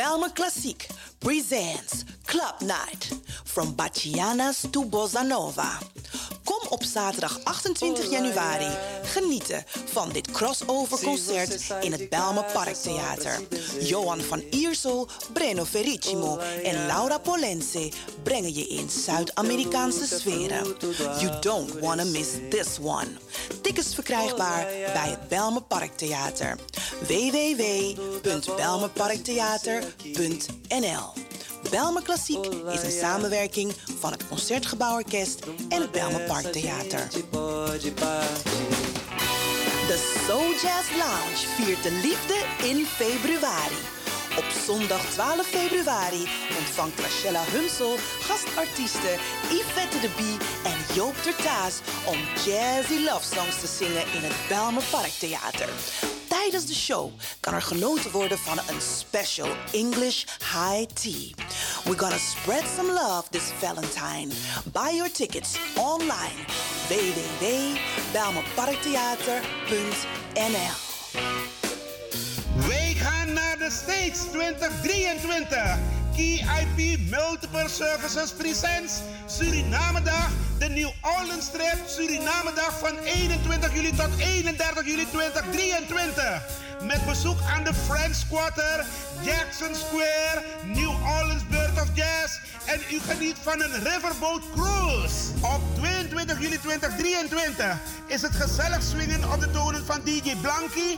Belma Klassiek presents Club Night. From Bachianas to Bossa Nova. Kom op zaterdag 28 januari genieten van dit crossover concert in het Belma Parktheater. Johan van Iersel, Breno Ferricimo en Laura Polense brengen je in Zuid-Amerikaanse sferen. You don't wanna miss this one. Tickets verkrijgbaar bij het Belma Parktheater. www.belmeparktheater.nl Belme Klassiek is een samenwerking van het Concertgebouworkest en het Belme Parktheater. De Soul Jazz Lounge viert de liefde in februari. Op zondag 12 februari ontvangt Rachella Hunsel gastartiesten Yvette de Bie en Joop Tertaas om jazzy love songs te zingen in het Belme Parktheater. Tijdens de show kan er genoten worden van een special English high tea. We're gonna spread some love this Valentine. Buy your tickets online www.belmeparktheater.nl Wij de States 2023. KIP Multiple Services Presents Suriname Dag, de New Orleans Trip Suriname Dag van 21 juli tot 31 juli 2023. Met bezoek aan de French Quarter, Jackson Square, New Orleans Bird of Jazz en u geniet van een riverboat cruise. Op 22 juli 2023 is het gezellig swingen op de tonen van DJ Blanky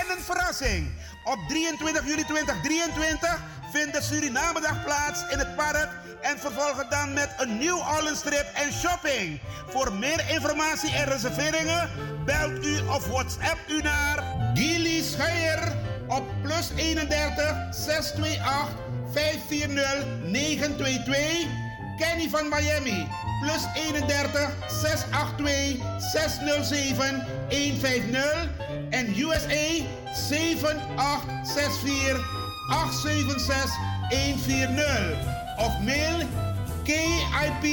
en een verrassing. Op 23 juli 2023 vindt de Surinamedag plaats in het park en vervolgen dan met een New Orleans trip en shopping. Voor meer informatie en reserveringen belt u of WhatsApp u naar Gilly Scheier op plus 31 628 540 922. Kenny van Miami plus 31 682 607 150 en USA 7864 876 140 of mail KIP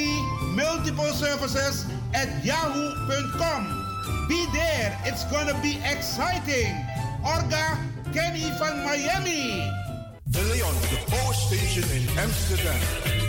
Multiple Services at yahoo.com. Be there, it's gonna be exciting. Orga Kenny van Miami. De Leon, de Power Station in Amsterdam.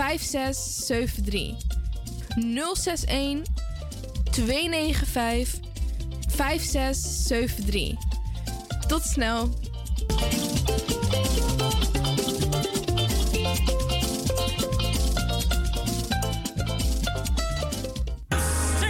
5673. 061 295 5673. Tot snel.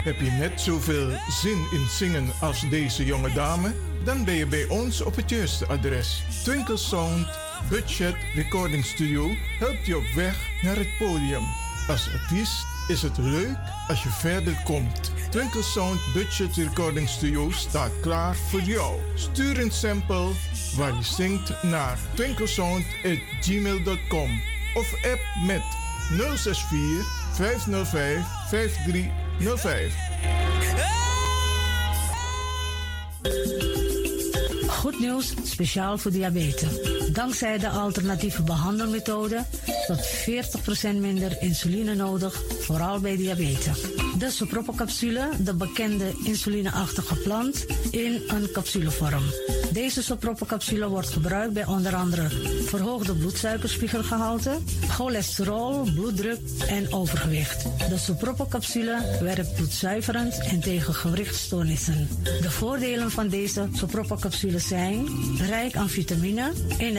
Heb je net zoveel zin in zingen als deze jonge dame? Dan ben je bij ons op het juiste adres. Twinkle Sound Budget Recording Studio helpt je op weg naar het podium. Als artiest is het leuk als je verder komt. Twinkle Sound Budget Recording Studio staat klaar voor jou. Stuur een sample waar je zingt naar twinklesound.gmail.com of app met 064 505 5305. Goed nieuws, speciaal voor diabetes. Dankzij de alternatieve behandelmethode tot 40% minder insuline nodig, vooral bij diabetes. De Sopropocapsule, de bekende insulineachtige plant, in een capsulevorm. Deze Sopropocapsule wordt gebruikt bij onder andere verhoogde bloedsuikerspiegelgehalte, cholesterol, bloeddruk en overgewicht. De Sopropocapsule werkt bloedzuiverend en tegen gewrichtstoornissen. De voordelen van deze Sopropocapsule zijn rijk aan vitamine, energie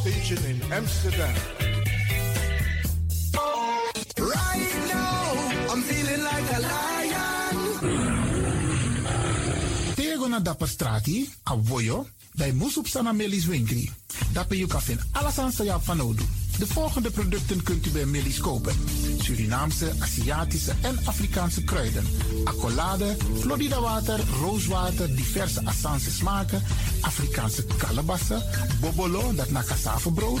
Station in Amsterdam. Right now, I'm feeling like a lion. Tego na dapper strati, a voyo, bij Moesop Sana Melis Winkri. Dapper you alles aan sa van Odu. De volgende producten kunt u bij Melis kopen. Surinaamse, Aziatische en Afrikaanse kruiden. Accolade, Florida water, rooswater, diverse Assange smaken. Afrikaanse kalebassen, bobolo, dat na brood.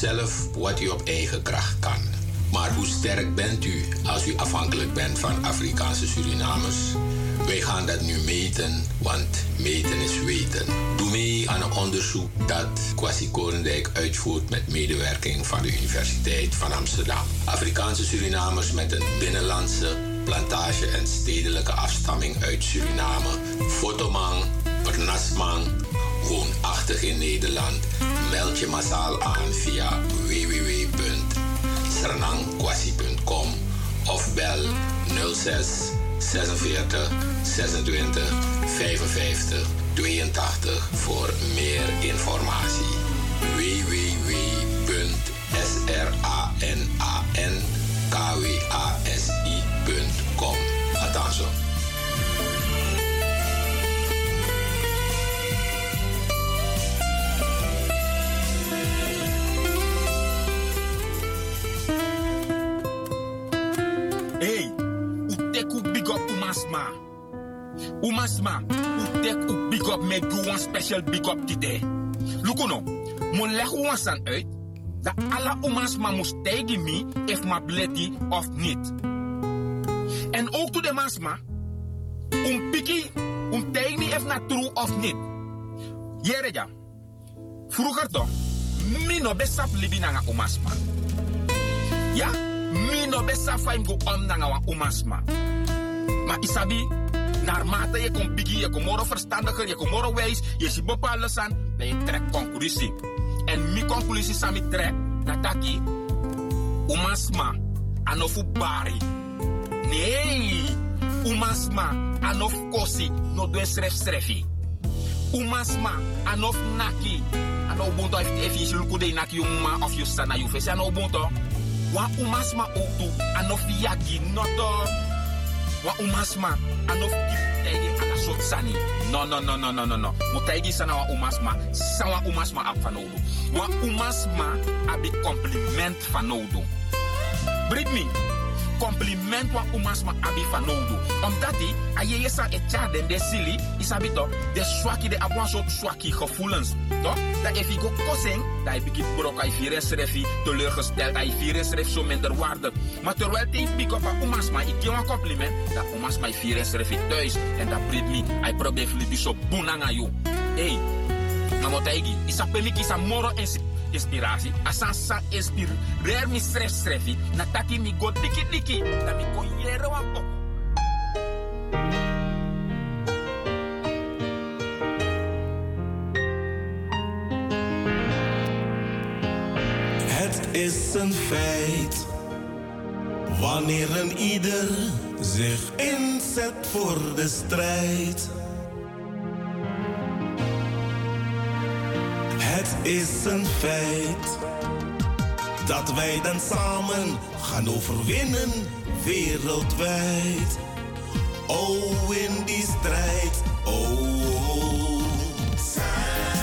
Zelf wat u op eigen kracht kan. Maar hoe sterk bent u als u afhankelijk bent van Afrikaanse Surinamers? Wij gaan dat nu meten, want meten is weten. Doe mee aan een onderzoek dat Kwasi Korendijk uitvoert met medewerking van de Universiteit van Amsterdam. Afrikaanse Surinamers met een binnenlandse, plantage en stedelijke afstamming uit Suriname. Fotomang, Pernasmang, in Nederland. Meld je massaal aan via www.sernangkwasi.com of bel 06 46 26 55 82 voor meer informatie. Umasma. Umasma, utek u big up make you one special big up today. Lukuno, mon leg u san uit dat alle umasma moest tegen me if ma bledi of niet. En ook to de masma, um piki, um tegen me if na true of niet. Jereja, vroeger toch, mi no besap libi nanga umasma. Ja, mi no besa faim go om wa umasma. Maar isabi, naarmate je komt biggie, je komt moro verstandiger, je komt moro wijs, je ziet bepaalde san, dan je trekt conclusie. En mi conclusie sami trek, dat daki, umasma, anofu bari. Nee, umasma, anof kosi, no doe sref srefi. Umasma, anof naki, ano ubuntu if if you naki uma of you sana you face ano. Wa umasma toe, anof yagi noto. Wa umasma, anof tegi ala sot sani. No, no, no, no, no, no, no. Mutaigi sana wa umasma, sa wa umasma ap fanodu. Wa umasma abi compliment fanodu. Brit me, compliment wa umas ma abi van nodu. Omdat die, a je sa e den de sili, isabi toch, de swaki de abwan so swaki gevoelens. Toch? Dat if go kosing, dat je bikit brok ai virus refi, teleurgesteld, virus ref zo minder waarde. Maar terwijl die big op a umas ma, ik een compliment, dat umas ma virus refi thuis. En dat breed me, ai probeer flipi so bunanga you. Hey, namotaigi, isa peliki sa moro en inspiratie. Asan sa inspireer mi stress strefi. Na taki mi go diki diki. Da mi ko yere wa poko. Het is een feit. Wanneer een ieder zich inzet voor de strijd. Is een feit dat wij dan samen gaan overwinnen wereldwijd. Oh, in die strijd, oh. Samen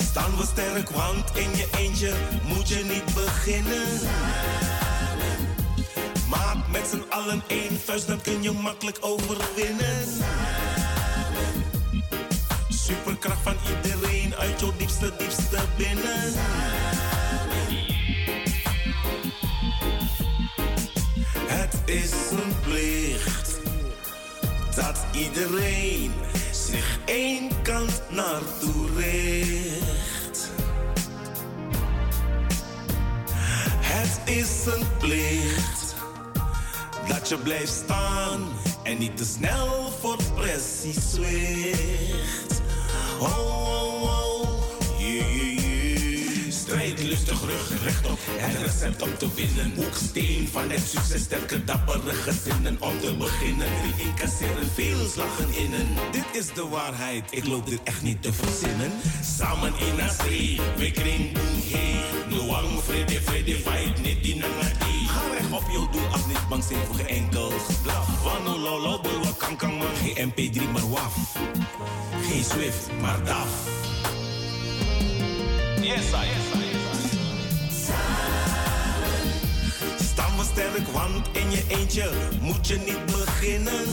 staan we sterk, want in je eentje moet je niet beginnen. Samen maak met z'n allen één vuist, dan kun je makkelijk overwinnen. Superkracht van iedereen uit jouw diepste, diepste binnen. Het is een plicht dat iedereen zich één kant naartoe richt. Het is een plicht dat je blijft staan en niet te snel voor pressie zwicht. Oh, oh, oh, yeah, yeah, yeah. Strijd lustig, rug rechtop. Het recept om te winnen. Hoeksteen van het succes, sterke, dappere gezinnen. Om te beginnen, drie incasseren, veel slagen innen. Dit is de waarheid, ik loop dit echt niet te verzinnen. Samen in zee, we kring boem hey. Noang, vrede, vrede, fight, niet die nangati. Ga recht op je doel, af niet bang zijn voor geen enkel geblaf. Wano lolo, kankang man, geen MP3 maar waf. Geen Swift, maar DAF. Yes, I, yes, I, Staan we sterk, want in je eentje moet je niet beginnen.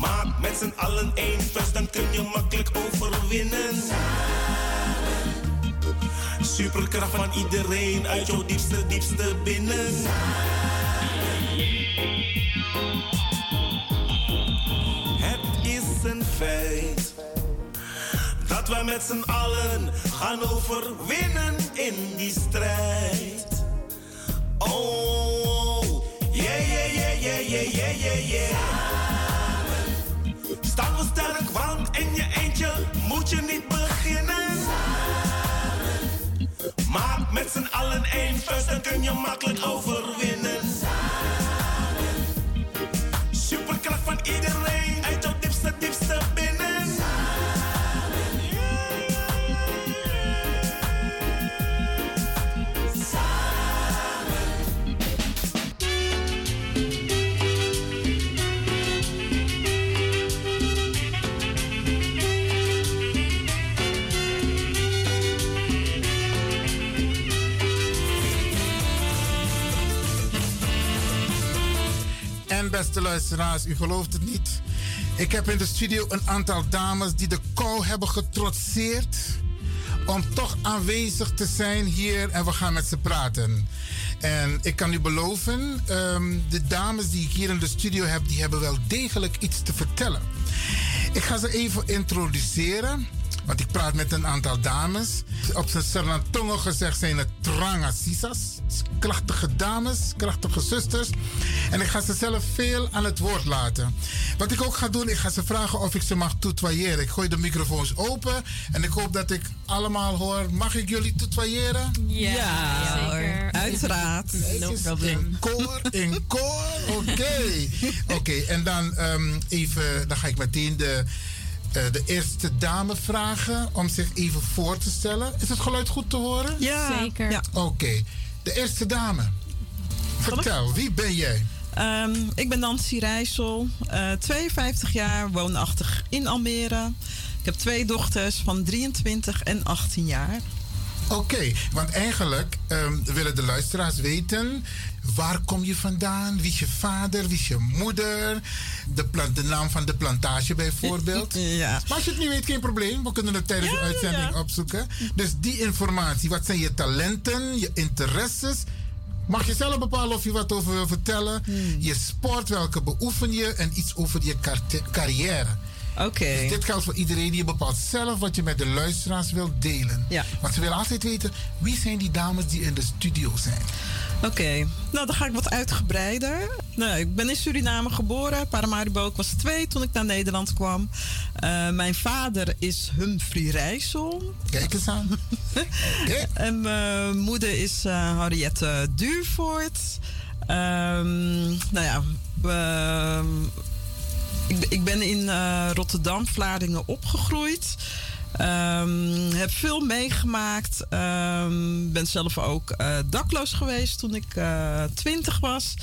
Maak met z'n allen één vuist, dan kun je makkelijk overwinnen. Superkracht van iedereen uit jouw diepste, diepste binnen. Het is een feit dat we met z'n allen gaan overwinnen in die strijd. Oh, yeah, yeah, yeah, yeah, yeah, yeah, yeah, yeah. Staan we sterk, want in je eentje moet je niet beginnen. Maak met z'n allen één vuist, dan kun je makkelijk overwinnen. Je verkracht van iedereen. En beste luisteraars, u gelooft het niet. Ik heb in de studio een aantal dames die de kou hebben getrotseerd. Om toch aanwezig te zijn hier en we gaan met ze praten. En ik kan u beloven, ehm, de dames die ik hier in de studio heb, die hebben wel degelijk iets te vertellen. Ik ga ze even introduceren. Want ik praat met een aantal dames. Op zijn Sernatongo gezegd zijn het trangasisas. Krachtige dames, krachtige zusters. En ik ga ze zelf veel aan het woord laten. Wat ik ook ga doen, ik ga ze vragen of ik ze mag tutoyeren. Ik gooi de microfoons open en ik hoop dat ik allemaal hoor. Mag ik jullie tutoyeren? Ja, ja hoor. Uiteraard. No problem. In koor, in koor. Oké. Oké, en dan um, even, dan ga ik meteen de de eerste dame vragen om zich even voor te stellen. Is het geluid goed te horen? Ja, zeker. Ja. Oké. Okay. De eerste dame. Vertel, wie ben jij? Um, ik ben Nancy Rijssel, uh, 52 jaar, woonachtig in Almere. Ik heb twee dochters van 23 en 18 jaar. Oké, want eigenlijk ehm, willen de luisteraars weten... waar kom je vandaan? Wie is je vader? Wie is je moeder? De, plant, de naam van de plantage bijvoorbeeld. ja. Maar als je het niet weet, geen probleem. We kunnen het tijdens de uitzending opzoeken. Dus die informatie, wat zijn je talenten, je interesses... Mag je zelf bepalen of je wat over wil vertellen? Je sport, welke beoefen je en iets over je carrière. Oké. Dus dit geldt voor iedereen die bepaalt zelf wat je met de luisteraars wilt delen. Ja. Want ze willen altijd weten wie zijn die dames die in de studio zijn. Oké, nou dan ga ik wat uitgebreider. Nou, ik ben in Suriname geboren. Paramaribo, ik was twee toen ik naar Nederland kwam. Eh, mijn vader is Humphrey Rijssel. Kijk eens aan. en mijn moeder is uh, Henriette Duurvoort. Ehm, nou ja, we- ik, ben in eh, Rotterdam, Vlaardingen opgegroeid. Ehm, heb veel meegemaakt. Ehm, ben zelf ook eh, dakloos geweest toen ik eh, twintig was.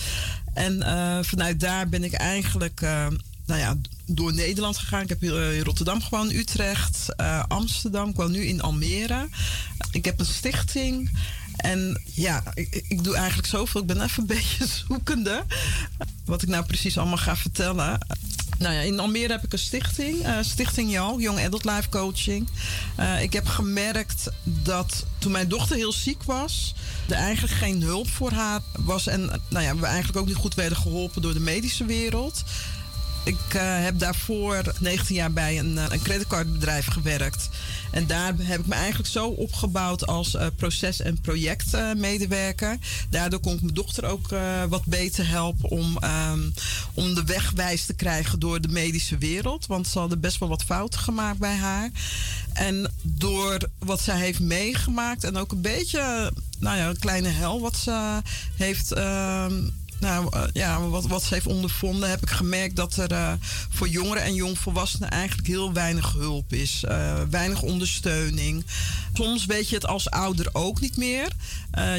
En vanuit daar ben ik eigenlijk nou ja, door Nederland gegaan. Ik heb in Rotterdam gewoond, Utrecht, Amsterdam. Ik woon nu in Almere. Ik heb een stichting. En ja, ik, ik doe eigenlijk zoveel. Ik ben even een beetje zoekende. Wat ik nou precies allemaal ga vertellen. Nou ja, in Almere heb ik een stichting. eh, stichting JAL, Young Adult Life Coaching. Eh, ik heb gemerkt dat toen mijn dochter heel ziek was... er eigenlijk geen hulp voor haar was. En nou ja, we eigenlijk ook niet goed werden geholpen door de medische wereld. Ik eh, heb daarvoor 19 jaar bij een, eh, een creditcardbedrijf gewerkt. En daar heb ik me eigenlijk zo opgebouwd als eh, proces- en projectmedewerker. Daardoor kon ik mijn dochter ook wat beter helpen om, ehm, om de weg wijs te krijgen door de medische wereld. Want ze hadden best wel wat fouten gemaakt bij haar. En door wat zij heeft meegemaakt en ook een beetje, nou ja, een kleine hel wat ze heeft. Nou eh, ja, wat, wat ze heeft ondervonden, heb ik gemerkt dat er eh, voor jongeren en jongvolwassenen eigenlijk heel weinig hulp is. Eh, weinig ondersteuning. Soms weet je het als ouder ook niet meer.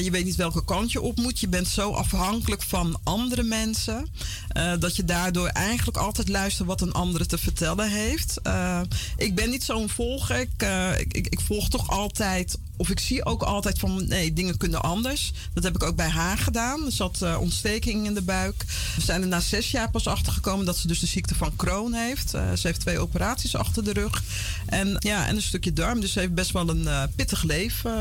Je weet niet welke kant je op moet. Je bent zo afhankelijk van andere mensen. dat je daardoor eigenlijk altijd luistert wat een andere te vertellen heeft. Ik ben niet zo'n volger. Ik, ik, ik, volg toch altijd of ik zie ook altijd van nee, dingen kunnen anders. Dat heb ik ook bij haar gedaan. Er zat ontsteking in de buik. We zijn er na zes jaar pas achter gekomen dat ze dus de ziekte van Crohn heeft. Eh, ze heeft twee operaties achter de rug. En, ja, en een stukje darm. Dus ze heeft best wel een eh, pittig leven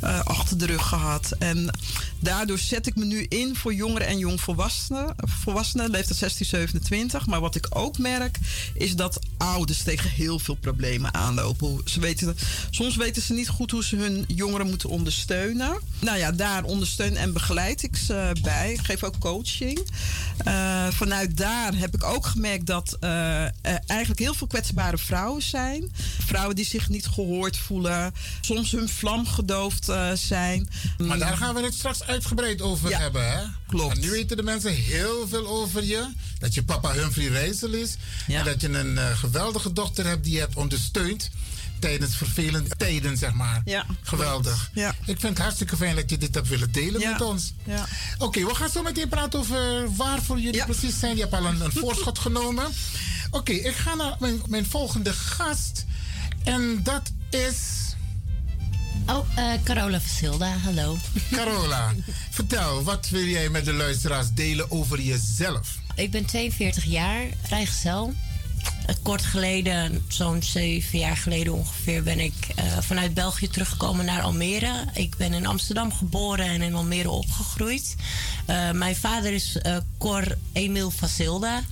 eh, achter de rug gehad. En daardoor zet ik me nu in voor jongeren en jongvolwassenen. Volwassenen, leeftijd 16, 27. Maar wat ik ook merk, is dat ouders tegen heel veel problemen aanlopen. Ze weten, soms weten ze niet goed hoe ze hun jongeren moeten ondersteunen. Nou ja, daar ondersteun en begeleid ik ze bij. Ik geef ook coaching. Eh, vanuit daar heb ik ook gemerkt dat er eigenlijk heel veel kwetsbare vrouwen zijn. Vrouwen die zich niet gehoord voelen. Soms hun vlam gedoofd eh, zijn. Maar daar gaan we het straks uitgebreid over hebben, hè? Klopt. En nu weten de mensen heel veel over je. Dat je papa Humphrey Rijssel is. En dat je een geweldige dochter hebt die je hebt ondersteund. Tijdens vervelende tijden, zeg maar. Ja. Geweldig. Ja. Ik vind het hartstikke fijn dat je dit hebt willen delen Ja. met ons. Ja. Oké, we gaan zo meteen praten over waarvoor jullie precies zijn. Je hebt al een, een voorschot genomen. Oké, ik ga naar mijn, mijn volgende gast. En dat is... Oh, eh, Carola Versilda, hallo. Carola, vertel, wat wil jij met de luisteraars delen over jezelf? Ik ben 42 jaar, vrijgezel. Eh, Kort geleden, zo'n zeven jaar geleden ongeveer, ben ik eh, vanuit België teruggekomen naar Almere. Ik ben in Amsterdam geboren en in Almere opgegroeid. Eh, mijn vader is eh, Cor Emil Vasilda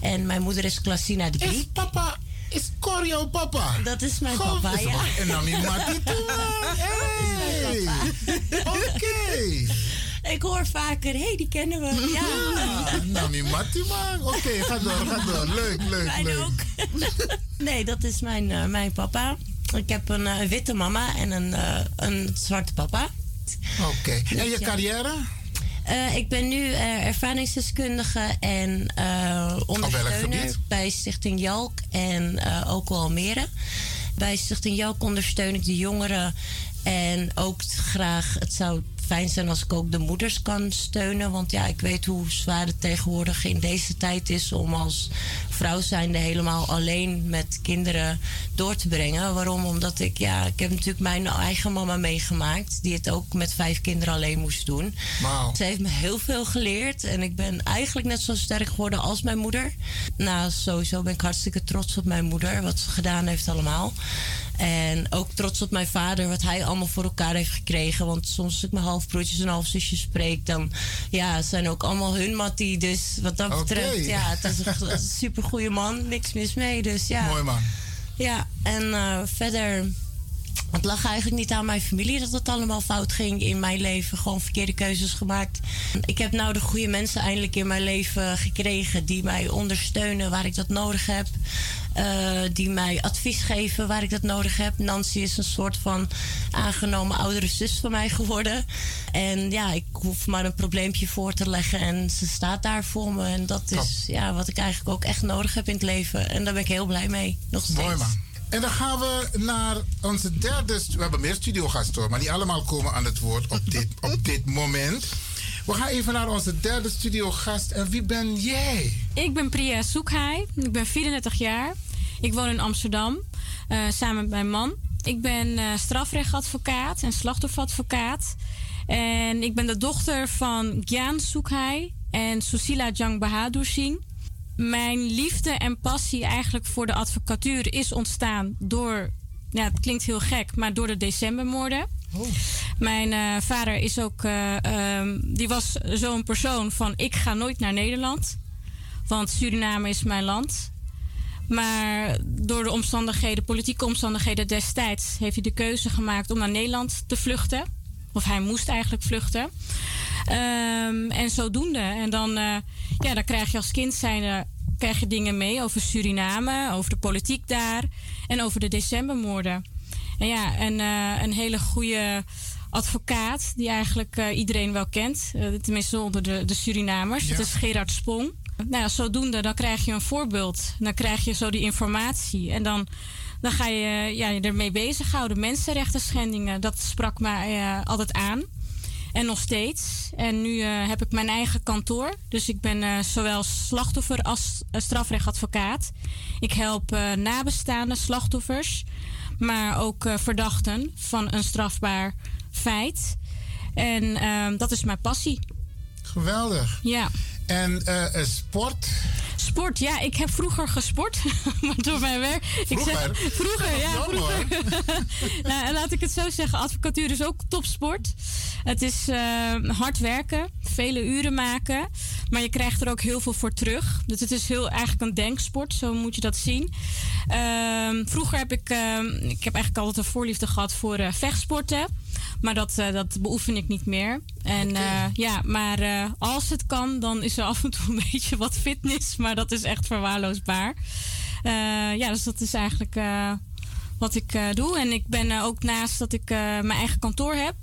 en mijn moeder is Klasina de Griek. Is papa, is Cor jouw papa? Dat is mijn papa, is ja. En dan die. Oké. Ik hoor vaker, hé, hey, die kennen we. Ja. Ja, nou man. Oké, ga door, ga door. Leuk, leuk, leuk. ook. nee, dat is mijn, eh, mijn papa. Ik heb een eh, witte mama en een, eh, een zwarte papa. Oké. En je Ja. carrière? Ik ben nu ervaringsdeskundige en ondersteuner bij Stichting Jalk en ook wel Almere. Bij Stichting Jalk ondersteun ik de jongeren en ook graag, het zou fijn zijn als ik ook de moeders kan steunen. Want ja, ik weet hoe zwaar het tegenwoordig in deze tijd is om als vrouw zijnde helemaal alleen met kinderen door te brengen. Waarom? Omdat ik, ja, ik heb natuurlijk mijn eigen mama meegemaakt, die het ook met vijf kinderen alleen moest doen. Wow. Ze heeft me heel veel geleerd en ik ben eigenlijk net zo sterk geworden als mijn moeder. Nou, sowieso ben ik hartstikke trots op mijn moeder, wat ze gedaan heeft allemaal. En ook trots op mijn vader, wat hij allemaal voor elkaar heeft gekregen. Want soms als ik mijn halfbroertjes en halfzusjes spreek, dan ja, zijn ook allemaal hun mattie. Dus wat dat betreft, ja, het is een, een super goede man. Niks mis mee. Dus ja. Mooi man. Ja, en eh, verder. Het lag eigenlijk niet aan mijn familie dat het allemaal fout ging in mijn leven. Gewoon verkeerde keuzes gemaakt. Ik heb nou de goede mensen eindelijk in mijn leven gekregen die mij ondersteunen waar ik dat nodig heb. Eh, die mij advies geven waar ik dat nodig heb. Nancy is een soort van aangenomen oudere zus van mij geworden. En ja, ik hoef maar een probleempje voor te leggen en ze staat daar voor me. En dat is ja, wat ik eigenlijk ook echt nodig heb in het leven. En daar ben ik heel blij mee. Nog steeds. Mooi man. En dan gaan we naar onze derde. We hebben meer studiogasten hoor, maar niet allemaal komen aan het woord op dit, op dit moment. We gaan even naar onze derde studiogast. En wie ben jij? Ik ben Priya Soekhaai. Ik ben 34 jaar. Ik woon in Amsterdam eh, samen met mijn man. Ik ben eh, strafrechtadvocaat en slachtofferadvocaat. En ik ben de dochter van Gyan Soekhaai en Susila Jang Bahadur Singh. Mijn liefde en passie eigenlijk voor de advocatuur is ontstaan door, ja, het klinkt heel gek, maar door de decembermoorden. Mijn eh, vader is ook, eh, ehm, die was zo'n persoon van ik ga nooit naar Nederland, want Suriname is mijn land. Maar door de omstandigheden, politieke omstandigheden destijds, heeft hij de keuze gemaakt om naar Nederland te vluchten. Of hij moest eigenlijk vluchten. Ehm, en zodoende. En dan, eh, ja, dan krijg je als kind zijnde krijg je dingen mee over Suriname, over de politiek daar en over de decembermoorden. En ja, en, een hele goede advocaat die eigenlijk eh, iedereen wel kent. eh, tenminste onder de, de Surinamers. Ja. Dat is Gerard Spong. Nou ja, zodoende dan krijg je een voorbeeld. Dan krijg je zo die informatie. En dan, dan ga je ja, je ermee bezighouden. Mensenrechten schendingen, dat sprak mij eh, altijd aan. En nog steeds. En nu eh, heb ik mijn eigen kantoor. Dus ik ben eh, zowel slachtoffer als eh, strafrechtadvocaat. Ik help eh, nabestaande slachtoffers, maar ook eh, verdachten van een strafbaar feit. En ehm, dat is mijn passie. Geweldig. Ja. En eh, eh, sport? Sport, ja, ik heb vroeger gesport. maar door mijn werk. Ik Vroeger? zeg, vroeger, ja. Vroeger. nou, en laat ik het zo zeggen: advocatuur is ook topsport. Het is eh, hard werken, vele uren maken. Maar je krijgt er ook heel veel voor terug. Dus het is heel, eigenlijk een denksport, zo moet je dat zien. Ehm, vroeger heb ik, ehm, ik heb eigenlijk altijd een voorliefde gehad voor vechtsporten. Maar dat, eh, dat beoefen ik niet meer. En eh, ja, maar eh, als het kan, dan is er af en toe een beetje wat fitness. Maar dat is echt verwaarloosbaar. Ja, dus dat is eigenlijk wat ik doe. En ik ben ook naast dat ik mijn eigen kantoor heb.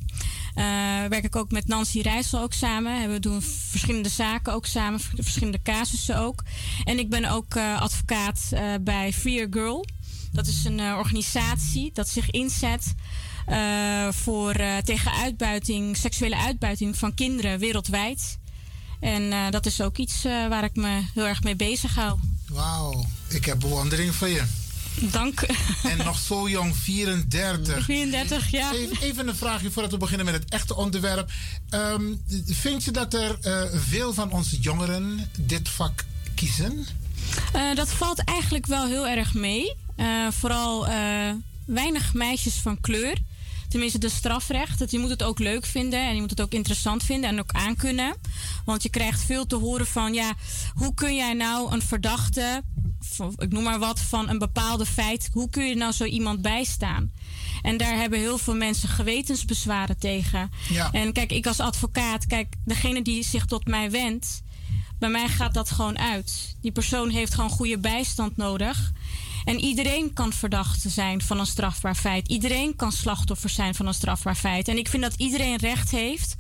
werk ik ook met Nancy Rijssel ook samen. En We doen verschillende zaken ook samen, verschillende casussen ook. En ik ben ook advocaat eh, bij Free a Girl. Dat is een organisatie dat zich inzet voor, eh, tegen uitbuiting, seksuele uitbuiting van kinderen wereldwijd. En eh, dat is ook iets eh, waar ik me heel erg mee bezig hou. Wauw, ik heb bewondering voor je. Dank. En nog zo jong, 34. 34, ja. Even, een vraagje voordat we beginnen met het echte onderwerp. Ehm, vind je dat er eh, veel van onze jongeren dit vak kiezen? Eh, dat valt eigenlijk wel heel erg mee. Eh, vooral eh, weinig meisjes van kleur. Tenminste, de strafrecht. Dat je moet het ook leuk vinden en je moet het ook interessant vinden en ook aankunnen. Want je krijgt veel te horen van, ja, hoe kun jij nou een verdachte, ik noem maar wat, van een bepaalde feit, hoe kun je nou zo iemand bijstaan? En daar hebben heel veel mensen gewetensbezwaren tegen. Ja. En kijk, ik als advocaat, kijk, degene die zich tot mij wendt, bij mij gaat dat gewoon uit. Die persoon heeft gewoon goede bijstand nodig. En iedereen kan verdachte zijn van een strafbaar feit. Iedereen kan slachtoffer zijn van een strafbaar feit. En ik vind dat iedereen recht heeft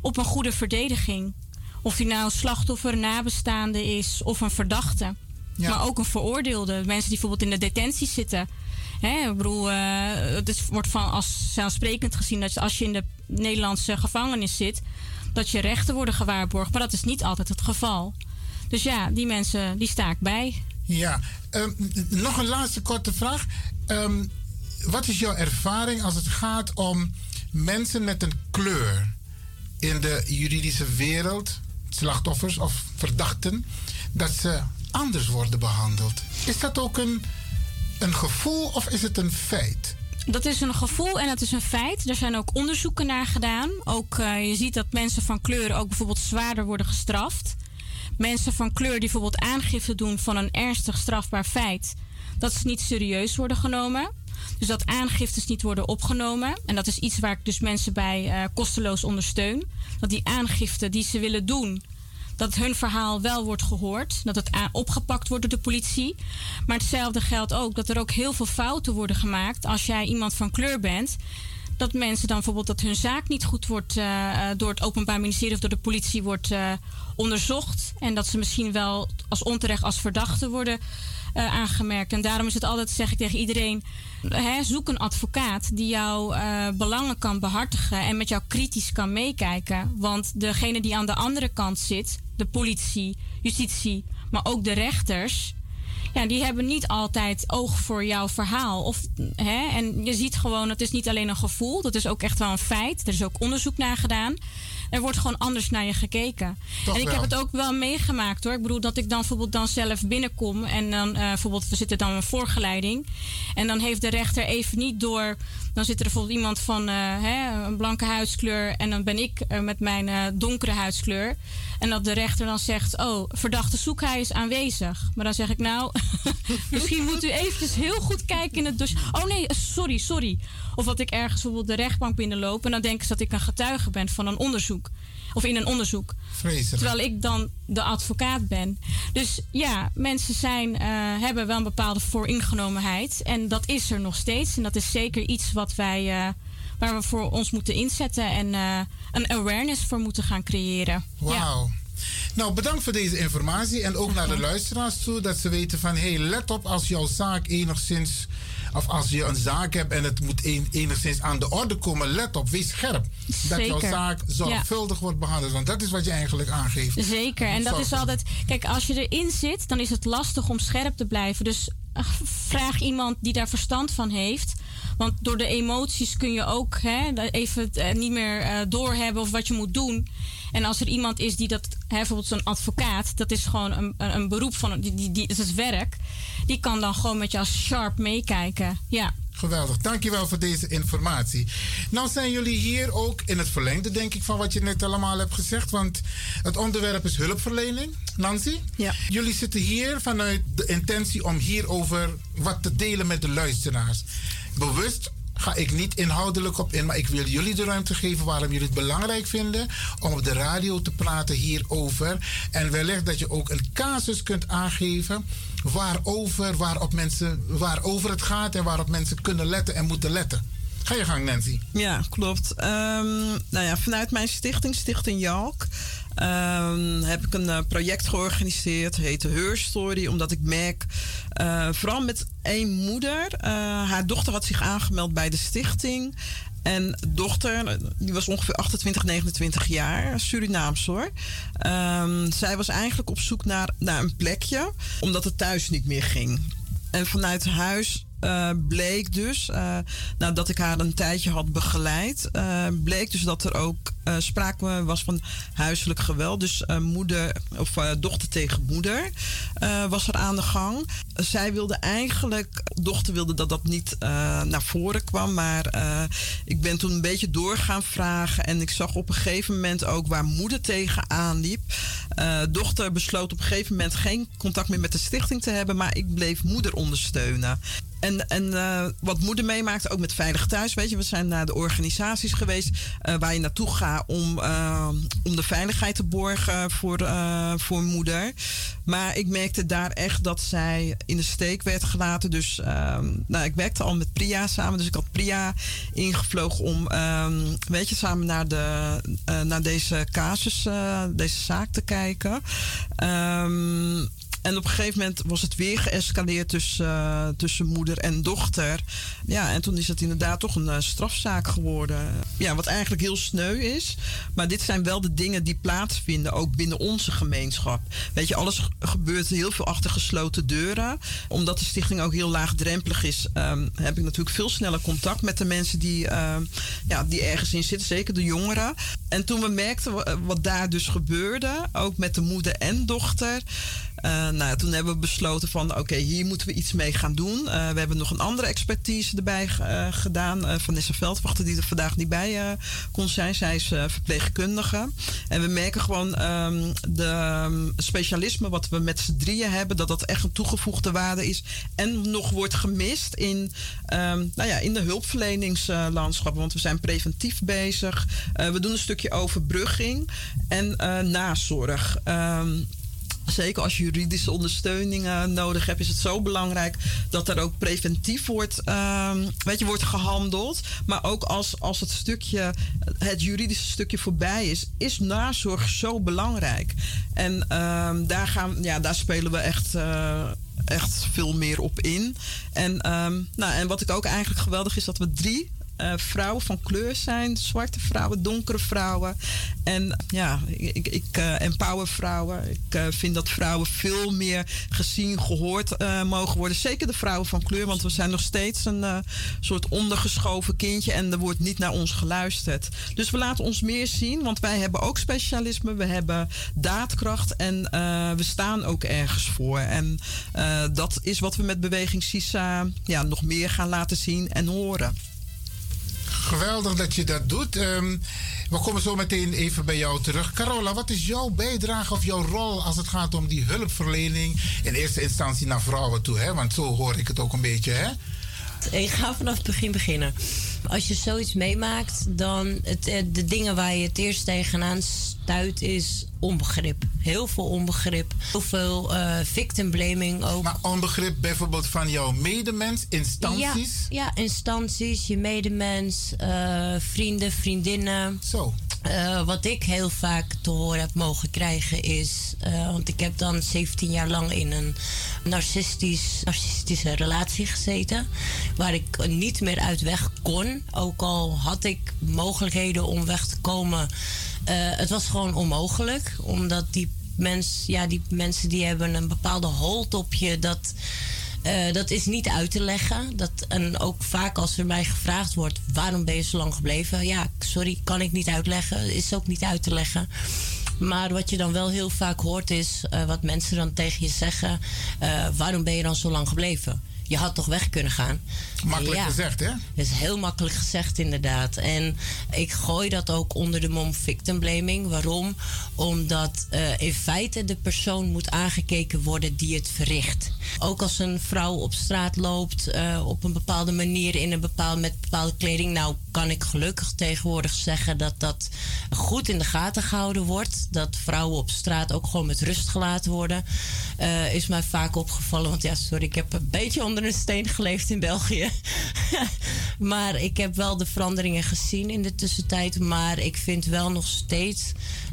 op een goede verdediging. Of hij nou slachtoffer, nabestaande is of een verdachte. Ja. Maar ook een veroordeelde. Mensen die bijvoorbeeld in de detentie zitten. Hè, ik bedoel, uh, het wordt van als zelfsprekend gezien dat als je in de Nederlandse gevangenis zit, dat je rechten worden gewaarborgd. Maar dat is niet altijd het geval. Dus ja, die mensen, die sta ik bij. Ja, ehm, nog een laatste korte vraag. Um, wat is jouw ervaring als het gaat om mensen met een kleur in de juridische wereld, slachtoffers of verdachten, dat ze anders worden behandeld? Is dat ook een, een gevoel of is het een feit? Dat is een gevoel en dat is een feit. Er zijn ook onderzoeken naar gedaan. Ook uh, je ziet dat mensen van kleur ook bijvoorbeeld zwaarder worden gestraft. Mensen van kleur die bijvoorbeeld aangifte doen van een ernstig strafbaar feit, dat ze niet serieus worden genomen. Dus dat aangiftes niet worden opgenomen. En dat is iets waar ik dus mensen bij uh, kosteloos ondersteun. Dat die aangifte die ze willen doen, dat hun verhaal wel wordt gehoord. Dat het opgepakt wordt door de politie. Maar hetzelfde geldt ook dat er ook heel veel fouten worden gemaakt als jij iemand van kleur bent. Dat mensen dan bijvoorbeeld dat hun zaak niet goed wordt uh, door het Openbaar Ministerie of door de politie wordt uh, onderzocht. En dat ze misschien wel als onterecht als verdachte worden aangemerkt. En daarom is het altijd, zeg ik tegen iedereen, hè, zoek een advocaat die jouw belangen kan behartigen en met jou kritisch kan meekijken. Want degene die aan de andere kant zit, de politie, justitie, maar ook de rechters, ja, die hebben niet altijd oog voor jouw verhaal. Of, hè, en je ziet gewoon, het is niet alleen een gevoel, dat is ook echt wel een feit. Er is ook onderzoek naar gedaan er wordt gewoon anders naar je gekeken. en ik heb het ook wel meegemaakt hoor. Ik bedoel dat ik dan bijvoorbeeld dan zelf binnenkom en dan uh, bijvoorbeeld, er zit dan een voorgeleiding. En dan heeft de rechter even niet door. Dan zit er bijvoorbeeld iemand van uh, hè, een blanke huidskleur en dan ben ik uh, met mijn donkere huidskleur. En dat de rechter dan zegt: Oh, verdachte zoek hij is aanwezig. Maar dan zeg ik: Nou, misschien moet u eventjes heel goed kijken in het dossier. Oh nee, sorry, sorry. Of dat ik ergens bijvoorbeeld de rechtbank binnenloop en dan denken ze dat ik een getuige ben van een onderzoek. Of in een onderzoek. Vreselijk. Terwijl ik dan de advocaat ben. Dus ja, mensen zijn, uh, hebben wel een bepaalde vooringenomenheid. En dat is er nog steeds. En dat is zeker iets wat wij, uh, waar we voor ons moeten inzetten. En uh, een awareness voor moeten gaan creëren. Wauw. Ja. Nou, bedankt voor deze informatie. En ook naar de luisteraars toe. Dat ze weten van, hé, hey, let op als jouw zaak enigszins of als je een zaak hebt en het moet enigszins aan de orde komen, let op, wees scherp. Dat jouw zaak zorgvuldig wordt behandeld. Want dat is wat je eigenlijk aangeeft. Zeker. En dat is altijd. Kijk, als je erin zit, dan is het lastig om scherp te blijven. Dus vraag iemand die daar verstand van heeft. Want door de emoties kun je ook hè, even uh, niet meer uh, doorhebben of wat je moet doen. En als er iemand is die dat, hè, bijvoorbeeld zo'n advocaat, dat is gewoon een, een, een beroep van, die, die, die, dat is het werk. Die kan dan gewoon met je als sharp meekijken. Ja. Geweldig, dankjewel voor deze informatie. Nou zijn jullie hier ook in het verlengde, denk ik, van wat je net allemaal hebt gezegd. Want het onderwerp is hulpverlening. Nancy? Ja. Jullie zitten hier vanuit de intentie om hierover wat te delen met de luisteraars. Bewust ga ik niet inhoudelijk op in, maar ik wil jullie de ruimte geven waarom jullie het belangrijk vinden om op de radio te praten hierover. En wellicht dat je ook een casus kunt aangeven waarover, waarop mensen, waarover het gaat en waarop mensen kunnen letten en moeten letten. Ga je gang, Nancy. Ja, klopt. Um, nou ja, vanuit mijn stichting, Stichting Jalk, um, heb ik een uh, project georganiseerd. Het heet Her Story. Omdat ik merk, uh, vooral met één moeder. Uh, haar dochter had zich aangemeld bij de stichting. En dochter, die was ongeveer 28, 29 jaar, Surinaams hoor. Um, zij was eigenlijk op zoek naar, naar een plekje, omdat het thuis niet meer ging. En vanuit huis uh, bleek dus, uh, nadat ik haar een tijdje had begeleid, uh, bleek dus dat er ook sprake was van huiselijk geweld. Dus moeder of dochter tegen moeder was er aan de gang. Zij wilde eigenlijk, dochter wilde dat dat niet naar voren kwam, maar ik ben toen een beetje door gaan vragen en ik zag op een gegeven moment ook waar moeder tegenaan liep. dochter besloot op een gegeven moment geen contact meer met de stichting te hebben, maar ik bleef moeder ondersteunen. En, en uh, wat moeder meemaakt, ook met Veilig Thuis. Weet je, we zijn naar de organisaties geweest uh, waar je naartoe gaat om, uh, om de veiligheid te borgen voor, voor moeder. Maar ik merkte daar echt dat zij in de steek werd gelaten. Dus ehm, nou, ik werkte al met Priya samen. Dus ik had Priya ingevlogen om, um, weet je, samen naar, de, naar deze casus, deze zaak te kijken. Um, en op een gegeven moment was het weer geëscaleerd tussen, uh, tussen moeder en dochter. Ja, en toen is het inderdaad toch een uh, strafzaak geworden. Ja, wat eigenlijk heel sneu is. Maar dit zijn wel de dingen die plaatsvinden, ook binnen onze gemeenschap. Weet je, alles gebeurt heel veel achter gesloten deuren. Omdat de stichting ook heel laagdrempelig is, um, heb ik natuurlijk veel sneller contact met de mensen die, um, ja, die ergens in zitten, zeker de jongeren. En toen we merkten wat daar dus gebeurde, ook met de moeder en dochter. Uh, nou, toen hebben we besloten van oké, hier moeten we iets mee gaan doen. Uh, we hebben nog een andere expertise erbij uh, gedaan. Vanessa Veldwachter, die er vandaag niet bij kon zijn. Zij is verpleegkundige. En we merken gewoon um, de um, specialisme wat we met z'n drieën hebben, dat dat echt een toegevoegde waarde is. En nog wordt gemist in, um, nou ja, in de hulpverleningslandschap. Want we zijn preventief bezig. we doen een stukje overbrugging en nazorg. Um, zeker als je juridische ondersteuning uh, nodig hebt, is het zo belangrijk dat er ook preventief wordt, um, weet je, wordt gehandeld. Maar ook als, als het stukje, het juridische stukje voorbij is, is nazorg zo belangrijk. En um, daar, gaan, ja, daar spelen we echt. Uh, echt veel meer op in. En, um, nou, en wat ik ook eigenlijk geweldig is dat we drie uh, vrouwen van kleur zijn. Zwarte vrouwen, donkere vrouwen. En ja, ik, ik uh, empower vrouwen. Ik uh, vind dat vrouwen veel meer gezien, gehoord mogen worden. Zeker de vrouwen van kleur, want we zijn nog steeds een soort ondergeschoven kindje en er wordt niet naar ons geluisterd. Dus we laten ons meer zien, want wij hebben ook specialisme, we hebben daadkracht en we staan ook ergens voor. En dat is wat we met Beweging CISA ja, nog meer gaan laten zien en horen. Geweldig dat je dat doet. Um, we komen zo meteen even bij jou terug. Carola, wat is jouw bijdrage of jouw rol als het gaat om die hulpverlening? In eerste instantie naar vrouwen toe, hè? want zo hoor ik het ook een beetje. Hè? Ik ga vanaf het begin beginnen. Als je zoiets meemaakt, dan het, eh, de dingen waar je het eerst tegenaan stuit is onbegrip. Heel veel onbegrip. Heel veel uh, victim blaming ook. Maar onbegrip bijvoorbeeld van jouw medemens, instanties? Ja, ja instanties, je medemens, uh, vrienden, vriendinnen. Zo. Uh, wat ik heel vaak te horen heb mogen krijgen is. Uh, want ik heb dan 17 jaar lang in een narcistisch, narcistische relatie gezeten. Waar ik niet meer uit weg kon. Ook al had ik mogelijkheden om weg te komen. Uh, het was gewoon onmogelijk. Omdat die, mens, ja, die mensen die hebben een bepaalde hold op je. Dat uh, dat is niet uit te leggen. Dat, en ook vaak als er mij gevraagd wordt: waarom ben je zo lang gebleven? Ja, sorry, kan ik niet uitleggen. Is ook niet uit te leggen. Maar wat je dan wel heel vaak hoort is uh, wat mensen dan tegen je zeggen: waarom ben je dan zo lang gebleven? Je had toch weg kunnen gaan. Makkelijk gezegd, hè? Dat is heel makkelijk gezegd, inderdaad. En ik gooi dat ook onder de mom victim blaming. Waarom? Omdat uh, in feite de persoon moet aangekeken worden die het verricht. Ook als een vrouw op straat loopt uh, op een bepaalde manier in een bepaald, met bepaalde kleding. Nou, kan ik gelukkig tegenwoordig zeggen dat dat goed in de gaten gehouden wordt. Dat vrouwen op straat ook gewoon met rust gelaten worden. Uh, is mij vaak opgevallen. Want ja, sorry, ik heb een beetje onder een steen geleefd in België. maar ik heb wel de veranderingen gezien in de tussentijd. Maar ik vind wel nog steeds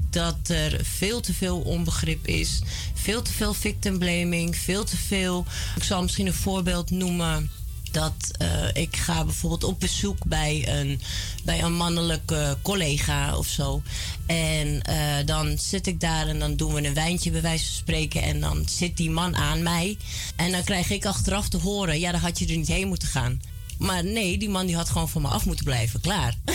dat er veel te veel onbegrip is. Veel te veel victim blaming. Veel te veel. Ik zal misschien een voorbeeld noemen dat uh, ik ga bijvoorbeeld op bezoek bij een, bij een mannelijke collega of zo. En uh, dan zit ik daar en dan doen we een wijntje bij wijze van spreken. En dan zit die man aan mij. En dan krijg ik achteraf te horen: ja, dan had je er niet heen moeten gaan. Maar nee, die man die had gewoon van me af moeten blijven. Klaar.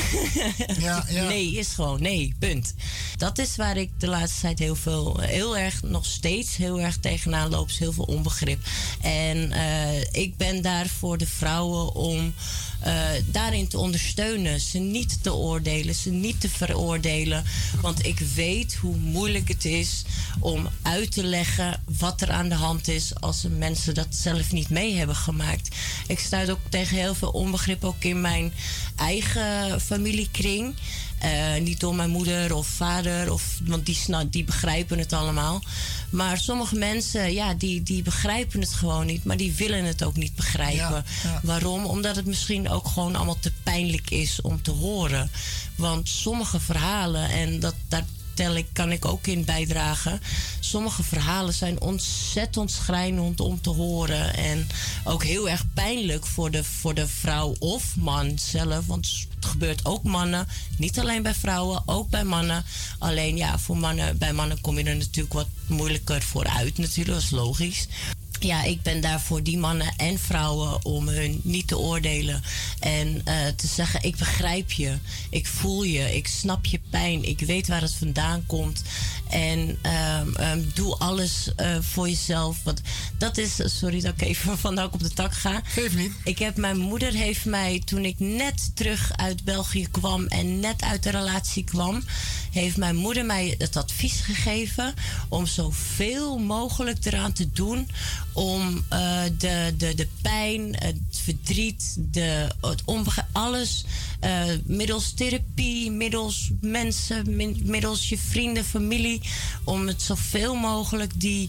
Ja, ja. Nee, is gewoon nee, punt. Dat is waar ik de laatste tijd heel veel, heel erg, nog steeds heel erg tegenaan loop. Heel veel onbegrip. En uh, ik ben daar voor de vrouwen om uh, daarin te ondersteunen. Ze niet te oordelen, ze niet te veroordelen. Want ik weet hoe moeilijk het is om uit te leggen wat er aan de hand is als mensen dat zelf niet mee hebben gemaakt. Ik stuit ook tegen heel veel onbegrip, ook in mijn eigen familiekring. Uh, niet door mijn moeder of vader, of, want die, die begrijpen het allemaal. Maar sommige mensen, ja, die, die begrijpen het gewoon niet, maar die willen het ook niet begrijpen. Waarom? Omdat het misschien ook gewoon allemaal te pijnlijk is om te horen. Want sommige verhalen, en dat, daar ik, kan ik ook in bijdragen. Sommige verhalen zijn ontzettend schrijnend om te horen. En ook heel erg pijnlijk voor de, voor de vrouw of man zelf. Want het gebeurt ook mannen. Niet alleen bij vrouwen, ook bij mannen. Alleen ja, voor mannen, bij mannen kom je er natuurlijk wat moeilijker voor uit natuurlijk. Dat is logisch ja, ik ben daar voor die mannen en vrouwen om hun niet te oordelen. En uh, te zeggen: Ik begrijp je, ik voel je, ik snap je pijn, ik weet waar het vandaan komt. En um, um, doe alles uh, voor jezelf. Want dat is, sorry dat ik even vandaag op de tak ga. Geef niet. Ik heb, mijn moeder heeft mij, toen ik net terug uit België kwam en net uit de relatie kwam, heeft mijn moeder mij het advies gegeven om zoveel mogelijk eraan te doen om uh, de, de, de pijn, het verdriet, de, het alles uh, middels therapie, middels mensen, middels je vrienden, familie, om het zoveel mogelijk die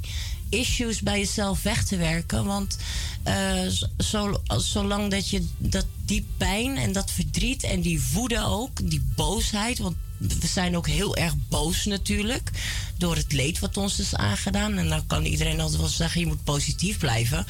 issues bij jezelf weg te werken. Want uh, zo, zolang dat je dat die pijn en dat verdriet en die woede ook, die boosheid, want we zijn ook heel erg boos natuurlijk. Door het leed wat ons is aangedaan. En dan kan iedereen altijd wel zeggen: je moet positief blijven.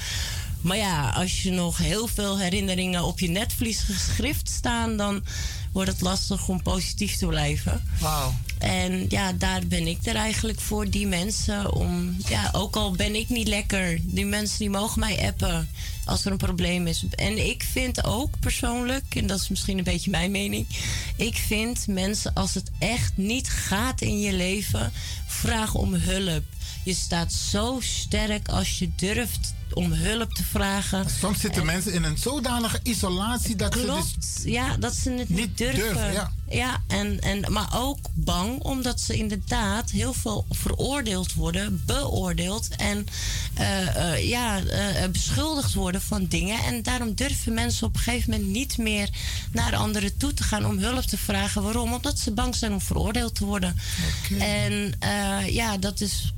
Maar ja, als je nog heel veel herinneringen op je netvlies geschrift staan, dan wordt het lastig om positief te blijven. Wauw. En ja, daar ben ik er eigenlijk voor, die mensen. Om, ja, ook al ben ik niet lekker, die mensen die mogen mij appen als er een probleem is. En ik vind ook persoonlijk, en dat is misschien een beetje mijn mening, ik vind mensen als het echt niet gaat in je leven, vraag om hulp. Je staat zo sterk als je durft om hulp te vragen. Soms zitten mensen in een zodanige isolatie dat Klopt, ze dus ja, dat ze het niet, durven. ja. ja, en, en, maar ook bang omdat ze inderdaad heel veel veroordeeld worden, beoordeeld en uh, uh, ja, uh, beschuldigd worden van dingen. En daarom durven mensen op een gegeven moment niet meer naar anderen toe te gaan om hulp te vragen. Waarom? Omdat ze bang zijn om veroordeeld te worden. Okay. En ja, dat is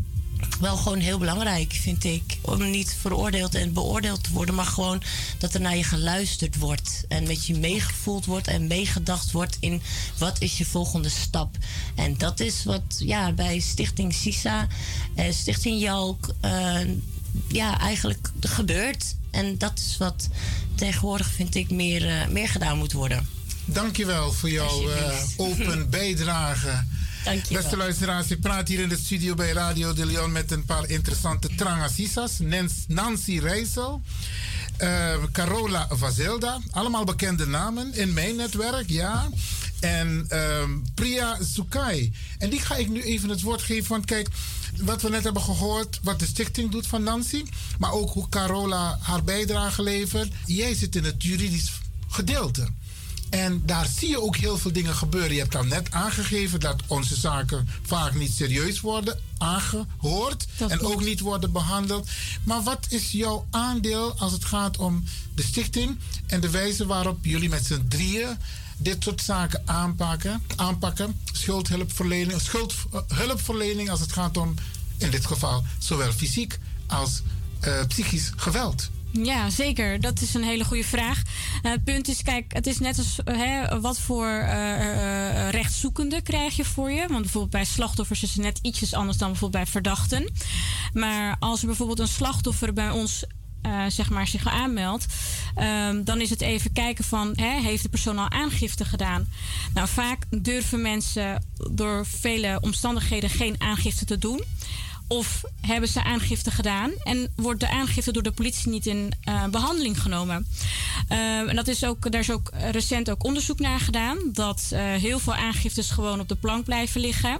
wel gewoon heel belangrijk, vind ik. Om niet veroordeeld en beoordeeld te worden, maar gewoon dat er naar je geluisterd wordt. En met je meegevoeld wordt en meegedacht wordt in wat is je volgende stap. En dat is wat ja, bij Stichting SISA, eh, Stichting Jalk, uh, ja, eigenlijk gebeurt. En dat is wat tegenwoordig, vind ik, meer, uh, meer gedaan moet worden. Dankjewel voor jouw uh, open bijdrage. Beste luisteraars, ik praat hier in de studio bij Radio de Leon met een paar interessante trangasisas. Nancy Rijssel, uh, Carola Vazelda, allemaal bekende namen in mijn netwerk, ja. En uh, Priya Sukai. En die ga ik nu even het woord geven, want kijk, wat we net hebben gehoord, wat de stichting doet van Nancy, maar ook hoe Carola haar bijdrage levert. Jij zit in het juridisch gedeelte. En daar zie je ook heel veel dingen gebeuren. Je hebt al net aangegeven dat onze zaken vaak niet serieus worden aangehoord en ook niet worden behandeld. Maar wat is jouw aandeel als het gaat om de stichting en de wijze waarop jullie met z'n drieën dit soort zaken aanpakken? aanpakken schuldhulpverlening, schuldhulpverlening als het gaat om, in dit geval, zowel fysiek als uh, psychisch geweld. Ja, zeker. Dat is een hele goede vraag. Het punt is, kijk, het is net als hè, wat voor uh, uh, rechtszoekende krijg je voor je. Want bijvoorbeeld bij slachtoffers is het net ietsjes anders dan bijvoorbeeld bij verdachten. Maar als er bijvoorbeeld een slachtoffer bij ons zeg maar zich aanmeldt, um, dan is het even kijken van hè, heeft de persoon al aangifte gedaan? Nou, vaak durven mensen door vele omstandigheden geen aangifte te doen. Of hebben ze aangifte gedaan en wordt de aangifte door de politie niet in uh, behandeling genomen? Uh, en dat is ook, daar is ook recent ook onderzoek naar gedaan. Dat uh, heel veel aangiftes gewoon op de plank blijven liggen.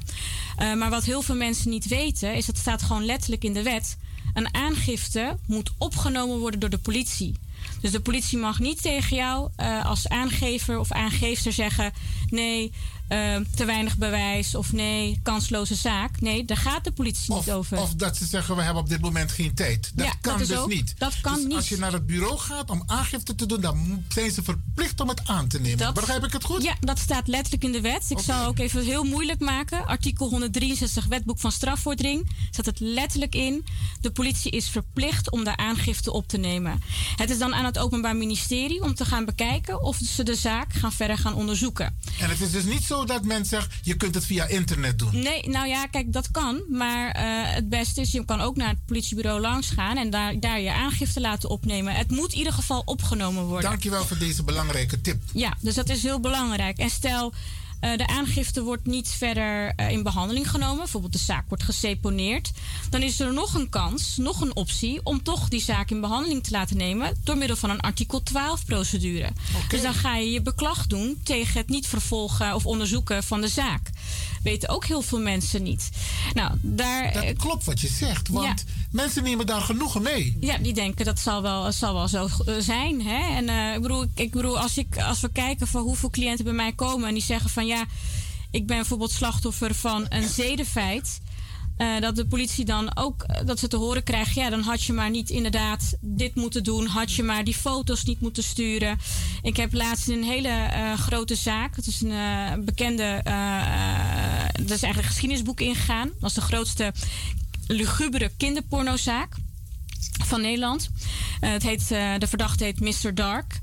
maar wat heel veel mensen niet weten, is dat staat gewoon letterlijk in de wet. Een aangifte moet opgenomen worden door de politie. Dus de politie mag niet tegen jou als aangever of aangeefster zeggen: nee, uh, te weinig bewijs of nee, kansloze zaak. Nee, daar gaat de politie of, niet over. Of dat ze zeggen, we hebben op dit moment geen tijd. Dat ja, kan dat dus ook, niet. Dat kan dus niet. als je naar het bureau gaat om aangifte te doen, dan zijn ze verplicht om het aan te nemen. Dat, Begrijp ik het goed? Ja, dat staat letterlijk in de wet. Ik okay. zal ook even heel moeilijk maken. Artikel 163 wetboek van strafvordering staat het letterlijk in. De politie is verplicht om de aangifte op te nemen. Het is dan aan het Openbaar Ministerie om te gaan bekijken of ze de zaak gaan verder gaan onderzoeken. En het is dus niet zo zo dat men zegt, je kunt het via internet doen. Nee, nou ja, kijk, dat kan. Maar uh, het beste is, je kan ook naar het politiebureau langs gaan en daar, daar je aangifte laten opnemen. Het moet in ieder geval opgenomen worden. Dankjewel voor deze belangrijke tip. Ja, dus dat is heel belangrijk. En stel, uh, de aangifte wordt niet verder uh, in behandeling genomen, bijvoorbeeld de zaak wordt geseponeerd, dan is er nog een kans, nog een optie om toch die zaak in behandeling te laten nemen door middel van een artikel 12 procedure. Okay. Dus dan ga je je beklag doen tegen het niet vervolgen of onderzoeken van de zaak. Weten ook heel veel mensen niet. Nou, daar, dat klopt wat je zegt, want ja. mensen nemen daar genoegen mee. Ja, die denken dat zal wel, zal wel zo zijn. Hè? En uh, ik bedoel, ik bedoel als, ik, als we kijken van hoeveel cliënten bij mij komen en die zeggen van ja, ik ben bijvoorbeeld slachtoffer van een zedenfeit. Uh, dat de politie dan ook uh, dat ze te horen krijgt, ja, dan had je maar niet inderdaad dit moeten doen, had je maar die foto's niet moeten sturen. Ik heb laatst een hele uh, grote zaak, het is een bekende, dat is eigenlijk een geschiedenisboek ingegaan. Dat was de grootste lugubere kinderpornozaak van Nederland. Het heet, de verdachte heet Mr. Dark.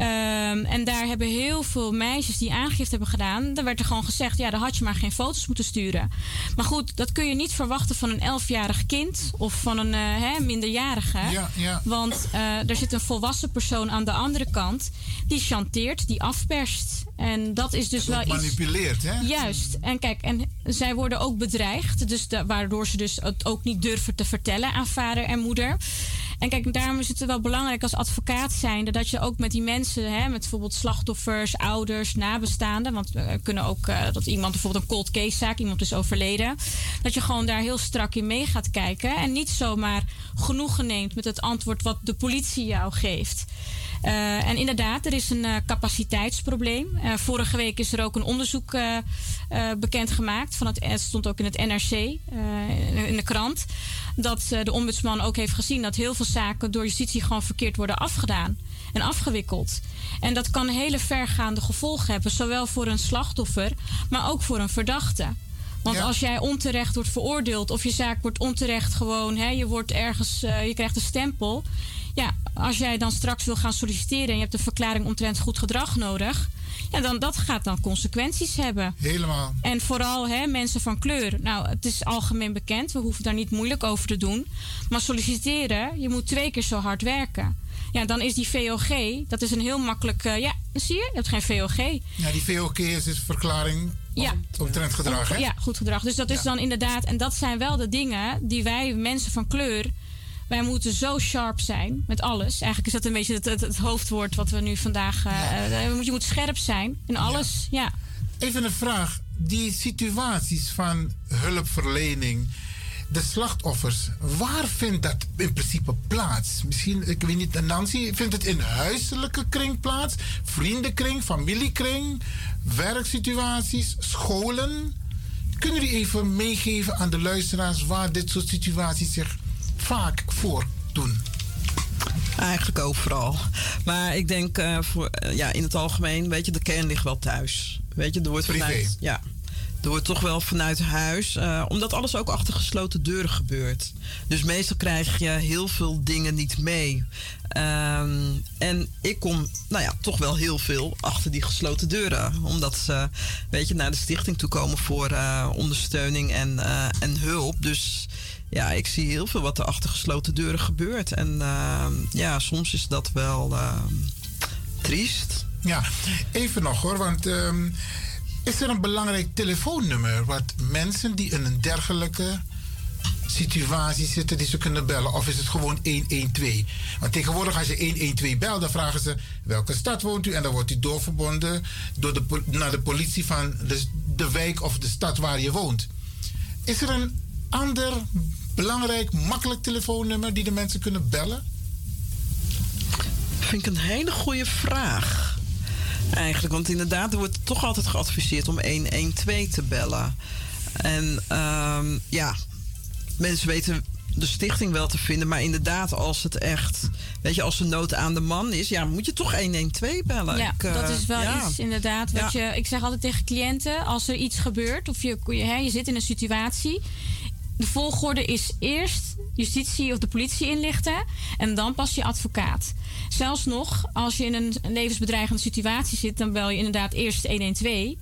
Um, en daar hebben heel veel meisjes die aangifte hebben gedaan. Daar werd er gewoon gezegd: ja, dan had je maar geen foto's moeten sturen. Maar goed, dat kun je niet verwachten van een elfjarig kind of van een uh, hè, minderjarige. Ja, ja. Want er zit een volwassen persoon aan de andere kant die chanteert, die afperst. En dat is dus wel manipuleert, iets. hè? Juist. En kijk, en zij worden ook bedreigd. Dus de, waardoor ze dus het ook niet durven te vertellen aan vader en moeder. En kijk, daarom is het wel belangrijk als advocaat zijnde dat je ook met die mensen, hè, met bijvoorbeeld slachtoffers, ouders, nabestaanden, want we kunnen ook uh, dat iemand bijvoorbeeld een cold case zaak, iemand is overleden, dat je gewoon daar heel strak in mee gaat kijken en niet zomaar genoegen neemt met het antwoord wat de politie jou geeft. Uh, en inderdaad, er is een uh, capaciteitsprobleem. Uh, vorige week is er ook een onderzoek bekendgemaakt. Van het, het stond ook in het NRC, in, de krant. Dat de ombudsman ook heeft gezien dat heel veel zaken door justitie gewoon verkeerd worden afgedaan en afgewikkeld. En dat kan hele vergaande gevolgen hebben, zowel voor een slachtoffer, maar ook voor een verdachte. Want ja. als jij onterecht wordt veroordeeld of je zaak wordt onterecht gewoon, hè, je wordt ergens, uh, je krijgt een stempel. Ja, als jij dan straks wil gaan solliciteren en je hebt een verklaring omtrent goed gedrag nodig, ja, dan dat gaat dan consequenties hebben. Helemaal. En vooral hè, mensen van kleur. Nou, het is algemeen bekend, we hoeven daar niet moeilijk over te doen. Maar solliciteren, je moet twee keer zo hard werken. Ja, dan is die VOG, dat is een heel makkelijk. Uh, ja, zie je, je hebt geen VOG. Ja, die VOG is dus verklaring ja. omtrent gedrag, hè? Ja, goed gedrag. Dus dat is dan inderdaad, en dat zijn wel de dingen die wij, mensen van kleur, wij moeten zo sharp zijn met alles. Eigenlijk is dat een beetje het, het, het hoofdwoord wat we nu vandaag. Uh, ja. Je moet scherp zijn in alles. Ja. Even een vraag. Die situaties van hulpverlening, de slachtoffers, waar vindt dat in principe plaats? Misschien, ik weet niet, Nancy, vindt het in huiselijke kring plaats? Vriendenkring, familiekring, werksituaties, scholen? Kunnen jullie even meegeven aan de luisteraars waar dit soort situaties zich vaak voordoen? Eigenlijk overal. Maar ik denk uh, voor, uh, ja, in het algemeen, weet je, de kern ligt wel thuis. Weet je, er wordt Privé. vanuit. Ja. Er wordt toch wel vanuit huis, uh, omdat alles ook achter gesloten deuren gebeurt. Dus meestal krijg je heel veel dingen niet mee. Um, en ik kom, nou ja, toch wel heel veel achter die gesloten deuren. Omdat ze, weet je, naar de stichting toe komen voor uh, ondersteuning en, uh, en hulp. Dus ja, ik zie heel veel wat er achter gesloten deuren gebeurt. En uh, ja, soms is dat wel uh, triest. Ja, even nog hoor, want is er een belangrijk telefoonnummer wat mensen die in een dergelijke situatie zitten die ze kunnen bellen? Of is het gewoon 112? Want tegenwoordig als je 112 belt, dan vragen ze welke stad woont u? En dan wordt u doorverbonden door naar de politie van de, de wijk of de stad waar je woont. Is er een ander belangrijk, makkelijk telefoonnummer die de mensen kunnen bellen? Vind ik een hele goede vraag. Eigenlijk, want inderdaad, er wordt toch altijd geadviseerd om 112 te bellen. En um, ja, mensen weten de stichting wel te vinden, maar inderdaad, als het echt, weet je, als er nood aan de man is, ja, moet je toch 112 bellen. Ja, ik, uh, dat is wel ja. iets inderdaad. Wat ja. je, ik zeg altijd tegen cliënten, als er iets gebeurt of je, je, hè, je zit in een situatie de volgorde is eerst justitie of de politie inlichten en dan pas je advocaat. Zelfs nog, als je in een levensbedreigende situatie zit, dan bel je inderdaad eerst 112.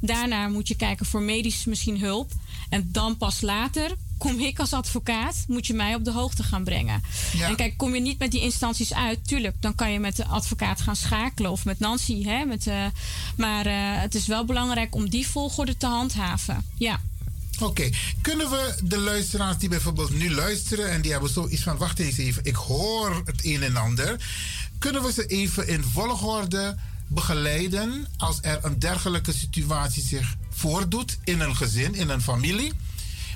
Daarna moet je kijken voor medisch misschien hulp. En dan pas later kom ik als advocaat, moet je mij op de hoogte gaan brengen. En kijk, kom je niet met die instanties uit, tuurlijk, dan kan je met de advocaat gaan schakelen of met Nancy. Hè, met, uh, maar uh, het is wel belangrijk om die volgorde te handhaven. Ja. Oké, kunnen we de luisteraars die bijvoorbeeld nu luisteren en die hebben zoiets van: wacht eens even, ik hoor het een en ander. Kunnen we ze even in volgorde begeleiden als er een dergelijke situatie zich voordoet in een gezin, in een familie?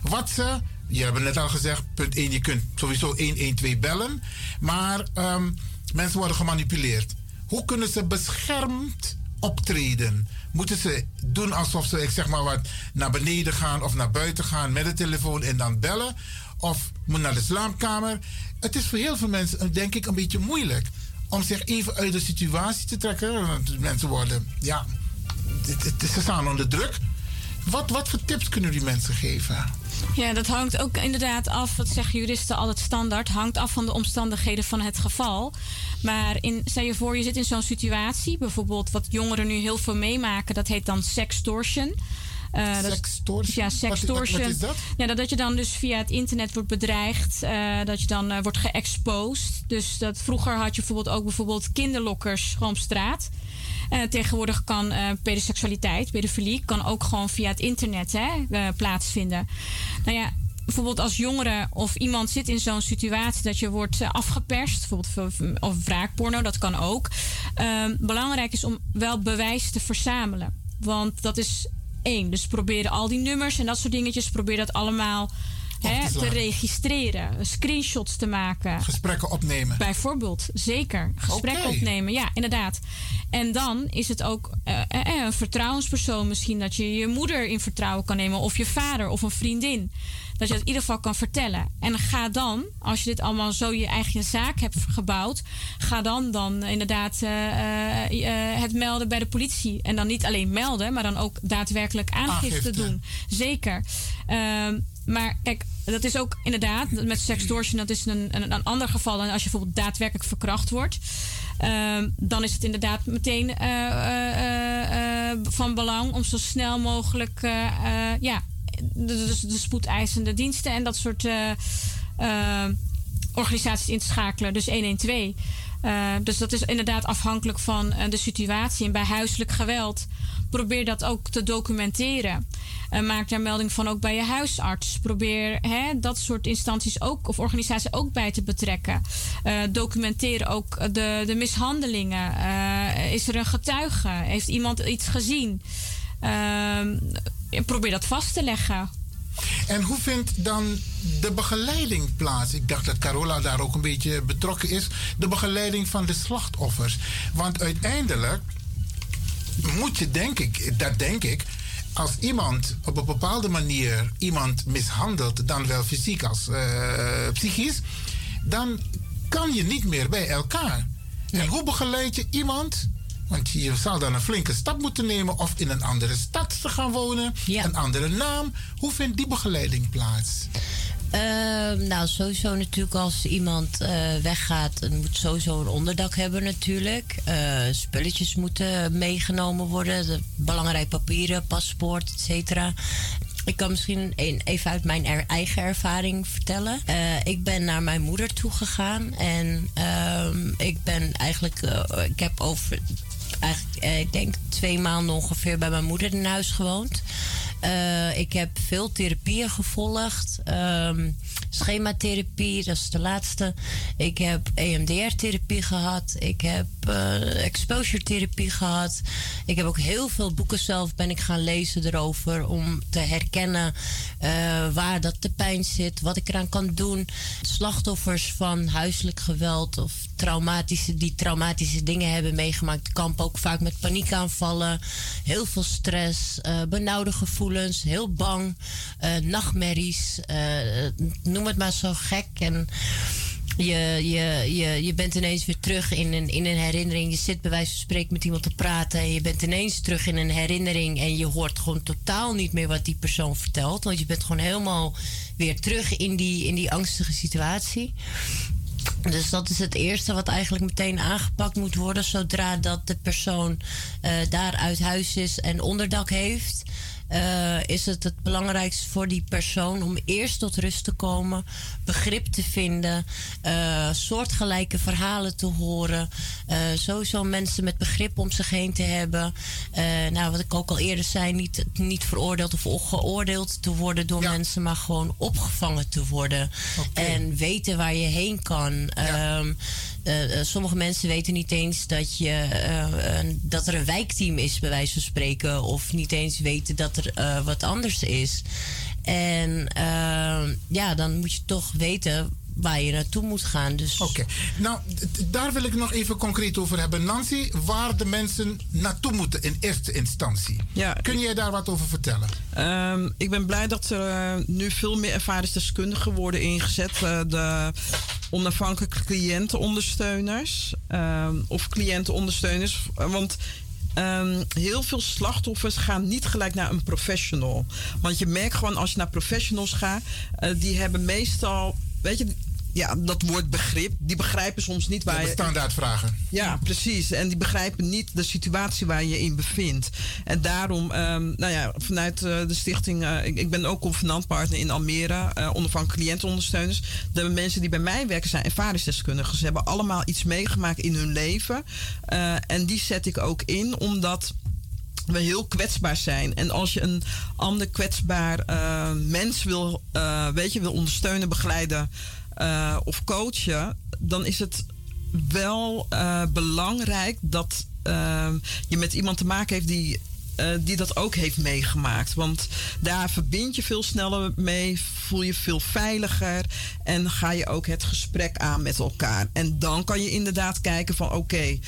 Wat ze, je hebt net al gezegd, punt 1, je kunt sowieso 112 bellen, maar um, mensen worden gemanipuleerd. Hoe kunnen ze beschermd optreden? Moeten ze doen alsof ze, ik zeg maar wat, naar beneden gaan of naar buiten gaan met de telefoon en dan bellen? Of moet naar de slaapkamer? Het is voor heel veel mensen, denk ik, een beetje moeilijk om zich even uit de situatie te trekken. Want mensen worden, ja, ze staan onder druk. Wat, wat voor tips kunnen die mensen geven? Ja, dat hangt ook inderdaad af, wat zeggen juristen altijd standaard, hangt af van de omstandigheden van het geval. Maar in, stel je voor, je zit in zo'n situatie, bijvoorbeeld wat jongeren nu heel veel meemaken, dat heet dan sextortion. Uh, sextortion? Ja, sextortion. Wat, is dat? Ja, dat, je dan dus via het internet wordt bedreigd. Uh, dat je dan uh, wordt geëxposed. Dus dat, vroeger had je bijvoorbeeld ook bijvoorbeeld kinderlokkers gewoon op straat. Tegenwoordig kan pedoseksualiteit, pedofilie, kan ook gewoon via het internet hè, plaatsvinden. Nou ja, bijvoorbeeld als jongere of iemand zit in zo'n situatie dat je wordt afgeperst, bijvoorbeeld of wraakporno, dat kan ook. Ehm, belangrijk is om wel bewijs te verzamelen. Want dat is één. Dus probeer al die nummers en dat soort dingetjes, probeer dat allemaal hè, te, registreren, screenshots te maken. Gesprekken opnemen. Bijvoorbeeld, zeker. Gesprekken opnemen, ja, inderdaad. En dan is het ook uh, uh, een vertrouwenspersoon misschien dat je je moeder in vertrouwen kan nemen, of je vader of een vriendin. Dat je het in ieder geval kan vertellen. En ga dan, als je dit allemaal zo je eigen zaak hebt gebouwd, ga dan dan inderdaad uh, uh, het melden bij de politie. En dan niet alleen melden, maar dan ook daadwerkelijk aangifte, doen. Zeker. Ehm, maar kijk, dat is ook inderdaad, met sextortion, dat is een, een, ander geval dan als je bijvoorbeeld daadwerkelijk verkracht wordt. Ehm, dan is het inderdaad meteen uh, uh, van belang om zo snel mogelijk ja, de, de, spoedeisende diensten en dat soort organisaties in te schakelen. Dus 112. Uh, dus dat is inderdaad afhankelijk van de situatie. En bij huiselijk geweld probeer dat ook te documenteren. maak daar melding van ook bij je huisarts. Probeer hè, dat soort instanties ook of organisaties ook bij te betrekken. documenteer ook de, de mishandelingen. is er een getuige? Heeft iemand iets gezien? probeer dat vast te leggen. En hoe vindt dan de begeleiding plaats? Ik dacht dat Carola daar ook een beetje betrokken is. De begeleiding van de slachtoffers. Want uiteindelijk moet je, denk ik, dat denk ik, als iemand op een bepaalde manier iemand mishandelt, dan wel fysiek als uh, psychisch, dan kan je niet meer bij elkaar. En hoe begeleid je iemand want je zal dan een flinke stap moeten nemen of in een andere stad te gaan wonen, een andere naam. Hoe vindt die begeleiding plaats? Uh, nou, sowieso natuurlijk als iemand uh, weggaat, dan moet sowieso een onderdak hebben natuurlijk. Uh, spulletjes moeten meegenomen worden, de belangrijke papieren, paspoort, et cetera. Ik kan misschien een, even uit mijn eigen ervaring vertellen. Uh, ik ben naar mijn moeder toe gegaan en ehm, ik ben eigenlijk, ik heb over eigenlijk, eh, ik denk twee maanden ongeveer bij mijn moeder in huis gewoond. Uh, ik heb veel therapieën gevolgd. Um, schematherapie, dat is de laatste. Ik heb EMDR-therapie gehad. Ik heb uh, exposure-therapie gehad. Ik heb ook heel veel boeken zelf ben ik gaan lezen erover om te herkennen waar dat de pijn zit, wat ik eraan kan doen. Slachtoffers van huiselijk geweld of traumatische, die traumatische dingen hebben meegemaakt, kampen ook vaak met paniekaanvallen, heel veel stress, uh, benauwde gevoelens, heel bang, nachtmerries noem het maar zo gek. En je, je, je, je bent ineens weer terug in een, in een herinnering. Je zit bij wijze van spreken met iemand te praten. En je bent ineens terug in een herinnering. En je hoort gewoon totaal niet meer wat die persoon vertelt. Want je bent gewoon helemaal weer terug in die, in die angstige situatie. Dus dat is het eerste wat eigenlijk meteen aangepakt moet worden. Zodra dat de persoon uh, daar uit huis is en onderdak heeft. Uh, is het het belangrijkste voor die persoon om eerst tot rust te komen, begrip te vinden, uh, soortgelijke verhalen te horen, uh, sowieso mensen met begrip om zich heen te hebben. nou, wat ik ook al eerder zei, niet, niet veroordeeld of geoordeeld te worden door mensen, maar gewoon opgevangen te worden okay. en weten waar je heen kan. Ja. Um, uh, sommige mensen weten niet eens dat, je, uh, dat er een wijkteam is, bij wijze van spreken. Of niet eens weten dat er wat anders is. En ja, dan moet je toch weten waar je naartoe moet gaan. Dus... Oké, nou daar wil ik nog even concreet over hebben. Nancy, waar de mensen naartoe moeten in eerste instantie. Ja, Kun jij daar wat over vertellen? Um, ik ben blij dat er nu veel meer ervaringsdeskundigen worden ingezet. Uh, de onafhankelijke cliëntenondersteuners um, of cliëntenondersteuners. Want Um, heel veel slachtoffers gaan niet gelijk naar een professional. Want je merkt gewoon als je naar professionals gaat, uh, die hebben meestal. Weet je, ja, dat woord begrip, die begrijpen soms niet waar je... standaardvragen. Ja, precies. En die begrijpen niet de situatie waar je in bevindt. En daarom, um, nou ja, vanuit uh, de stichting... Uh, ik, ik, ben ook convenantpartner in Almere, uh, onafhankelijk cliëntenondersteuners. De mensen die bij mij werken zijn ervaringsdeskundigen. Ze hebben allemaal iets meegemaakt in hun leven. en die zet ik ook in, omdat we heel kwetsbaar zijn. En als je een ander kwetsbaar mens wil, weet je, wil ondersteunen, begeleiden uh, of coachen, dan is het wel uh, belangrijk dat uh, je met iemand te maken heeft die uh, die dat ook heeft meegemaakt. Want daar verbind je veel sneller mee, voel je veel veiliger en ga je ook het gesprek aan met elkaar. En dan kan je inderdaad kijken van oké,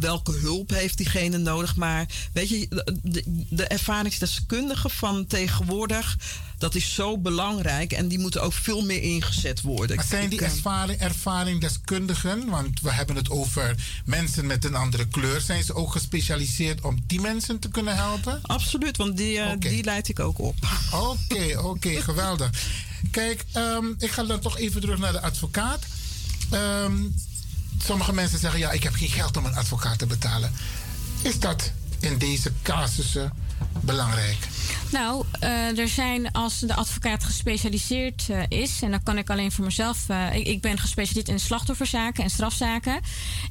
welke hulp heeft diegene nodig. Maar weet je, de, de ervaringsdeskundigen van tegenwoordig dat is zo belangrijk en die moeten ook veel meer ingezet worden. Maar zijn die ervaring, ervaringdeskundigen, want we hebben het over mensen met een andere kleur, zijn ze ook gespecialiseerd om die mensen te kunnen helpen? Absoluut, want die, uh, die leid ik ook op. Oké, oké, okay, geweldig. Kijk, um, ik ga dan toch even terug naar de advocaat. Um, sommige mensen zeggen, ja, ik heb geen geld om een advocaat te betalen. Is dat in deze casussen belangrijk? Nou, uh, er zijn als de advocaat gespecialiseerd uh, is, en dan kan ik alleen voor mezelf, uh, ik, ben gespecialiseerd in slachtofferzaken en strafzaken.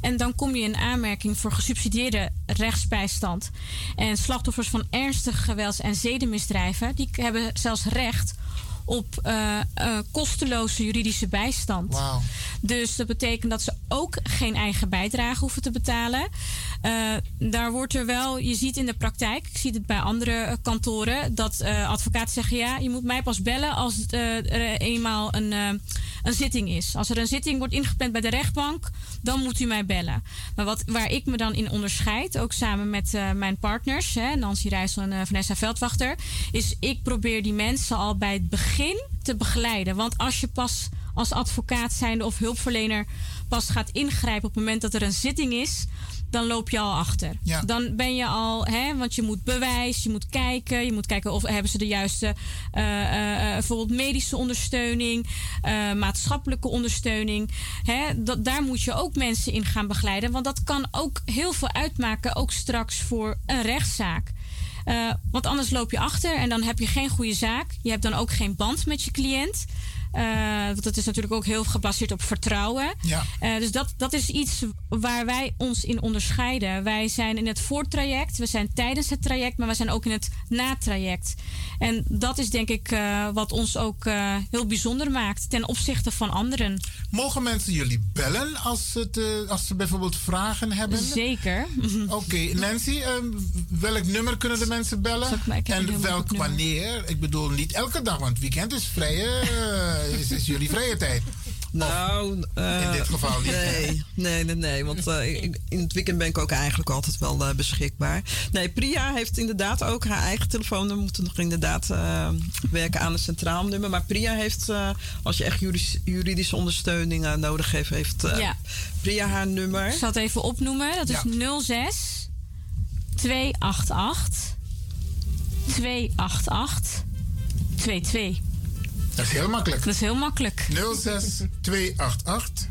En dan kom je in aanmerking voor gesubsidieerde rechtsbijstand. En slachtoffers van ernstige gewelds- en zedenmisdrijven, die hebben zelfs recht op uh, uh, kosteloze juridische bijstand. Wow. Dus dat betekent dat ze ook geen eigen bijdrage hoeven te betalen. Uh, daar wordt er wel, je ziet in de praktijk, ik zie het bij andere kantoren, dat advocaten zeggen: ja, je moet mij pas bellen als er eenmaal een, een zitting is. Als er een zitting wordt ingepland bij de rechtbank, dan moet u mij bellen. Maar wat, waar ik me dan in onderscheid, ook samen met mijn partners, hè, Nancy Rijssel en Vanessa Veldwachter, is ik probeer die mensen al bij het begin begin te begeleiden. Want als je pas als advocaat zijnde of hulpverlener pas gaat ingrijpen op het moment dat er een zitting is, dan loop je al achter. Ja. Dan ben je al, hè, want je moet bewijs, je moet kijken, je moet kijken of hebben ze de juiste, uh, uh, bijvoorbeeld medische ondersteuning, uh, maatschappelijke ondersteuning. Hè, dat, daar moet je ook mensen in gaan begeleiden, want dat kan ook heel veel uitmaken, ook straks voor een rechtszaak. Uh, want anders loop je achter en dan heb je geen goede zaak. Je hebt dan ook geen band met je cliënt. Uh, want het is natuurlijk ook heel gebaseerd op vertrouwen. Ja. Uh, dus dat, dat is iets waar wij ons in onderscheiden. Wij zijn in het voortraject, we zijn tijdens het traject, maar we zijn ook in het natraject. En dat is denk ik uh, wat ons ook heel bijzonder maakt ten opzichte van anderen. Mogen mensen jullie bellen als, het, als ze bijvoorbeeld vragen hebben? Zeker. Oké, okay. Nancy, welk nummer kunnen de mensen bellen? En welk wanneer? Ik bedoel, niet elke dag, want weekend is vrije. Is, is jullie vrije tijd. Nou, uh, in dit geval niet. Nee, nee, nee, nee. Want uh, in het weekend ben ik ook eigenlijk altijd wel uh, beschikbaar. Nee, Priya heeft inderdaad ook haar eigen telefoon. We moeten nog inderdaad werken aan een centraal nummer. Maar Priya heeft, als je echt juridische ondersteuning nodig heeft, heeft ja. Priya haar nummer. Ik zal het even opnoemen. Dat is ja. 06 288 288 22. Dat is heel makkelijk. Dat is heel makkelijk. 06288.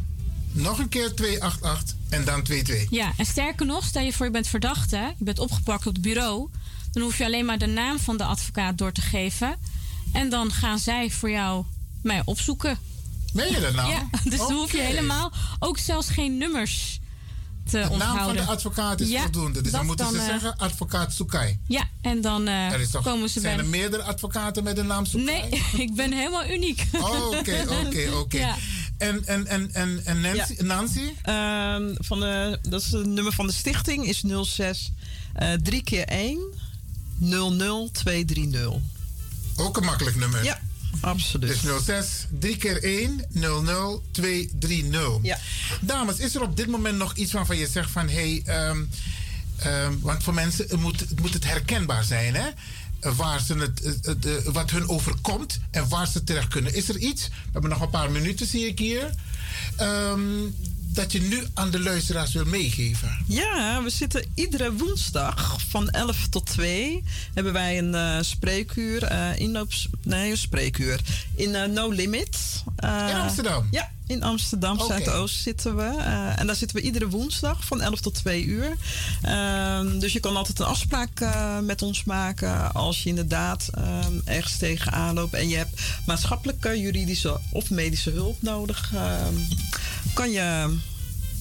Nog een keer 288 en dan 22. Ja, en sterker nog, stel je voor je bent verdachte, je bent opgepakt op het bureau, dan hoef je alleen maar de naam van de advocaat door te geven. En dan gaan zij voor jou mij opzoeken. Ben je dat nou? Ja, dus dan hoef je helemaal ook zelfs geen nummers te de naam van de advocaat is voldoende. Dus dan moeten ze eh, zeggen advocaat Sukai. Ja, en dan uh, komen ze zijn bij... er meerdere advocaten met de naam Sukai? Nee, ik ben helemaal uniek. Oké, oké, oké. En, en, en, en, en Nancy? Ja. Nancy? Uh, van de, dat is het nummer van de stichting, is 06 uh, 3 keer 1 00230. Ook een makkelijk nummer. Ja. Absoluut. Dus 06 3 keer 1 00 230. Ja. Dames, is er op dit moment nog iets waarvan je zegt van hé, hey, um, um, want voor mensen het moet, het moet het herkenbaar zijn, hè? Waar ze het, het, het, wat hun overkomt en waar ze terecht kunnen. Is er iets? We hebben nog een paar minuten, zie ik hier. Um, dat je nu aan de luisteraars wil meegeven? Ja, we zitten iedere woensdag van 11 tot 2 hebben wij een uh, spreekuur, uh, inloops, nee, een spreekuur in uh, No Limit. in Amsterdam? Ja, in Amsterdam okay. Zuidoost zitten we. en daar zitten we iedere woensdag van 11 tot 2 uur. Ehm, dus je kan altijd een afspraak met ons maken als je inderdaad ehm, ergens tegenaan loopt en je hebt maatschappelijke, juridische of medische hulp nodig. Ehm, kan je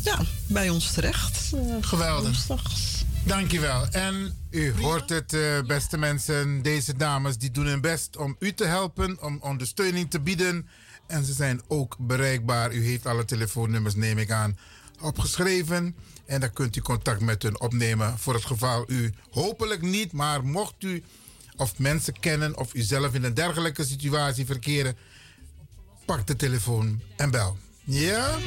ja, bij ons terecht. Uh, Geweldig. Woensdags. Dankjewel. En u hoort het, uh, beste mensen. Deze dames die doen hun best om u te helpen, om ondersteuning te bieden. En ze zijn ook bereikbaar. U heeft alle telefoonnummers, neem ik aan, opgeschreven. En dan kunt u contact met hun opnemen. Voor het geval u hopelijk niet, maar mocht u of mensen kennen of u zelf in een dergelijke situatie verkeren, pak de telefoon en bel. Ja?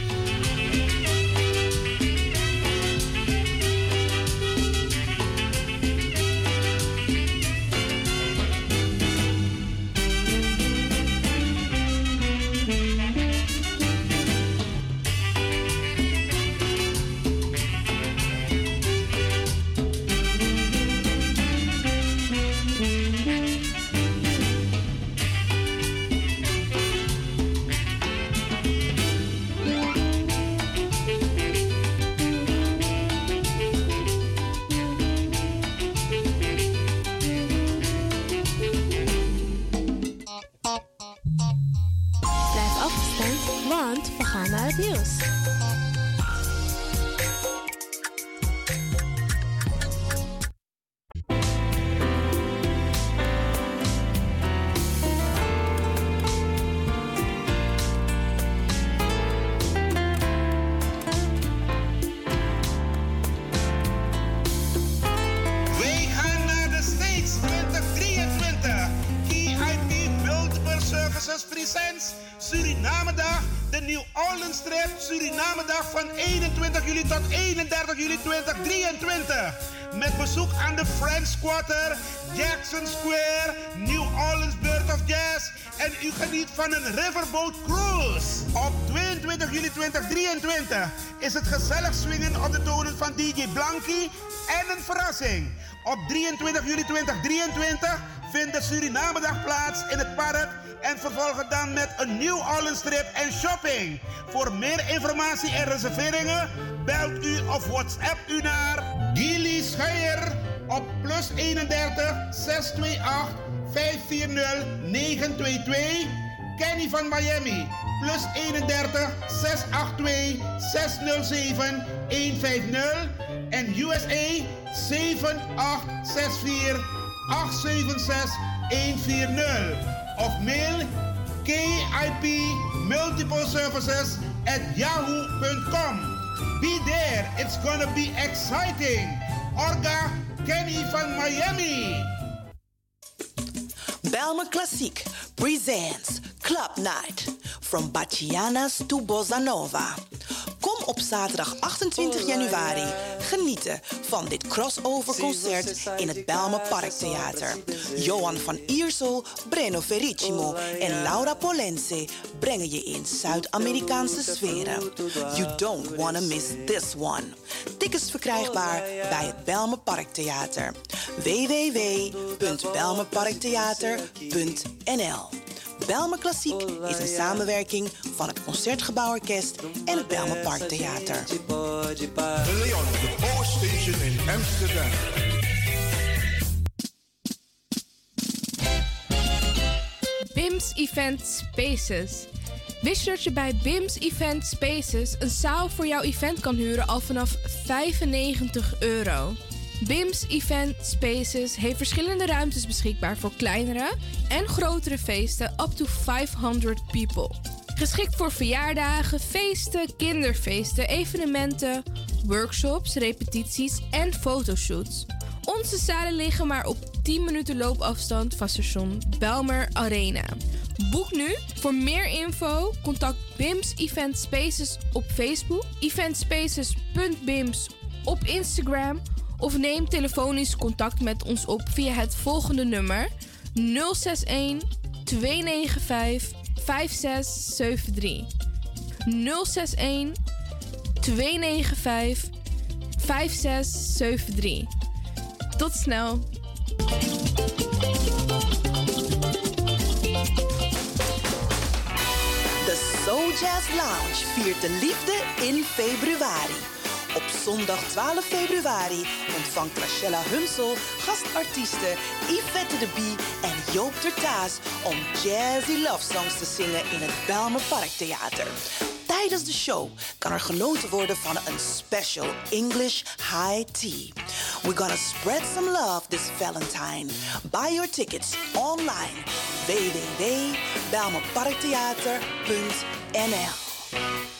Jackson Square, New Orleans Bird of Jazz. En u geniet van een Riverboat Cruise. Op 22 juli 2023 is het gezellig swingen op de tonen van DJ Blanky en een verrassing. Op 23 juli 2023 vindt de Surinamedag plaats in het park en vervolgen dan met een New Orleans trip en shopping. Voor meer informatie en reserveringen belt u of WhatsApp u naar Gilly Scheier op plus 31 628 540 922. Kenny van Miami plus 31 682 607 150 en USA 7864 876 140 of mail KIP Multiple Services at yahoo.com. Be there, it's gonna be exciting. Orga Kenny van Miami. Belmer Klassiek presents Club Night. From Bachianas to Bossa Nova. Kom op zaterdag 28 januari genieten van dit crossover concert in het Belme Parktheater. Johan van Iersel, Breno Ferricimo en Laura Polense brengen je in Zuid-Amerikaanse sferen. You don't wanna miss this one. Tickets verkrijgbaar bij het Belme Parktheater. www.belmeparktheater.nl Belmer Klassiek is een samenwerking van het Concertgebouworkest en het Belmer Parktheater. De Leon, de Power Station in Amsterdam. BIMS Event Spaces. Wist je dat je bij BIMS Event Spaces een zaal voor jouw event kan huren al vanaf 95 euro? BIMS Event Spaces heeft verschillende ruimtes beschikbaar voor kleinere en grotere feesten up to 500 people. Geschikt voor verjaardagen, feesten, kinderfeesten, evenementen, workshops, repetities en fotoshoots. Onze zalen liggen maar op 10 minuten loopafstand van station Belmer Arena. Boek nu. Voor meer info contact BIMS Event Spaces op Facebook, eventspaces.bims op Instagram of neem telefonisch contact met ons op via het volgende nummer 061 295 5673. 061 295 5673. Tot snel. De Soul Jazz Lounge viert de liefde in februari. Op zondag 12 februari ontvangt Rachella Hunsel gastartiesten Yvette de Bie en Joop Tertaas om jazzy love songs te zingen in het Belmer Parktheater. Tijdens de show kan er genoten worden van een special English high tea. We're gonna spread some love this Valentine. Buy your tickets online www.belmerparktheater.nl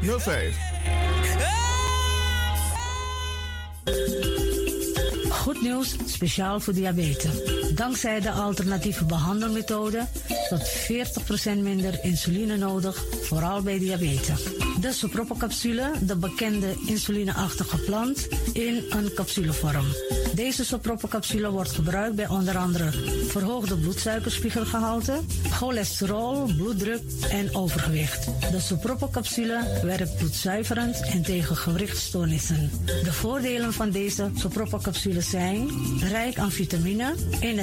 5305. Goed nieuws, speciaal voor diabetes. Dankzij de alternatieve behandelmethode tot 40% minder insuline nodig, vooral bij diabetes. De soproppencapsule, de bekende insulineachtige plant, in een capsulevorm. Deze soproppencapsule wordt gebruikt bij onder andere verhoogde bloedsuikerspiegelgehalte, cholesterol, bloeddruk en overgewicht. De soproppencapsule werkt bloedzuiverend en tegen gewrichtstoornissen. De voordelen van deze soproppencapsule zijn rijk aan vitamine, energie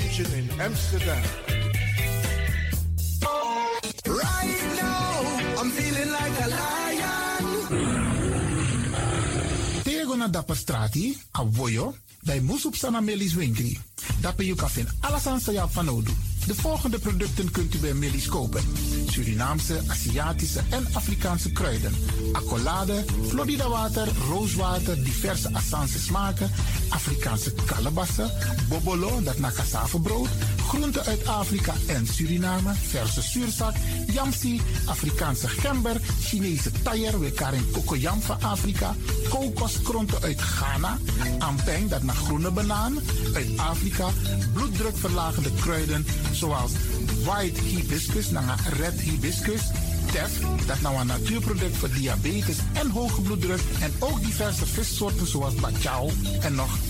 Station in Amsterdam. Right now, I'm feeling like a lion. Tego na dapper strati, a voyo, bij Moesop Sana Melis Winkri. Dapper you kan vinden alles aan van nodu. De volgende producten kunt u bij Melis kopen. Surinaamse, Aziatische en Afrikaanse kruiden. Accolade, Florida water, rooswater, diverse Assange smaken. Afrikaanse kalebassen, bobolo, dat na brood. Groenten uit Afrika en Suriname, verse zuurzak, yamsi, Afrikaanse gember, Chinese taier, we karin kokoyam van Afrika, kokoskronten uit Ghana, ampeng, dat naar groene banaan, uit Afrika, bloeddrukverlagende kruiden zoals white hibiscus, naar red hibiscus, tef, dat nou een natuurproduct voor diabetes en hoge bloeddruk en ook diverse vissoorten zoals bachao en nog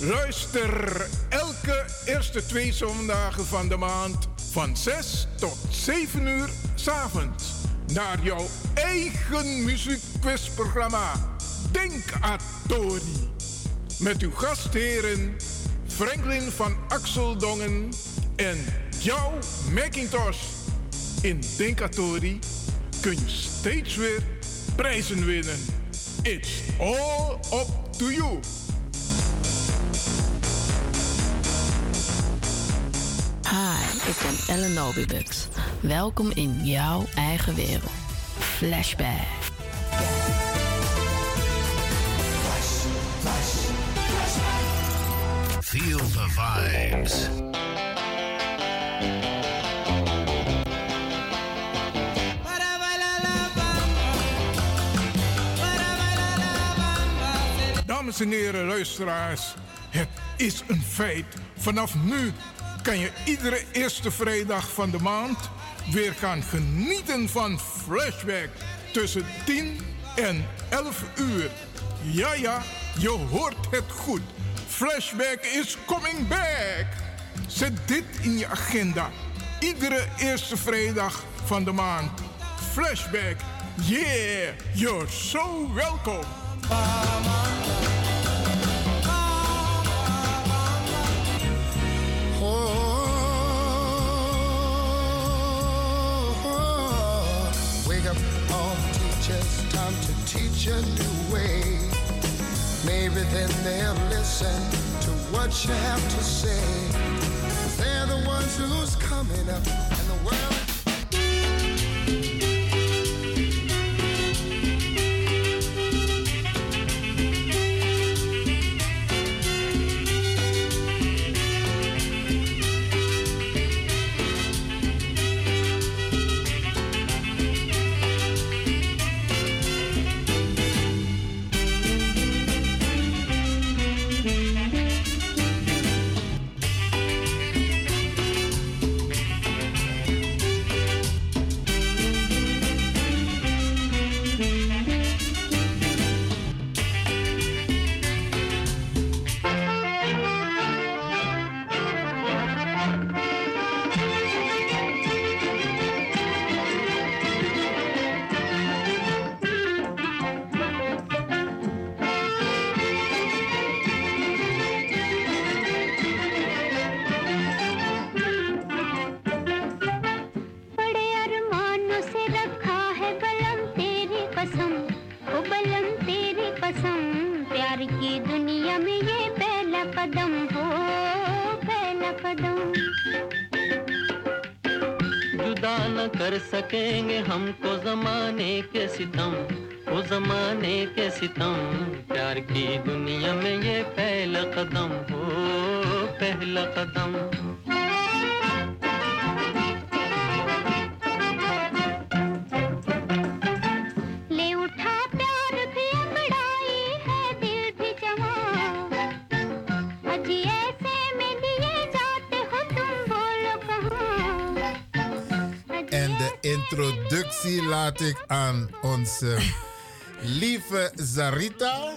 Luister elke eerste twee zondagen van de maand van 6 tot 7 uur s'avonds naar jouw eigen muziekquizprogramma Denk Atori. Met uw gastheren Franklin van Axeldongen en jouw Macintosh. In Denkatori kun je steeds weer prijzen winnen. It's all up to you. Hi, ik ben Ellen Nobibux. Welkom in jouw eigen wereld. Flashback. Feel the vibes. Dames en heren, luisteraars, het is een feit. Vanaf nu kan je iedere eerste vrijdag van de maand weer gaan genieten van Flashback tussen 10 en 11 uur. Ja, ja, je hoort het goed. Flashback is coming back. Zet dit in je agenda. Iedere eerste vrijdag van de maand. Flashback. Yeah, you're so welcome. What you have to say. They're the ones who's coming up, and the world. हम हमको जमाने के सितम, वो जमाने के सितम। प्यार की दुनिया में ये पहला कदम हो पहला कदम। Ik aan onze lieve Zarita.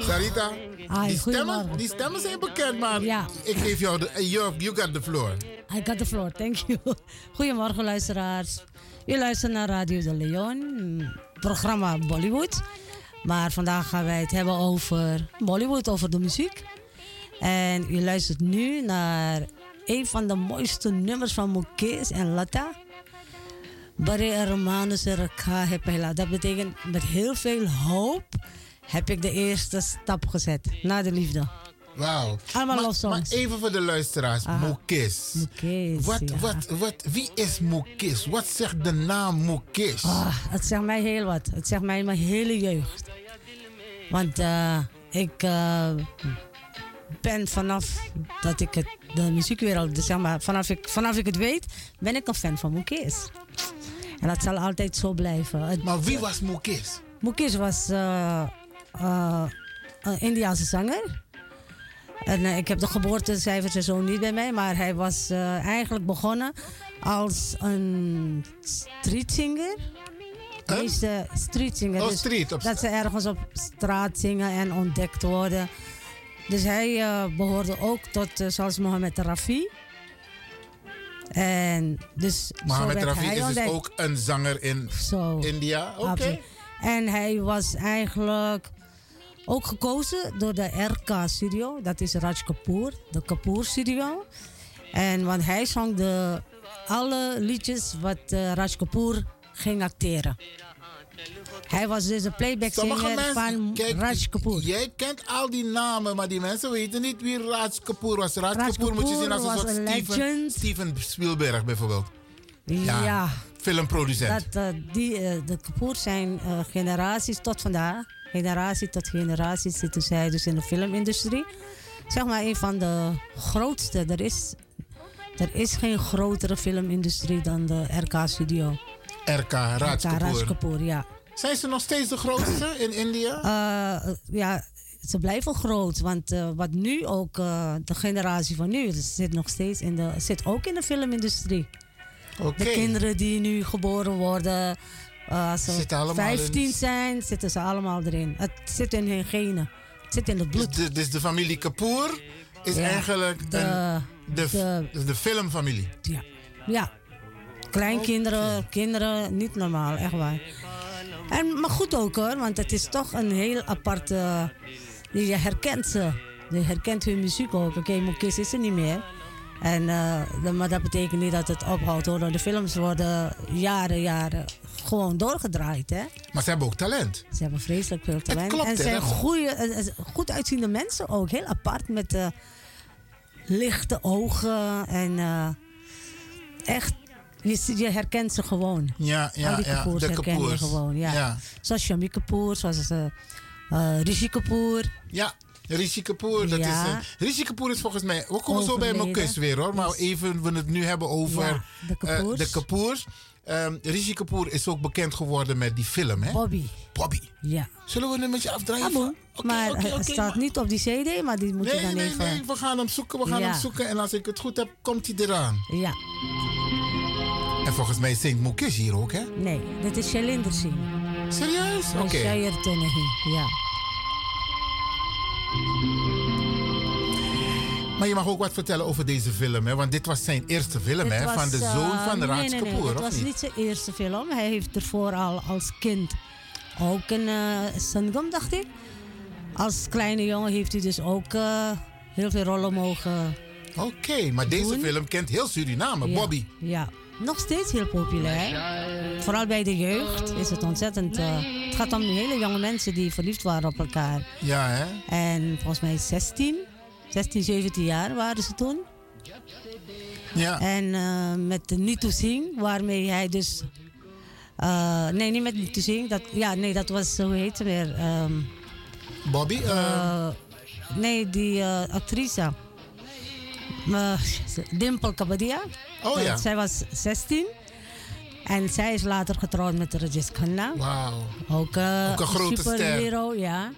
Zarita, Hi, die, stemmen, die stemmen zijn bekend, maar Ja. ik geef jou de... You, you got the floor. I got the floor, thank you. Goedemorgen luisteraars. U luistert naar Radio de Leon, mm, programma Bollywood. Maar vandaag gaan wij het hebben over Bollywood, over de muziek. En u luistert nu naar een van de mooiste nummers van Mukesh en Lata. Bare Romanus Rekha Hepela. Dat betekent met heel veel hoop heb ik de eerste stap gezet naar de liefde. Wauw. Allemaal Maar-. Maar even voor de luisteraars. Mokis. Mukesh, Wat, ja. wat, wat, wie is Mokis? Wat zegt de naam Mokis? Ah, het zegt mij heel wat. Het zegt mij mijn hele jeugd. Want eh, ik eh, ben vanaf dat ik het, de muziekwereld, dus zeg maar, vanaf ik, vanaf ik het weet, ben ik een fan van Moekis. En dat zal altijd zo blijven. Het- Maar wie was Mokis? Mukesh was eh, eh, een Indiaanse zanger. En eh, ik heb de geboortecijfers en zo niet bij mij, maar hij was eigenlijk begonnen als een streetsinger. Deze streetsinger. Oh, dus street, op dat ze ergens op straat zingen en ontdekt worden. Dus hij eh, behoorde ook tot, eh, zoals Mohammed Rafi. En dus Mohammed Rafi is dus ook een zanger in India. Oké. En hij was eigenlijk ook gekozen door de RK-studio. Dat is Raj Kapoor, de Kapoor-studio. En want hij zong de, alle liedjes wat eh, Raj Kapoor ging acteren. Hij was dus de playback Sommige singer mensen, van kijk, Raj Kapoor. jij kent al die namen, maar die mensen weten niet wie Raj Kapoor was. Raj, Raj Kapoor moet je zien als een soort een Steven, legend. Steven Spielberg bijvoorbeeld. Ja. Filmproducent. Dat, eh, die, eh, de Kapoor zijn eh, generaties tot vandaag. Generatie tot generatie zitten zij dus in de filmindustrie. Zeg maar een van de grootste. Er is, er is geen grotere filmindustrie dan de RK-studio. RK, Raj Raj Kapoor. Kapoor, ja. Zijn ze nog steeds de grootste in India? Eh, ja, ze blijven groot. Want eh, wat nu ook, eh, de generatie van nu, zit nog steeds in de, zit ook in de filmindustrie. Oké. De kinderen die nu geboren worden, als ze Zitten allemaal 15 in- zijn, zitten ze allemaal erin. Het zit in hun genen. Het zit in het bloed. Dus de, dus de familie Kapoor is Ja. eigenlijk De- een, de, de, de filmfamilie. Ja. Ja. Kleinkinderen, kinderen, niet normaal, echt waar. En, maar goed ook hoor, want het is toch een heel aparte. Je herkent ze. Je herkent hun muziek ook. Oké, Mokis is er niet meer. En, eh, de- maar dat betekent niet dat het ophoudt hoor. De films worden jaren, jaren gewoon doorgedraaid. Hè? Maar ze hebben ook talent. Ze hebben vreselijk veel talent. klopt, en ze zijn goeie, eh, eh, goed uitziende mensen ook. Heel apart met lichte ogen. En eh, echt, je, herkent ze gewoon. Ja, ja, Al die ja, de herken je gewoon. Ja. Ja. Zoals Shami Kapoor, zoals eh eh, Rishi Kapoor. Ja, Rishi Kapoor. Dat Ja. is, eh, Rishi Kapoor is volgens mij... We komen zo bij. Mokis weer hoor. Maar even we het nu hebben over de Kapoors. de Kapoors. Ehm, Rishi Kapoor is ook bekend geworden met die film, hè? Bobby. Bobby. Ja. Zullen we een nummertje afdraaien? Aboe. maar het staat niet op die CD, maar die moet Nee, je dan nee, even. nee. We gaan hem zoeken, we gaan Ja. hem zoeken. En als ik het goed heb, komt hij eraan. Ja. En volgens mij zingt Mukesh hier ook, hè? Nee, dit is Shalinder Singh. Serieus? Oké. Shire Tunehi, ja. Maar je mag ook wat vertellen over deze film, hè? Want dit was zijn eerste film, hè? van de eh, zoon van Raj nee, nee, nee, Kapoor, Het was niet? zijn eerste film. Hij heeft ervoor al als kind ook een uh, Sangam, dacht ik. Als kleine jongen heeft hij dus ook eh, heel veel rollen mogen. Oké, maar deze film kent heel Suriname, Ja, Bobby. Ja, nog steeds heel populair. Vooral bij de jeugd is het ontzettend. eh, het gaat om hele jonge mensen die verliefd waren op elkaar. Ja, hè? En volgens mij 16, 16, 17 jaar waren ze toen. Ja. En eh, met de Nitu Singh, waarmee hij dus. eh, nee, niet met Nitu Singh. Dat, ja, nee, dat was, hoe heet ze weer? Ehm, Bobby? eh, nee, die actrice mijn Dimpel Kabadia. Oh ja. Zij was 16. En zij is later getrouwd met Rajesh Khanna. Wauw. Ook, eh, een grote superhero, ster. ja.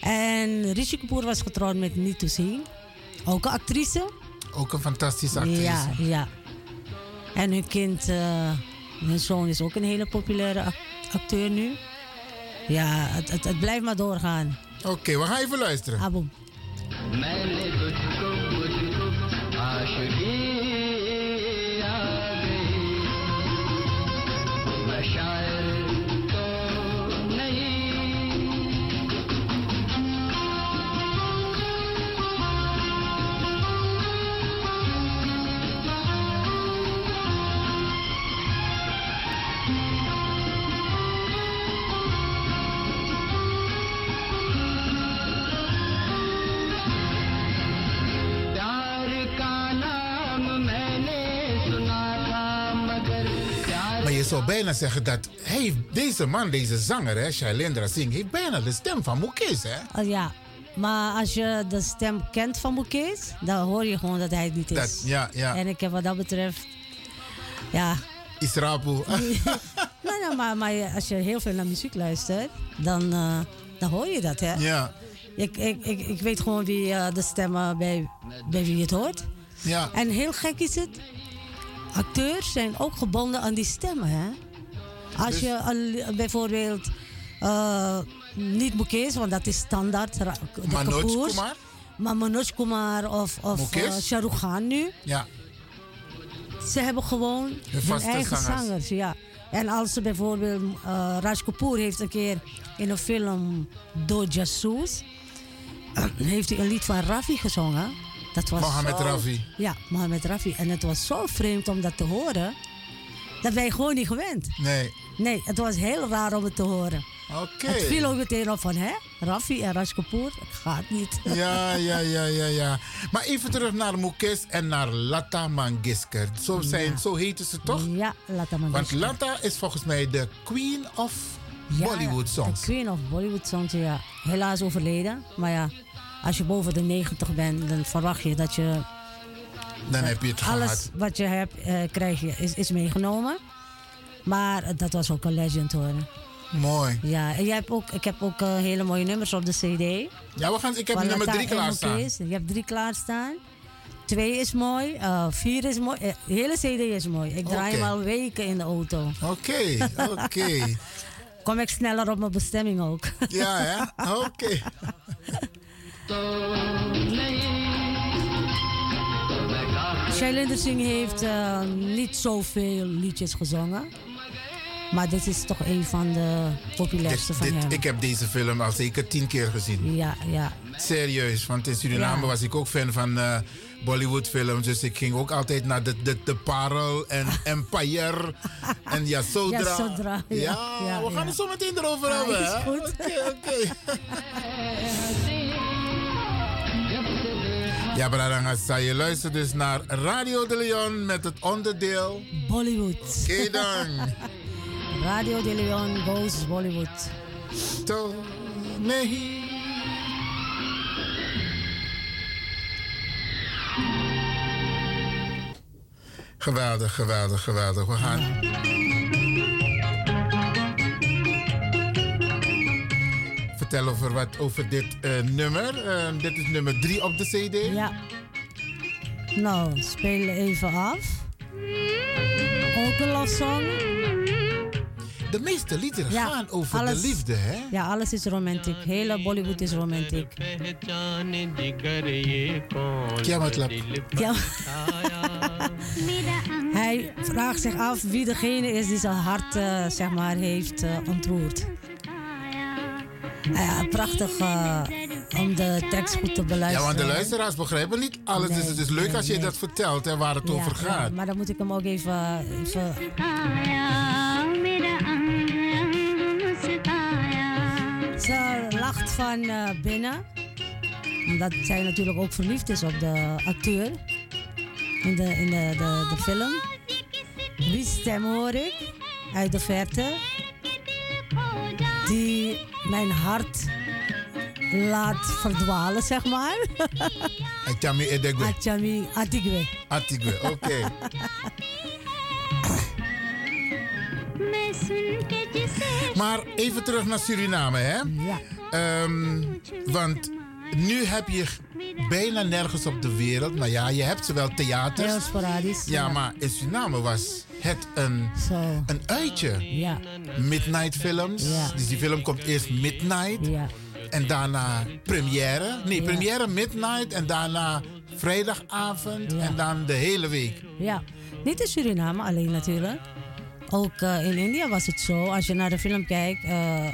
En Rishi Kapoor was getrouwd met Neetu Singh. Ook een actrice. Ook een fantastische actrice. Ja, ja. En hun kind, eh, hun zoon is ook een hele populaire acteur nu. Ja, het, het, blijft maar doorgaan. Oké, we gaan even luisteren. Abom. Mijn leven I should be. Zou bijna zeggen dat hij, deze man, deze zanger, hè, Shailendra Singh, heeft bijna de stem van Mukesh, hè? Oh, ja, maar als je de stem kent van Mukesh, dan hoor je gewoon dat hij het niet is. Dat, ja, ja. En ik heb wat dat betreft, ja. Israpu. nee, nee, maar, maar als je heel veel naar muziek luistert, dan, eh, dan hoor je dat, hè? Ja. Ik, ik, ik, ik weet gewoon wie eh, de stemmen bij, bij wie het hoort. Ja. En heel gek is het, acteurs zijn ook gebonden aan die stemmen, hè? Als Dus- je bijvoorbeeld eh, niet Mukesh, want dat is standaard. de Manoj. Kumar? Maar Manoj Kumar of, of eh, Khan nu. Ja. Ze hebben gewoon hun eigen zangers. zangers. ja. En als ze bijvoorbeeld, eh Raj Kapoor heeft een keer in een film Do Jasoos, heeft hij een lied van Rafi gezongen. Dat was zo- Rafi. Ja, Mohammed Rafi. En het was zo vreemd om dat te horen, dat wij gewoon niet gewend. Nee. Nee, het was heel raar om het te horen. Oké. Het viel ook meteen op van, hè, Rafi en Raj Kapoor, dat gaat niet. Ja, ja, ja, ja, ja. Maar even terug naar Mukesh en naar Lata Mangishkar. Zo, zijn, Ja. zo heten ze toch? Ja, Lata Want Mangishkar. Lata is volgens mij de queen of Bollywood songs. De Queen of Bollywood songs, ja. Helaas overleden. Maar ja, als je boven de 90 bent, dan verwacht je dat je Dan heb je het alles gehad. wat je hebt, eh, krijg je, is, is meegenomen. Maar eh, dat was ook een legend hoor. Mooi. Ja, en jij hebt ook, ik heb ook eh, hele mooie nummers op de CD. Ja, we gaan, ik heb nummer drie klaarstaan. Je hebt drie klaarstaan. Twee is mooi, eh, vier is mooi. eh, de hele CD is mooi. Ik draai hem al weken in de auto. Oké, oké. Kom ik sneller op mijn bestemming ook. Ja, hè? Oké. Shailender Singh heeft eh, niet zoveel liedjes gezongen. Maar dit is toch een van de populairste Dit, van dit, hem. ik heb deze film al zeker tien keer gezien. Ja, ja. Serieus, want in Suriname Ja. was ik ook fan van eh Bollywood films. Dus ik ging ook altijd naar de, de, de Parel en Empire en Yasodra. Yasodra, ja, Ja, ja, we gaan het zo meteen erover hebben. Oké, oké. Ja, Bradanga, je luistert dus naar Radio de Leon met het onderdeel Bollywood. Oké dan. Radio de Leon goes Bollywood. To nee. Geweldig, geweldig, geweldig. We gaan. Vertel over wat over dit eh, nummer. Eh, dit is nummer 3 op de CD. Ja. Nou, speel even af. Ook een love song. De meeste liederen gaan over alles- de liefde, hè? Ja, alles is romantiek. Hele Bollywood is romantiek. Ja, matlab. Ja. Hij vraagt zich af wie degene is die zijn hart eh, zeg maar, heeft eh, ontroerd. Ja, prachtig eh, om de tekst goed te Ja, beluisteren. want de luisteraars begrijpen niet alles. dus het is leuk als je dat vertelt hè, waar het Ja, over ja, gaat. maar dan moet ik hem ook even, even Ze lacht van eh, binnen. Omdat zij natuurlijk ook verliefd is op de acteur. In de, in de, de, de film. Wie stem hoor ik? Uit de verte. Die mijn hart laat verdwalen, zeg maar. Achami Edegwe. Achami Atigwe. Atigwe, oké. Maar even terug naar Suriname, hè? Ja. Ehm, want nu heb je bijna nergens op de wereld. Nou ja, je hebt zowel theaters. Heel sporadisch. Ja, maar in Suriname was het een, een uitje. Ja. Midnight films. Ja. Dus die film komt eerst midnight. Ja. En daarna première. Nee, Ja. première midnight. En daarna vrijdagavond. En dan de hele week. Ja, niet in Suriname alleen natuurlijk. Ook eh, in India was het zo. Als je naar de film kijkt, eh,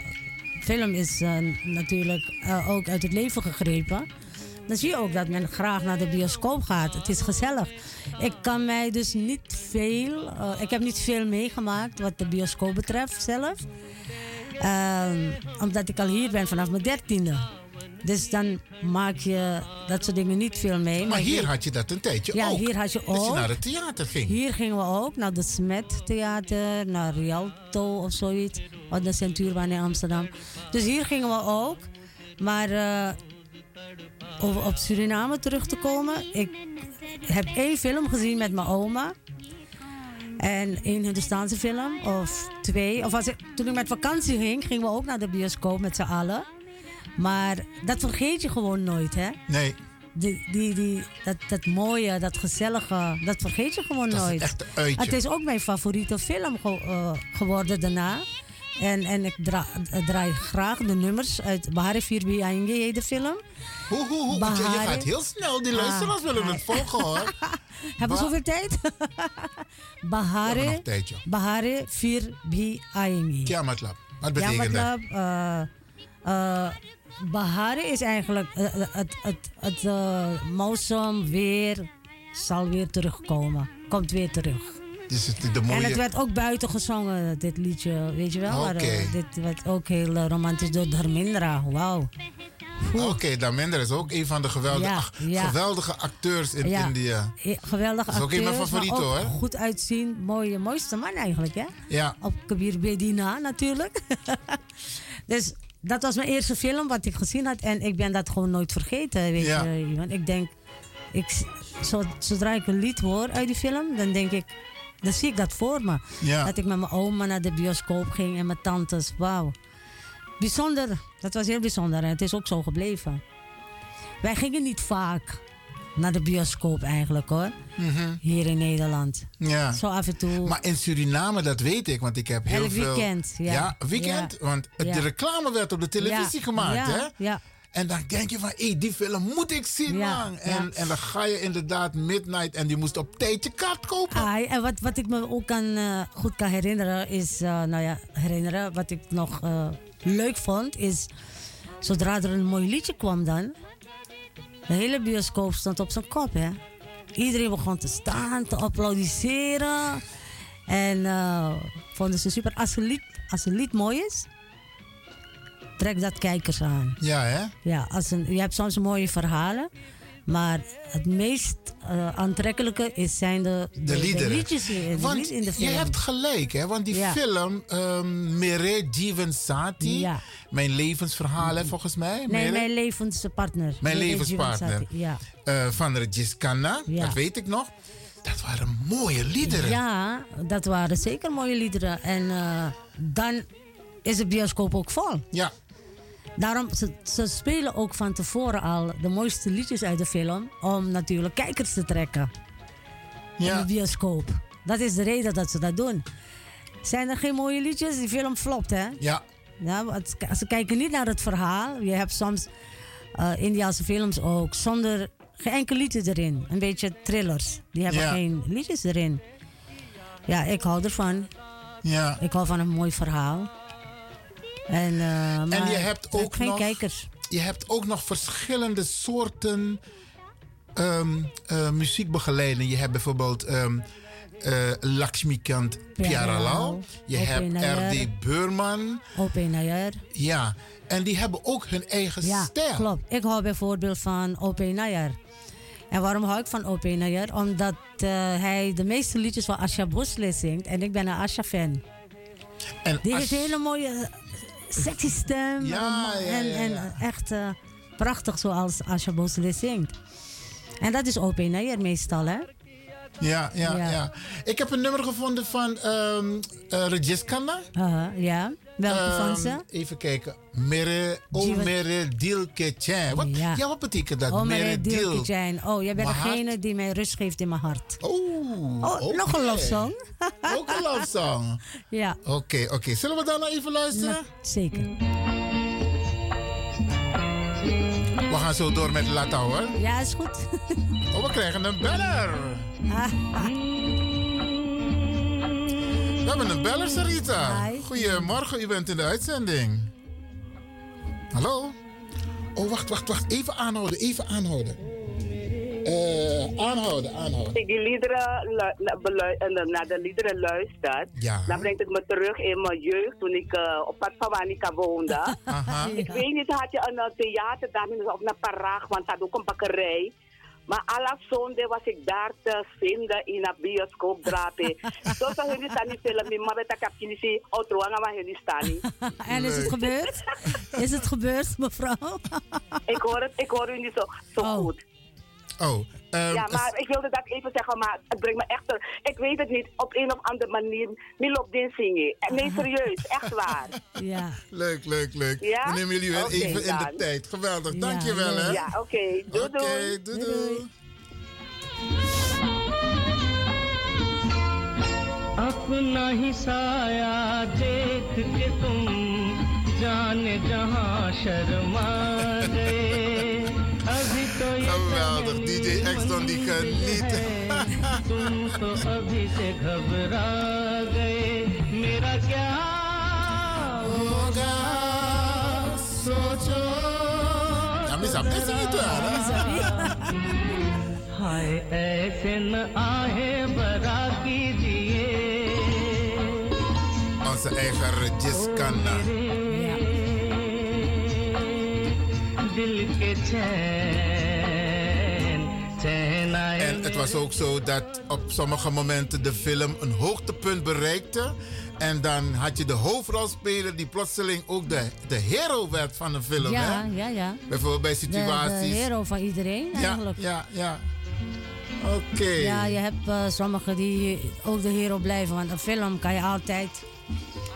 film is eh, natuurlijk ook uit het leven gegrepen. Dan zie je ook dat men graag naar de bioscoop gaat. Het is gezellig. Ik kan mij dus niet veel, eh, ik heb niet veel meegemaakt wat de bioscoop betreft zelf. Ehm, omdat ik al hier ben vanaf mijn dertiende. Dus dan maak je dat soort dingen niet veel mee. Maar hier had je dat een tijdje ja, ook. hier had je Dat ook. je naar het theater ging. Hier gingen we ook naar de Smet Theater, naar Rialto of zoiets. Of de Centuurbaan in Amsterdam. Dus hier gingen we ook. Maar eh, om op Suriname terug te komen. Ik heb één film gezien met mijn oma. En één Hindustaanse film. Of twee. Of als ik, toen ik met vakantie ging, gingen we ook naar de bioscoop met z'n allen. Maar dat vergeet je gewoon nooit, hè? Nee. Die, die, die, dat, dat mooie, dat gezellige, dat vergeet je gewoon Dat is nooit. uitje. Het is ook mijn favoriete film ge- eh, geworden daarna. En, en ik dra- draai graag de nummers uit Bahare Firbi Ainge de film. Hoe, hoe, hoe? Want je- gaat heel snel. Die luisteraars Ah, willen ah. het volgen hoor. Hebben we zoveel tijd? Bahare. Bahare Firbi Ainge. Kiamatlab. Wat betekent dat? Kiamatlab, eh, eh, Bahare is eigenlijk eh, het, het, het mausom weer zal weer terugkomen. Komt weer terug. Het, de mooie... En het werd ook buiten gezongen, dit liedje, weet je wel. Oké. eh, dit werd ook heel eh, romantisch door Dharmendra. Wauw. Oké, Daminder is ook een van de geweldige, Ja, ach, ja. geweldige acteurs in Ja. India. Eh, Geweldig Dat is ook een van favorieten, hoor. Goed uitzien, mooie, mooiste man eigenlijk, hè? Ja. Op Kabir Bedina natuurlijk. dus dat was mijn eerste film wat ik gezien had. En ik ben dat gewoon nooit vergeten, weet je. Want ik denk, ik, zo, zodra ik een lied hoor uit die film, dan denk ik... Dan zie ik dat voor me. Ja. Dat ik met mijn oma naar de bioscoop ging en mijn tantes. Wauw. Bijzonder. Dat was heel bijzonder. En het is ook zo gebleven. Wij gingen niet vaak naar de bioscoop eigenlijk hoor. Mhm. Hier in Nederland. Ja. Zo af en toe. Maar in Suriname, dat weet ik, want ik heb heel Elk veel... weekend, ja. weekend, Ja. want het- Ja. de reclame werd op de televisie gemaakt, ja, hè? Ja. En dan denk je van, hé, die film moet ik zien, Ja, man. En, ja. en dan ga je inderdaad midnight en je moest op tijd je kaart kopen. Ai, en wat, wat ik me ook kan, eh, goed kan herinneren is, eh, nou ja, herinneren, wat ik nog eh, leuk vond, is zodra er een mooi liedje kwam dan, de hele bioscoop stond op zijn kop, hè. Iedereen begon te staan, te applaudisseren. En vonden ze super. Als een, lied, als een lied mooi is, trekt dat kijkers aan. Ja, hè? Ja, als een, je hebt soms mooie verhalen. Maar het meest eh, aantrekkelijke is, zijn de, De liederen. liedjes in, de want lied in de je film. hebt gelijk, hè? Want die Ja. film, um, Mere Jeevan Sati, Ja. mijn levensverhaal, hè, volgens mij. Nee, Mere? mijn levenspartner. Mijn Mere levenspartner. Ja. Eh, van Regis Khanna, Ja. dat weet ik nog. Dat waren mooie liederen. ja, dat waren zeker mooie liederen. En eh, dan is de bioscoop ook vol. Ja. Daarom, ze, ze spelen ook van tevoren al de mooiste liedjes uit de film. Om natuurlijk kijkers te trekken. Ja. In de bioscoop. Dat is de reden dat ze dat doen. Zijn er geen mooie liedjes? Die film flopt, hè? Ja. Ja, want ze kijken niet naar het verhaal. Je hebt soms eh Indiase films ook zonder geen enkel liedje erin. Een beetje thrillers. Die hebben Ja. geen liedjes erin. Ja, ik hou ervan. Ja. Ik hou van een mooi verhaal. En, eh, En maar je hebt ook geen nog, kijkers. Je hebt ook nog verschillende soorten eh, muziekbegeleiding. Je hebt bijvoorbeeld ehm eh, Lakshmikant Pyaralal. Je hebt. R.D. Burman. Open Nayar. Ja, en die hebben ook hun eigen Ja, stijl. klopt. Ik hou bijvoorbeeld van Open Nayar. En waarom hou ik van Open Nayar? Omdat hij de meeste liedjes van Asha Bhosle zingt. En ik ben een Asha-fan. Die Ash- heeft hele mooie, sexy stem. Ja, en, ja, ja, en echt eh, prachtig zoals Asha Bhosle zingt. En dat is Open Nayar meestal, hè? Ja, ja, ja. Ik heb een nummer gevonden van Regis Khanna. Aha, ja. Welke Ehm, van ze? Even kijken. Mere, oh, mere dil ke chain. Wat, ja. Ja. wat betekent dat? Oh, mere mijn dil. Dilkejijn. Oh, jij bent Mijn hart. degene die mij rust geeft in mijn hart. Oh, Oh, nog een love song. Ook een love song. Ja. Oké, oké. Zullen we daarna even luisteren? zeker. We gaan zo door met Lata hoor. Ja, is goed. Oh, we krijgen een beller. We hebben een beller, Sarita. Goedemorgen, u bent in de uitzending. Hallo? Oh, wacht, wacht, wacht. Even aanhouden, even aanhouden. Eh, aanhouden, aanhouden. ik die liederen eh, naar de liederen luister, Ja. dan brengt het me terug in mijn jeugd toen ik eh, op Pad Vawanika woonde. Aha. Ik weet niet, had je een uh, theater daar of naar Parag, want had ook een bakkerij. Maar alle zondag was ik daar te vinden in een bioscoop drapen. Zo zou jullie staan in film, maar met een jullie auto aan waar jullie staan. En is het gebeurd? Is het gebeurd, mevrouw? Ik hoor het, ik hoor u niet zo, zo goed. Oh, ehm, ja, maar ik wilde dat even zeggen, maar het brengt me echt... ter- Ik weet het niet, op een of andere manier, Milop din zingen. En Nee, serieus, echt waar. Ja. Leuk, leuk, leuk. Ja? We nemen jullie wel Oké, even in de dan. tijd. Geweldig, dankjewel hè. Ja, oké. Doei, Oké, doei. doei, doei. अपना ही साया देख के तुम जाने जहां शर्मा गए अभी तो ये Geweldig, DJ Exton die geniet. Ja, mis ab, dit is niet हाय ऐसे न आए बरा कीजिए Onze eigen Regiskanna. दिल के चैन En het was ook zo dat op sommige momenten de film een hoogtepunt bereikte. En dan had je de hoofdrolspeler die plotseling ook de, de hero werd van een film. Ja, hè? ja, ja. Bijvoorbeeld bij De, de situaties. hero van iedereen ja, eigenlijk. ja, ja. Oké. Ja, je hebt eh, sommigen die ook de hero blijven. Want een film kan je altijd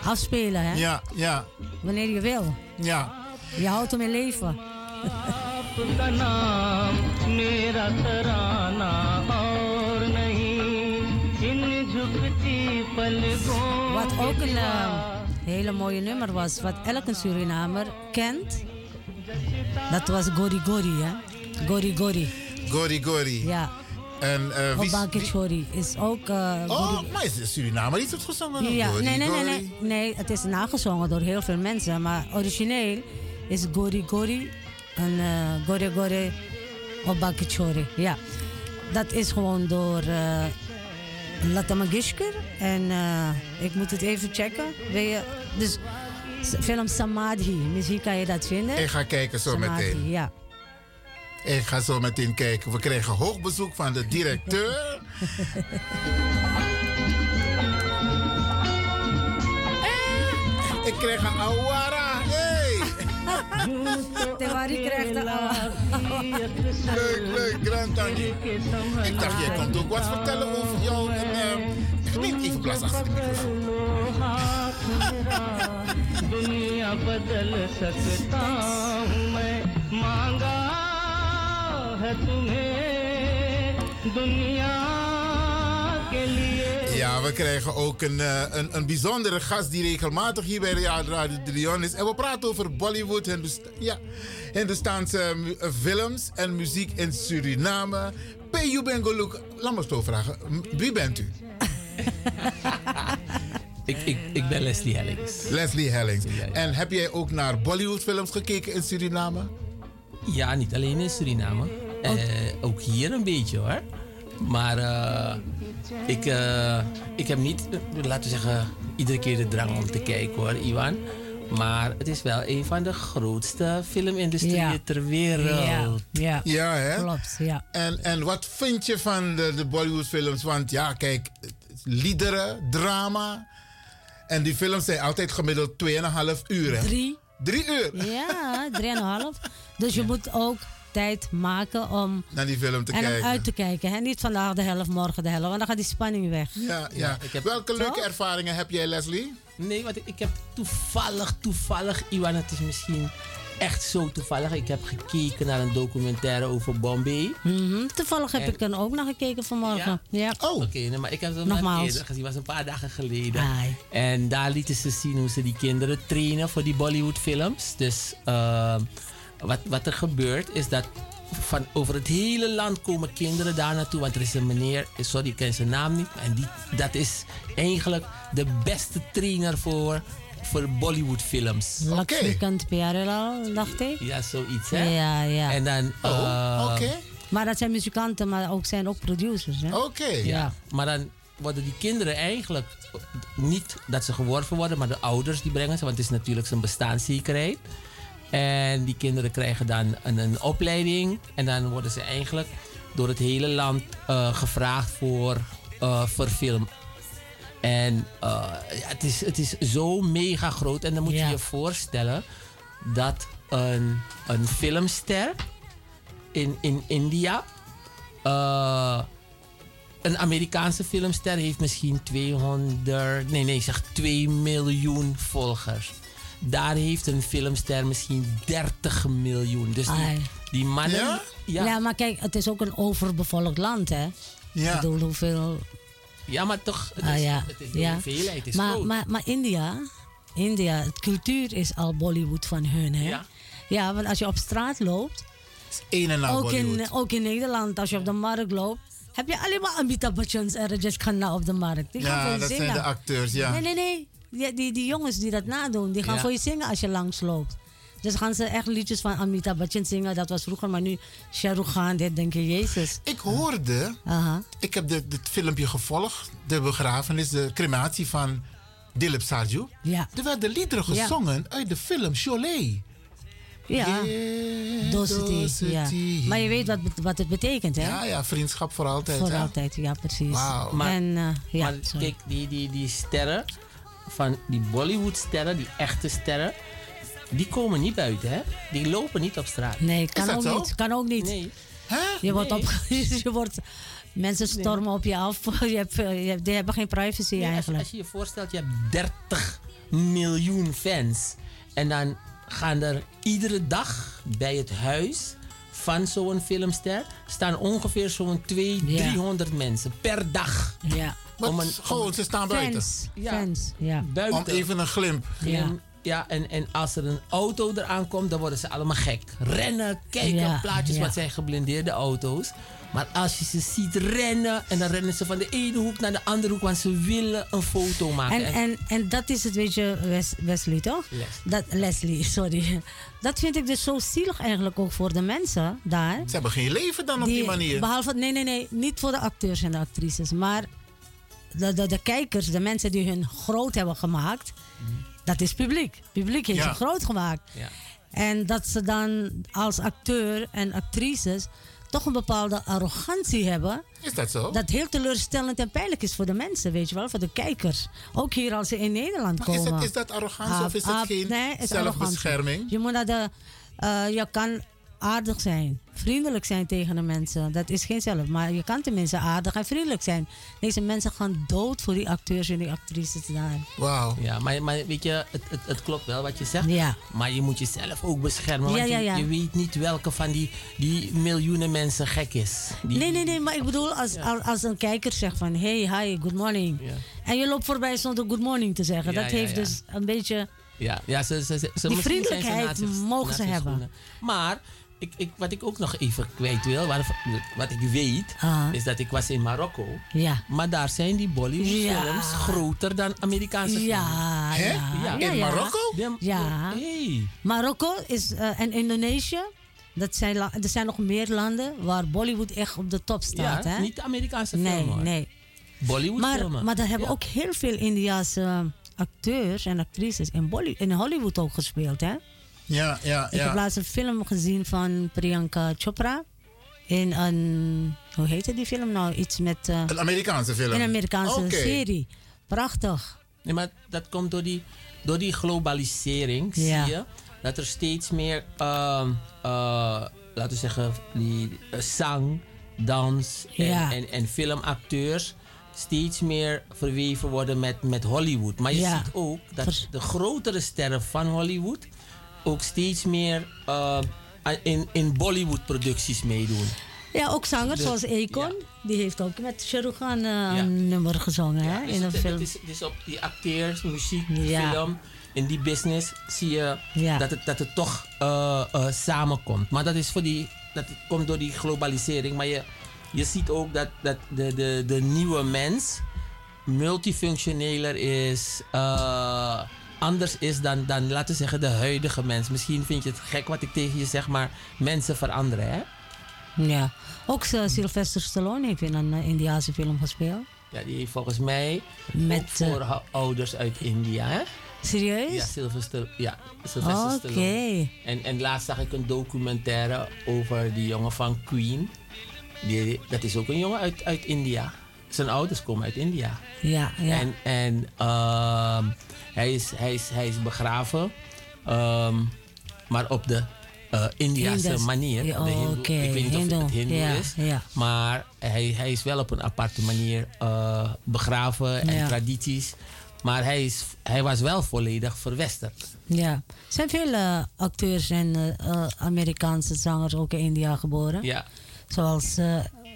afspelen, hè? Ja, ja. Wanneer je wil. Ja. Je houdt hem in leven. आपका नाम मेरा तराना और नहीं इन झुकती पलकों Wat ook een eh, hele mooie nummer was, wat elke Surinamer kent. Dat was Gori Gori, hè? Gori Gori. Gori Gori. Ja. En eh wie... Obake Chori is ook... eh, Oh, Gori- maar is het Suriname iets het gezongen? Ja, Gori, nee, nee, nee, Gori. nee, nee. Het is nagezongen door heel veel mensen. Maar origineel is Gori Gori en eh Gori Gori Obake Chori. Ja. Dat is gewoon door Mangeshkar. En eh, ik moet het even checken. Wil je, dus film Samadhi. Misschien kan je dat vinden. Ik ga kijken zo Samadhi, meteen. Ja. Ik ga zo meteen kijken. We krijgen hoog bezoek van de directeur. Ik krijg een awara. Hey! Tewari krijgt de awara. Leuk, leuk, Grantani. Ik dacht, jij komt ook wat vertellen over jou. En, ehm, ik neem even plaats achter de microfoon. दुनिया बदल सकता हूँ मैं मांगा है तुम्हें दुनिया के लिए Ja, we krijgen ook een, eh, een, een bijzondere gast die regelmatig hier bij Radio Radio de Leon is. En we praten over Bollywood, Hindust ja, Hindustaanse films en muziek in Suriname. Peyu Bengoluk, laat me zo vragen. Wie bent u? Ik, ik, ik ben Leslie Hellings. Leslie Hellings. En heb jij ook naar Bollywood films gekeken in Suriname? Ja, niet alleen in Suriname. Eh, ook hier een beetje hoor. Maar eh, ik, eh, ik heb niet, laten we zeggen, iedere keer de drang om te kijken hoor, Iwan. Maar het is wel een van de grootste filmindustrieën Ja. ter wereld. Ja, Ja, hè? Klopt, ja. En, en wat vind je van de, de Bollywood films? Want ja, kijk, liederen, drama. En die films zijn altijd gemiddeld 2,5 uur. Hè? Drie. Drie uur? Ja, drieënhalf. Dus je moet ook tijd maken om Naar die film te en om kijken. uit te kijken. Hè? Niet vandaag de helft, morgen de helft. Want dan gaat die spanning weg. Ja, ja. Welke leuke ervaringen heb jij, Leslie? Nee, want ik, heb toevallig, toevallig, Iwan, het is misschien echt zo toevallig. Ik heb gekeken naar een documentaire over Bombay. Mhm, Toevallig heb En- ik er ook naar gekeken vanmorgen. Ja. Oh. Oké, nee, maar ik heb het eerder gezien. Het was een paar dagen geleden. Ai. En daar lieten ze zien hoe ze die kinderen trainen voor die Bollywood films. Dus eh, wat, wat er gebeurt is dat van over het hele land komen kinderen daar naartoe. Want er is een meneer, sorry ik ken zijn naam niet. En die, dat is eigenlijk de beste trainer voor, voor Bollywood films. Lakshmikant Pyarelal, dacht ik. Ja, zoiets hè? Ja, ja. En dan... Oh, eh, oké. Maar dat zijn muzikanten, maar ook zijn ook producers. hè? Ja. Maar dan worden die kinderen eigenlijk niet dat ze geworven worden, maar de ouders die brengen ze, want het is natuurlijk zijn bestaanszekerheid. En die kinderen krijgen dan een, een opleiding en dan worden ze eigenlijk door het hele land eh, gevraagd voor, eh voor film. En eh, ja, het, is, het is zo mega groot. En dan moet je je voorstellen dat een, een filmster in, in India. een Amerikaanse filmster heeft misschien 200. Nee, nee, zeg 2 miljoen volgers. Daar heeft een filmster misschien 30 miljoen. Dus die, mannen. Ja? Ja. maar kijk, het is ook een overbevolkt land, hè? Ja. Ik bedoel, hoeveel... Ja, maar toch, het is, Ah, ja. het is ja. hoeveelheid is maar, groot. maar, maar India, India, het cultuur is al Bollywood van hun, hè? Ja. Ja, want als je op straat loopt... Een en ook in, Bollywood. ook in Nederland, als je op de markt loopt... heb je alleen maar Amitabh Bachchan's en Rajesh Khanna op de markt. Die gaan Ja, je dat zijn zingen. de acteurs, ja. Nee, nee, nee. Die, die, die jongens die dat nadoen, die gaan Ja. voor je zingen als je langs loopt. Dus gaan ze echt liedjes van Amitabh Bachchan zingen. Dat was vroeger, maar nu Shah Rukh Khan, dit denk je, Jezus. Ik hoorde, ik heb dit, dit filmpje gevolgd, de begrafenis, de crematie van Dilip Sarju. Ja. Er werden liederen Ja. gezongen uit de film Cholet. Ja, Docity. Ja. Maar je weet wat, wat het betekent, hè? Ja, ja, vriendschap voor altijd. Voor hè? altijd, ja, precies. Wauw. Maar, en, eh, ja, maar kijk, die, die, die sterren, van die Bollywood-sterren, die echte sterren, die komen niet buiten, hè? Die lopen niet op straat. Nee, kan ook niet. Kan ook niet. Nee. Je wordt Nee. op, je wordt, mensen stormen op je af. Je hebt, eh, je hebt, die hebben geen privacy Nee, als, eigenlijk. als je je voorstelt, je hebt 30 miljoen fans. En dan gaan er iedere dag bij het huis van zo'n filmster staan ongeveer zo'n 200, Ja. 300 mensen per dag. Ja. Om een, Gewoon, ze staan buiten. Fans, Ja. fans, ja. buiten. Om even een glimp. Ja. Ja, en, en als er een auto eraan komt, dan worden ze allemaal gek. Rennen, kijken, Ja, plaatjes, ja. wat zijn geblindeerde auto's. Maar als je ze ziet rennen, en dan rennen ze van de ene hoek naar de andere hoek, want ze willen een foto maken. En, en, en dat is het, weet je, Wes- Wesley, toch? Les. Dat, Leslie, sorry. Dat vind ik dus zo zielig eigenlijk ook voor de mensen daar. Ze hebben geen leven dan op die manier. Behalve, nee, nee, nee, niet voor de acteurs en de actrices, maar de, de, de kijkers, de mensen die hun groot hebben gemaakt, dat is publiek. Publiek heeft Ja. ze groot gemaakt. Ja. En dat ze dan als acteur en actrices toch een bepaalde arrogantie hebben. Is dat zo? Dat heel teleurstellend en pijnlijk is voor de mensen, weet je wel, voor de kijkers. Ook hier als ze in Nederland Maar is komen. dat- is dat arrogantie of is dat geen nee, zelfbescherming? Je moet naar de, eh, je kan aardig zijn, vriendelijk zijn tegen de mensen. Dat is geen zelf, maar je kan tenminste aardig en vriendelijk zijn. Deze mensen gaan dood voor die acteurs en die actrices daar. Wauw. Ja, maar, maar weet je, het, het, het klopt wel wat je zegt. Ja. Maar je moet jezelf ook beschermen. Ja, Want ja, je- ja. Je, weet niet welke van die, die miljoenen mensen gek is. Die, Nee, nee, nee, maar ik bedoel als, als, als een kijker zegt van hey, hi, good morning. En je loopt voorbij zonder good morning te zeggen. Ja, dat ja, heeft ja. dus een beetje... Ja, ja ze, ze, ze, ze- Die misschien zijn ze vriendelijkheid mogen naast ze hebben. schoenen. Maar ik, ik, wat ik ook nog even kwijt wil, wat, wat ik weet, Ah. is dat ik was in Marokko. Ja. Maar daar zijn die Bollywood Ja. films groter dan Amerikaanse films. Ja, Hè? ja. In. Marokko? Ja. Hey. Marokko is, eh, en Indonesië, dat zijn, er zijn nog meer landen waar Bollywood echt op de top staat. Ja, hè? niet de Amerikaanse nee. Nee, Bollywood maar, filmen. maar daar hebben Ja. ook heel veel Indiaanse acteurs en actrices in, Bolly in Hollywood ook gespeeld. Hè? Ja, ja, Ik heb laatst een film gezien van Priyanka Chopra. In een, hoe heette die film nou? Iets met... eh, Een Amerikaanse film. Een Amerikaanse serie. Prachtig. Nee, maar dat komt door die, door die globalisering, Ja. zie je. Dat er steeds meer, ehm, eh, laten we zeggen, die eh, zang, dans en, Ja. en, en filmacteurs steeds meer verweven worden met, met Hollywood. Maar je Ja. ziet ook dat de grotere sterren van Hollywood ook steeds meer eh, in, in Bollywood-producties meedoen. Ja, ook zangers De- zoals Akon. Die heeft ook met Khan eh, een nummer gezongen hè, Dus in een film. het is, het is op die acteurs, muziek, film, in die business zie je dat, het, dat het toch eh, samenkomt. Maar dat is voor die, dat komt door die globalisering. Maar je, je ziet ook dat, dat de, de, de nieuwe mens multifunctioneler is, anders is dan, dan, laten we zeggen, de huidige mens. Misschien vind je het gek wat ik tegen je zeg, maar mensen veranderen, hè? Ja. Ook eh, Sylvester Stallone heeft in een eh, Indiase film gespeeld. Ja, die heeft volgens mij Met, ook voorouders uit India, hè? Serieus? Ja, Sylvester, ja, Sylvester Oké. Stallone. En, en laatst zag ik een documentaire over die jongen van Queen. Die, dat is ook een jongen uit, uit India. Zijn ouders komen uit India. Ja, ja. En, en ehm, hij, is, hij, is, hij is begraven, ehm, maar op de eh Indiase manier. Ja, de Ik weet niet of het Hindoe Ja, is. ja. Maar hij, hij is wel op een aparte manier eh, begraven en tradities. Maar hij, is, hij was wel volledig verwesterd. Ja. Er zijn veel eh, acteurs en Amerikaanse zangers ook in India geboren. Ja. Zoals,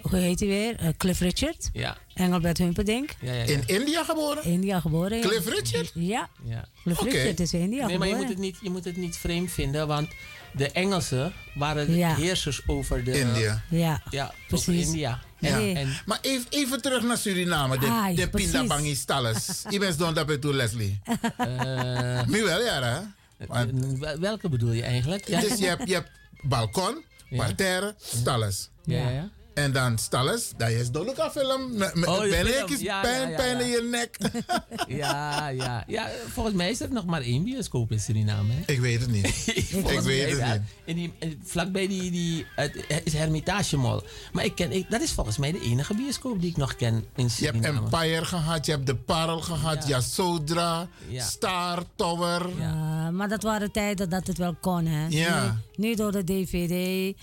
hoe heet hij weer? Eh, Cliff Richard. Ja. Engelbert Humperdinck. Ja, ja, ja. In India geboren? India geboren. ja. Cliff Richard? Ja. Ja. Cliff Richard is in India Nee, maar je geboren. moet, het niet, je moet het niet vreemd vinden, want de Engelsen waren de heersers over de... India. Ja, Ja, over precies. India. Ja. En, en, Maar even, even terug naar Suriname. De, Ah, de. Pindabangi Stalles. Je bent dan dat toe, Leslie. eh, Nu wel, ja, hè? Want- wel- welke bedoel je eigenlijk? Ja. Dus je hebt, je hebt balkon, Ja. parterre, stalles. Ja, ja, ja. En dan stalles, dat is film. Met, met Oh, de pijn, film. is Ja, pijn, ja, ja, pijn ja. in je nek. Ja, ja, ja. Volgens mij is er nog maar één bioscoop in Suriname. Hè? Ik weet het niet. Volgens ik weet mij het niet. In die, vlakbij die, die het, is Hermitage Mall. Maar ik ken, ik, dat is volgens mij de enige bioscoop die ik nog ken in Je hebt Suriname. Empire gehad, je hebt de Parel gehad, Ja. Yasodra, Ja. Star, Tower. Ja, maar dat waren tijden dat het wel kon, hè? Ja. Nu, nu door de DVD,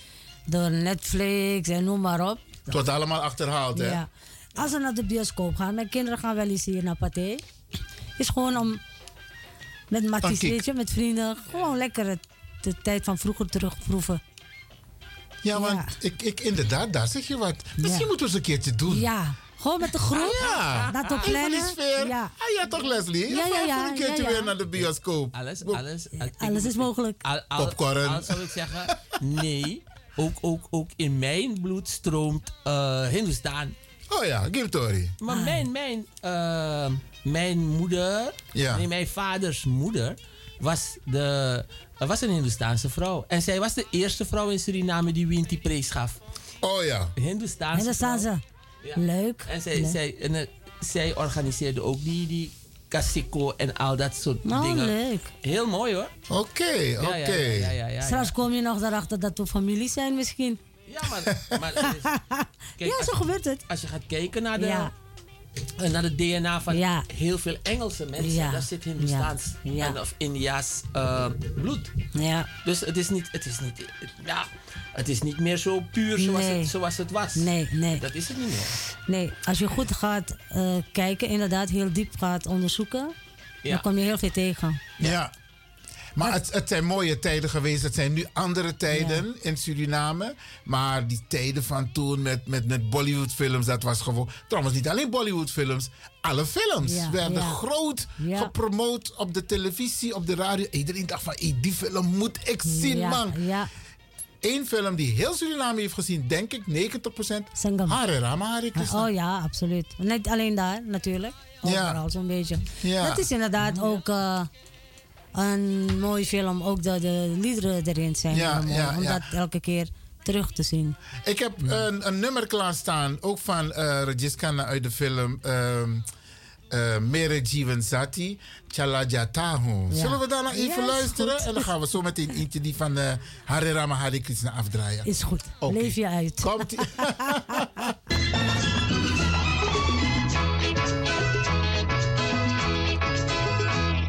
door Netflix en noem maar op. Het wordt allemaal achterhaald, hè? Ja. Als we naar de bioscoop gaan, mijn kinderen gaan wel eens hier naar Pathé. Is gewoon om met matties, kiek. weet je, met vrienden, gewoon lekker het- de tijd van vroeger terugproeven. Ja, want Ik, ik, inderdaad, daar zeg je wat. Misschien moeten we eens een keertje doen. Ja, gewoon met de groep. Ja, Dat op Even plannen. die sfeer. Ja. Ah, ja, toch Leslie? Ja, ja, Even ja, een keertje ja, ja. weer naar de bioscoop. Alles, alles. Alles is mogelijk. Al, al, Popcorn. Al zou ik zeggen, nee. Ook, ook, ook in mijn bloed stroomt eh Hindustan. Oh ja, Giltori. Maar mijn, mijn, eh, mijn moeder, Ja. nee, mijn vaders moeder, was, de, was een Hindustaanse vrouw. En zij was de eerste vrouw in Suriname die Winti prijs gaf. Oh ja. Hindustaanse. Ja. Leuk. En zij, Leuk. zij, en, eh, zij organiseerde ook die, die Kasiko en al dat soort Nou, dingen. leuk. Heel mooi hoor. Oké, Ja, oké. ja, ja, ja, ja, ja. Straks kom je nog erachter dat we familie zijn misschien. Ja, maar, maar het is- kijk, Ja, zo je- gebeurt het. Als je gaat kijken naar de, Ja. eh, naar de DNA van Ja. heel veel Engelse mensen, Ja. daar zit. Ja. en of Indiaas eh, bloed. Ja. Dus het is niet, het is niet, het- ja, het is niet meer zo puur zoals, Nee. het, zoals het was. Nee, nee. Dat is het niet meer. Nee, als je goed gaat eh, kijken, inderdaad heel diep gaat onderzoeken, Ja. dan kom je heel veel tegen. Ja. Maar het, het zijn mooie tijden geweest. Het zijn nu andere tijden in Suriname. Maar die tijden van toen met, met, met Bollywoodfilms, dat was gewoon... Trouwens, niet alleen Bollywoodfilms. Alle films Ja, werden ja. groot Ja. gepromoot op de televisie, op de radio. Iedereen dacht van, hey, die film moet ik zien, ja, man. Ja, Eén film die heel Suriname heeft gezien, denk ik, 90%. Sangam. Hare Rama Hare Krishna. Oh ja, absoluut. Niet alleen daar, natuurlijk. Ja. Overal zo'n beetje. Ja. Dat is inderdaad ook eh, een mooie film. Ook de, de liederen erin zijn Ja, ja, Om ja. dat elke keer terug te zien. Ik heb een, een nummer klaarstaan, ook van eh Rajesh Khanna uit de film ehm eh Mere Jeevan Sati, Chalaja Tahu. Ja. Zullen we daarna Ja, even is luisteren? goed. En dan gaan we zo meteen eentje die van eh Hare Rama Hare Krishna afdraaien. Is goed. Oké. Leef je uit. Komt ie.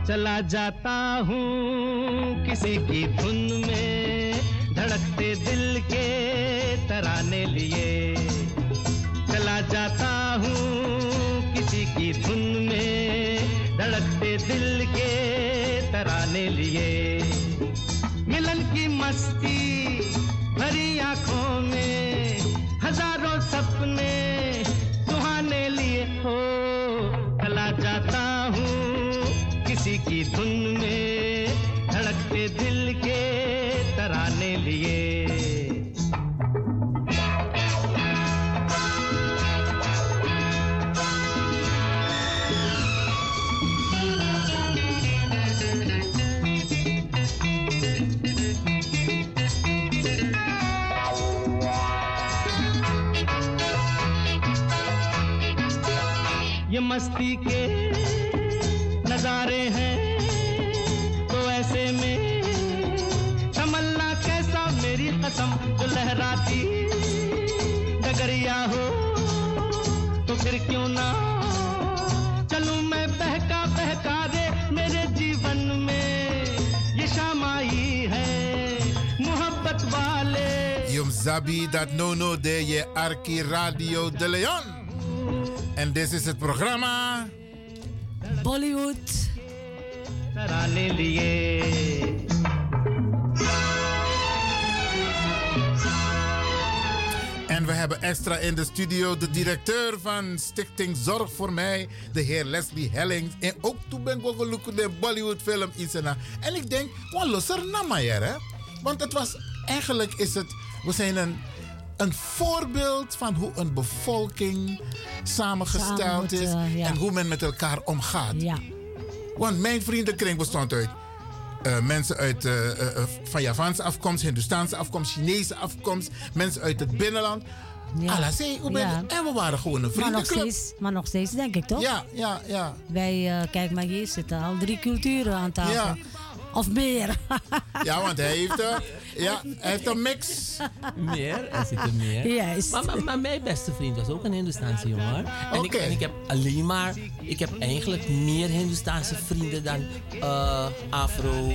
चला जाता हूँ किसी की धुन में धड़कते दिल के तराने लिए चला जाता हूँ तराने लिए। मिलन की मस्ती भरी आँखों में, हज़ारों सपने सुहाने लिए हो चला जाता मस्ती के नजारे हैं तो ऐसे में तमन्ना कैसा मेरी कसम जो लहराती डगरिया हो तो फिर क्यों ना चलूँ मैं बहका बहका दे मेरे जीवन में ये शाम आई है मोहब्बत वाले Jum Zabi dat no no de je Arki. En dit is het programma. Bollywood. En we hebben extra in de studio de directeur van Stichting Zorg voor Mij, de heer Leslie Hellings. En ook toen ben ik ook de Bollywoodfilm Isena. En ik denk, wat losser naam hè? Want het was, eigenlijk is het, we zijn een een voorbeeld van hoe een bevolking samengesteld Samen is eh, ja. en hoe men met elkaar omgaat. Ja. Want mijn vriendenkring bestond uit eh, mensen uit eh, van Javaanse afkomst, Hindoestaanse afkomst, Chinese afkomst, mensen uit het binnenland. Ja. Hoe ben. En we waren gewoon een Maar nog, vriendenclub. steeds, maar nog steeds, denk ik toch? Ja, ja, ja. Wij, eh, kijk maar hier, zitten al drie culturen aan tafel. Ja. Of meer. Ja, want hij heeft, eh, ja, hij heeft een mix. Meer, er zitten meer. Juist. Maar, maar, maar mijn beste vriend was ook een Hindoestaanse jongen. En, ik, Oké. en ik heb alleen maar, ik heb eigenlijk meer Hindoestaanse vrienden dan eh, Afro.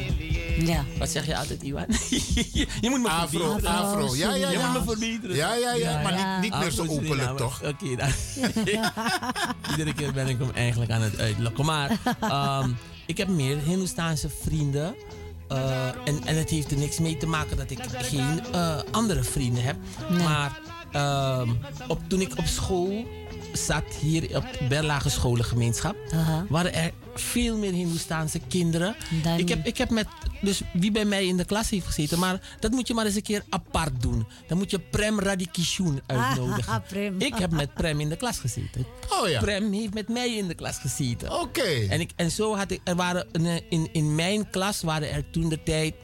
Ja. Wat zeg je altijd, Iwan? je moet me Afro, verbeteren. afro. Ja, ja, Je ja. moet me verbeteren. Ja, ja, ja, maar niet- niet meer zo Afro openlijk, Suriname. toch? Oké, dan. Iedere keer ben ik hem eigenlijk aan het uitlokken. Maar ehm, ik heb meer Hindoestaanse vrienden. Eh, en, en het heeft er niks mee te maken dat ik geen eh, andere vrienden heb. Maar ehm, op, toen ik op school zat, hier op de Berlage Scholengemeenschap, Aha. waren er veel meer Hindoestaanse kinderen. Dan- Ik heb, ik heb met, dus wie bij mij in de klas heeft gezeten, maar dat moet je maar eens een keer apart doen. Dan moet je Prem Radikishun uitnodigen. Ah, Prem. Ik heb met Prem in de klas gezeten. Oh ja. Prem heeft met mij in de klas gezeten. Oké. En, ik, en zo had ik, er waren in, in mijn klas waren er toen de tijd,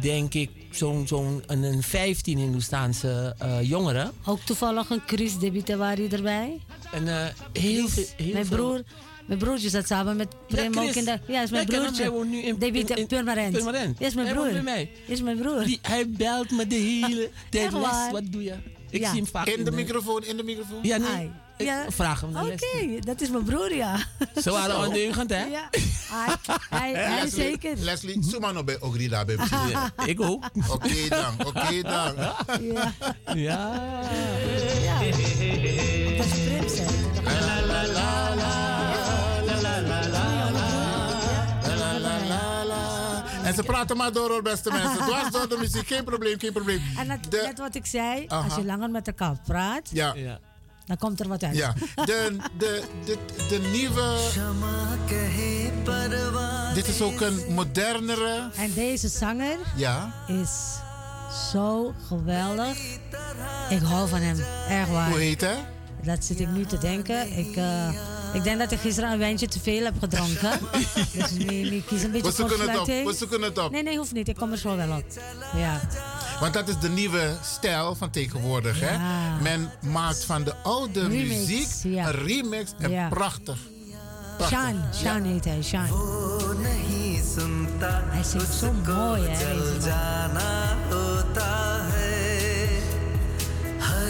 denk ik, zo'n zo'n een, een 15 Hindoestaanse eh, jongeren. Ook toevallig een Chris Debitewari erbij. En eh, heel, veel- heel mijn veel- broer, mijn broertje zat samen met Prem Chris. ook in de... Ja, is mijn Ja, hem. broertje. Hij woont nu in- David in- in- Purmerend. Purmerend. Ja, is mijn Hij broer. woont bij mij. Is mijn broer. Die, hij belt me de hele tijd. Les, wat doe je? Ik Ja. zie hem vaak In de microfoon, in de microfoon. Ja, nee. Ai. Ja. vraag hem Oké, dat is mijn broer, ja. Ze waren Zo. ondeugend, hè? Ja. Hij, hij, hij Leslie, zeker. Leslie, zoek maar nog bij Ogrida bij Ja, ik ook. Oké dan, oké dan. Ja. Ja. ja. Dat is Prem, zeg. En ze praten maar door, hoor, beste mensen. Dwars door de muziek, geen probleem, geen probleem. En dat, De- net wat ik zei, Aha. als je langer met elkaar praat, Ja. Dan komt er wat uit. Ja, de, de, de, de nieuwe. Dit is ook een modernere. En deze zanger Ja. is zo geweldig. Ik hou van hem, erg waar. Hoe heet hij? Dat zit ik nu te denken. Ik, eh, ik denk dat ik gisteren een wijntje te veel heb gedronken. dus nu, nu kies een beetje We zoeken het op, kortsluiting. we zoeken het op. Nee, nee, hoeft niet. Ik kom er zo wel op. Ja. Want dat is de nieuwe stijl van tegenwoordig. Hè? Ja. Men maakt van de oude Remix, muziek ja. een remix en Ja. prachtig. Prachtig. Sean, Sean heet hij, Sean. Hij zingt zo mooi, hè,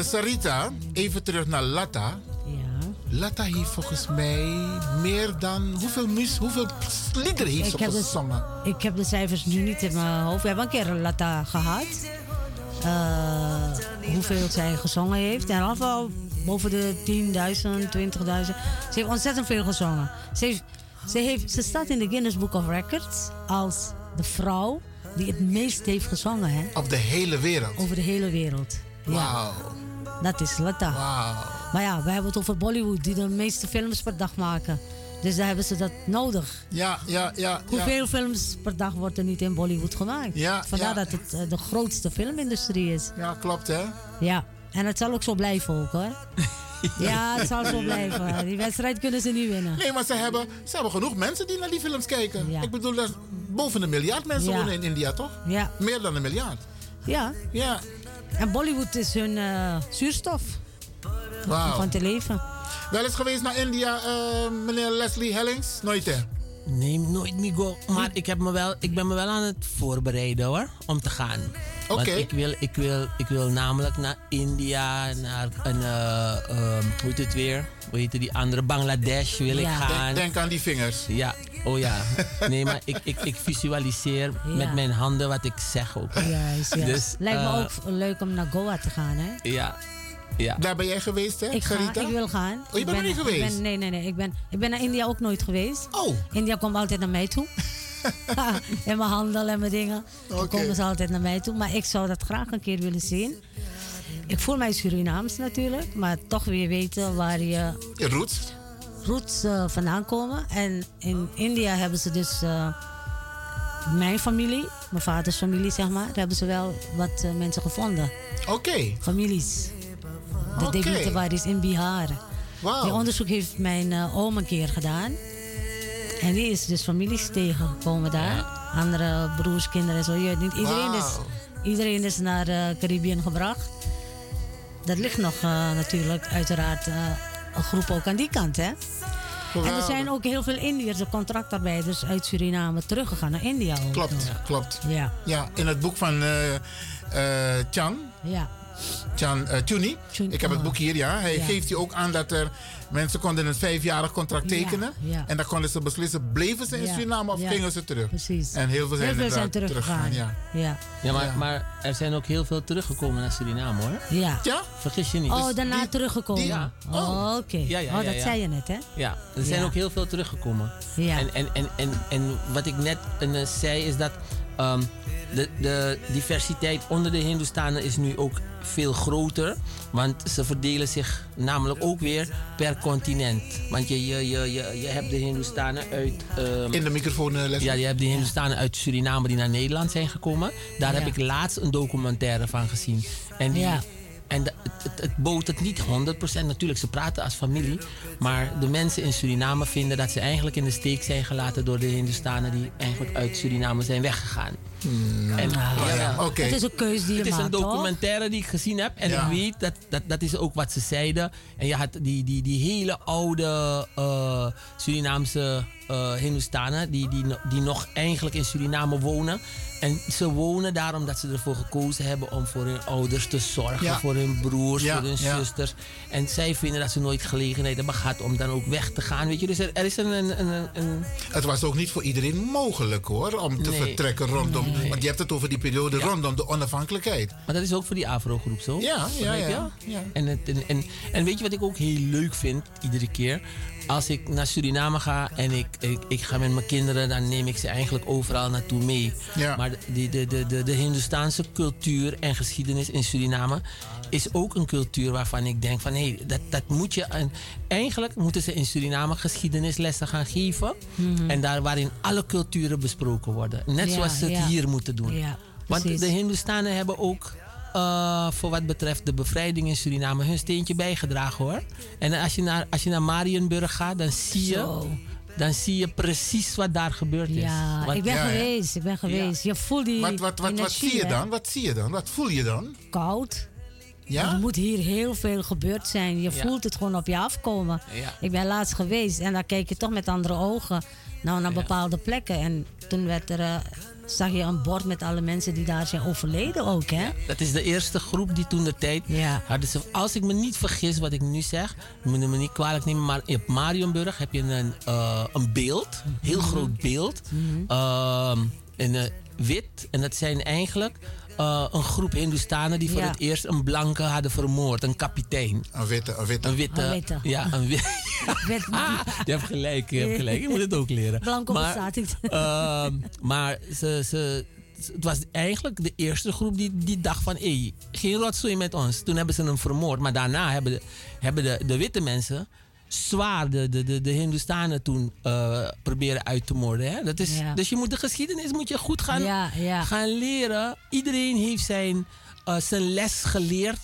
Sarita, even terug naar Latta. Latta heeft volgens mij meer dan. Hoeveel, mus, hoeveel liederen heeft ze Ik gezongen? de, ik heb de cijfers nu niet in mijn hoofd. We hebben een keer Latta gehad. Eh, hoeveel zij gezongen heeft. Ieder geval boven de 10.000, 20.000. Ze heeft ontzettend veel gezongen. Ze heeft Ze, heeft, ze staat in de Guinness Book of Records als de vrouw die het meest heeft gezongen. Hè? Op de hele wereld. Over de hele wereld. Ja. Wauw. Dat is Lata. Maar ja, we hebben het over Bollywood, die de meeste films per dag maken. Dus daar hebben ze dat nodig. Ja, ja, ja. Hoeveel films per dag wordt er niet in Bollywood gemaakt? Ja, Vandaar ja. dat het eh, de grootste filmindustrie is. Ja, klopt hè? Ja, en het zal ook zo blijven ook hoor. ja, het zal zo blijven. Die wedstrijd kunnen ze niet winnen. Nee, maar ze hebben, ze hebben genoeg mensen die naar die films kijken. Ik bedoel, is boven een miljard mensen Ja. wonen in India, toch? Ja. Meer dan een miljard. Ja. Ja. En Bollywood is hun eh, zuurstof. Wauw. Om van te leven. Wel eens geweest naar India, eh, meneer Leslie Hellings? Nooit hè? Nee, nooit Migo. Maar ik, heb me wel, ik ben me wel aan het voorbereiden hoor, om te gaan. Want Oké. ik wil, ik, wil, ik wil namelijk naar India, naar een, eh, ehm, hoe heet het weer? Hoe heet die andere? Bangladesh wil ik Ja. gaan. Denk, denk aan die vingers. Ja, oh ja. Nee, maar ik, ik, ik visualiseer Ja. met mijn handen wat ik zeg ook. Juist, ja. Dus, Lijkt me eh, ook leuk om naar Goa te gaan, hè? Ja. ja. Daar ben jij geweest, hè, Ik, ga, ik wil gaan. Oh, je Ik bent er ben- niet ik geweest? ben- nee, nee, nee. Ik ben, ik ben naar India ook nooit geweest. Oh. India komt altijd naar mij toe. en mijn handel en mijn dingen. Dan Oké. komen ze altijd naar mij toe. Maar ik zou dat graag een keer willen zien. Ik voel mij Surinaams natuurlijk. Maar toch weer weten waar je Je roots. roots eh, vandaan komen. En in India hebben ze dus eh, mijn familie, mijn vaders familie zeg maar, daar hebben ze wel wat eh, mensen gevonden. Oké. Families. De Oké. Devitawaris in Bihar. Wauw. Die onderzoek heeft mijn oom een keer gedaan. En die is dus families tegengekomen daar. Andere broers, kinderen en zo. Niet, iedereen, is, iedereen is naar de Caribbean gebracht. Dat ligt nog eh, natuurlijk uiteraard eh, een groep ook aan die kant, hè? En er zijn ook heel veel Indiërs, contractarbeiders uit Suriname teruggegaan naar India. Ook. Klopt, klopt. Ja. Ja, in het boek van eh eh, Chan, Ja. Chan eh, Chuni. Ik heb het boek hier, ja. Hij Ja. geeft hier ook aan dat er mensen konden een vijfjarig contract tekenen. ja. En dan konden ze beslissen, bleven ze in Ja, Suriname of ja. gingen ze terug? Precies. En heel veel zijn, Heel veel zijn teruggegaan. Ja. Ja. Ja, maar, Ja. maar er zijn ook heel veel teruggekomen naar Suriname hoor. Ja. Ja? Vergis je niet. Oh, daarna teruggekomen. Ja. Oh, oké. Ja, ja, oh, dat ja. zei je net, hè? Ja, er zijn Ja. ook heel veel teruggekomen. Ja. En, en, en, en, en wat ik net eh, zei is dat ehm, de, de diversiteit onder de Hindoestanen is nu ook veel groter. Want ze verdelen zich namelijk ook weer per continent. Want je, je, je, je, je hebt de Hindoestanen uit... ehm, In de microfoon, eh, Leslie. ja, je hebt de Hindoestanen uit Suriname die naar Nederland zijn gekomen. Daar Ja. heb ik laatst een documentaire van gezien. En die, Ja. En het, het bood het niet 100%. Natuurlijk, ze praten als familie. Maar de mensen in Suriname vinden dat ze eigenlijk in de steek zijn gelaten door de Hindustanen die eigenlijk uit Suriname zijn weggegaan. En, Nou, ja, oké. Het is een die je het is een documentaire die ik gezien heb. En Ja. ik weet dat, dat dat is ook wat ze zeiden. En je had die, die, die hele oude eh, Surinaamse eh Hindustanen. Die, die, die nog eigenlijk in Suriname wonen. En ze wonen daar omdat ze ervoor gekozen hebben om voor hun ouders te zorgen. Ja. Voor hun broers, voor hun zusters. En zij vinden dat ze nooit gelegenheid hebben gehad om dan ook weg te gaan. Weet je? Dus er, er is een, een, een, een Het was ook niet voor iedereen mogelijk hoor, om te Nee. vertrekken rondom. Nee. Want je hebt het over die periode rondom de onafhankelijkheid. Maar dat is ook voor die Afro-groep zo. Ja, ja, ja, ja. En, het, en, en, en weet je wat ik ook heel leuk vind, iedere keer? Als ik naar Suriname ga en ik, ik, ik ga met mijn kinderen, dan neem ik ze eigenlijk overal naartoe mee. Ja. Maar de, de, de, de, de Hindustaanse cultuur en geschiedenis in Suriname is ook een cultuur waarvan ik denk van hé, hey, dat, dat moet je. En eigenlijk moeten ze in Suriname geschiedenislessen gaan geven. Mhm. En daar waarin alle culturen besproken worden. Net Ja, zoals ze het ja. hier moeten doen. Want de Hindustanen hebben ook eh, voor wat betreft de bevrijding in Suriname hun steentje bijgedragen hoor. En als je naar, als je naar Marienburg gaat, dan zie je, Zo. dan zie je precies wat daar gebeurd is. Ja, ik ben Ja, geweest, ik ben geweest. Je voelt die Wat, wat, wat, wat energie, zie je dan? Wat zie je dan? Wat voel je dan? Koud. Ja? Er moet hier heel veel gebeurd zijn. Je Ja. voelt het gewoon op je afkomen. Ja. Ik ben laatst geweest en dan kijk je toch met andere ogen nou, naar bepaalde plekken. En toen werd er, eh, zag je een bord met alle mensen die daar zijn overleden ook, hè? Dat is de eerste groep die toen de tijd hadden ze, als ik me niet vergis wat ik nu zeg, moet je me niet kwalijk nemen, maar op Marienburg heb je een, eh, een beeld, een heel groot beeld, Mhm. ehm, in eh, wit. En dat zijn eigenlijk eh, een groep Hindustanen die voor Ja. het eerst een blanke hadden vermoord. Een kapitein. Een witte, een witte. Een witte. Een witte. Ja, een witte. Je hebt gelijk, je hebt gelijk. Je moet het ook leren. Blanco maar, ehm, maar ze, ze, het was eigenlijk de eerste groep die, die dacht van... Hé, geen rotzooi met ons. Toen hebben ze hem vermoord. Maar daarna hebben de, hebben de, de witte mensen zwaar de, de, de, de Hindustanen toen eh, proberen uit te moorden. Hè? Dat is, Ja. Dus je moet de geschiedenis moet je goed gaan, Ja, ja. gaan leren. Iedereen heeft zijn, eh, zijn les geleerd.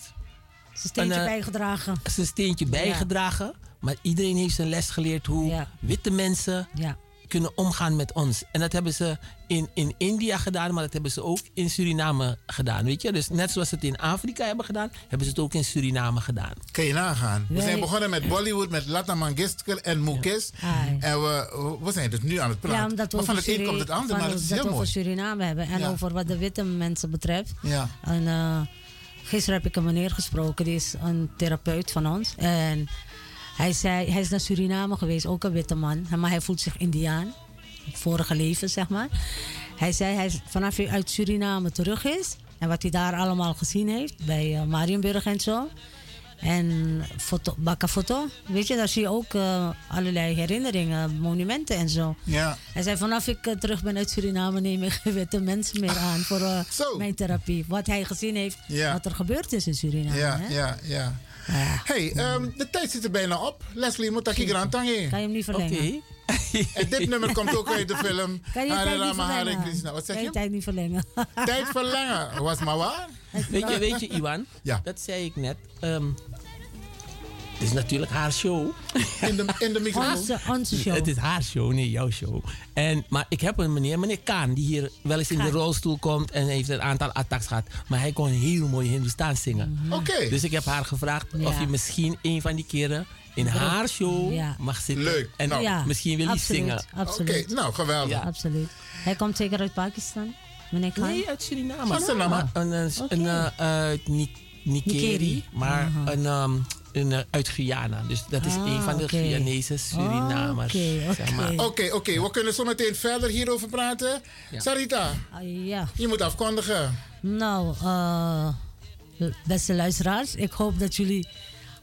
Zijn steentje En, eh, bijgedragen. Zijn steentje bijgedragen. Maar iedereen heeft zijn les geleerd hoe witte mensen kunnen omgaan met ons. En dat hebben ze in, in India gedaan, maar dat hebben ze ook in Suriname gedaan. Weet je? Dus net zoals ze het in Afrika hebben gedaan, hebben ze het ook in Suriname gedaan. Kan je nagaan. We zijn begonnen met Bollywood, met Lata Mangistker en Mukes. En we, we zijn dus nu aan het praten. Ja, omdat we maar van het een komt het ander, maar dat is heel we over mooi. Suriname hebben en Ja. over wat de witte mensen betreft. Ja. En, eh, gisteren heb ik een meneer gesproken, die is een therapeut van ons. En hij, zei, hij is naar Suriname geweest, ook een witte man. Maar hij voelt zich Indiaan. Vorige leven, zeg maar. Hij zei, hij vanaf hij uit Suriname terug is... en wat hij daar allemaal gezien heeft, bij eh, Marienburg en zo... En foto, Bakafoto, weet je, daar zie je ook eh, allerlei herinneringen, monumenten en zo. Ja. Hij zei, vanaf ik eh, terug ben uit Suriname neem ik witte mensen meer aan voor mijn therapie. Wat hij gezien heeft, Ja. wat er gebeurd is in Suriname. Ja, hè? ja, ja. Hey, ehm, de tijd zit er bijna op. Leslie, moet ik hier aan Kan je hem niet verlengen? En dit nummer komt ook uit de film Kan je Hare tijd niet Rama, Hare verlengen? Krishna. Wat zeg kan je je? tijd niet verlengen? Tijd verlengen. Was maar waar? Weet je, weet je Iwan? Ja. Dat zei ik net. Ehm, het is natuurlijk haar show. In de, in de microfoon. Onze, onze show. Het is haar show, niet jouw show. En, maar ik heb een meneer, meneer Kaan, die hier wel eens in de Kaan. rolstoel komt en heeft een aantal attacks gehad. Maar hij kon heel mooi Hindoestaans zingen. Oké. Dus ik heb haar gevraagd Ja. of je misschien een van die keren in haar show Ja. mag zitten. Leuk. En Nou. Ja, misschien wil hij zingen. Absoluut. Oké, nou geweldig. Ja. Absoluut. Hij komt zeker uit Pakistan, meneer Khan? Nee, uit Suriname. Suriname? Een, een, een, eh, Nikeri, maar een, ehm, een, eh, uit Guyana. Dus dat is Ah, een van de oké. Guyanese Surinamers. Oké, zeg maar. oké. We kunnen zo meteen verder hierover praten. Sarita, Ah, ja. je moet afkondigen. Nou, eh, beste luisteraars, ik hoop dat jullie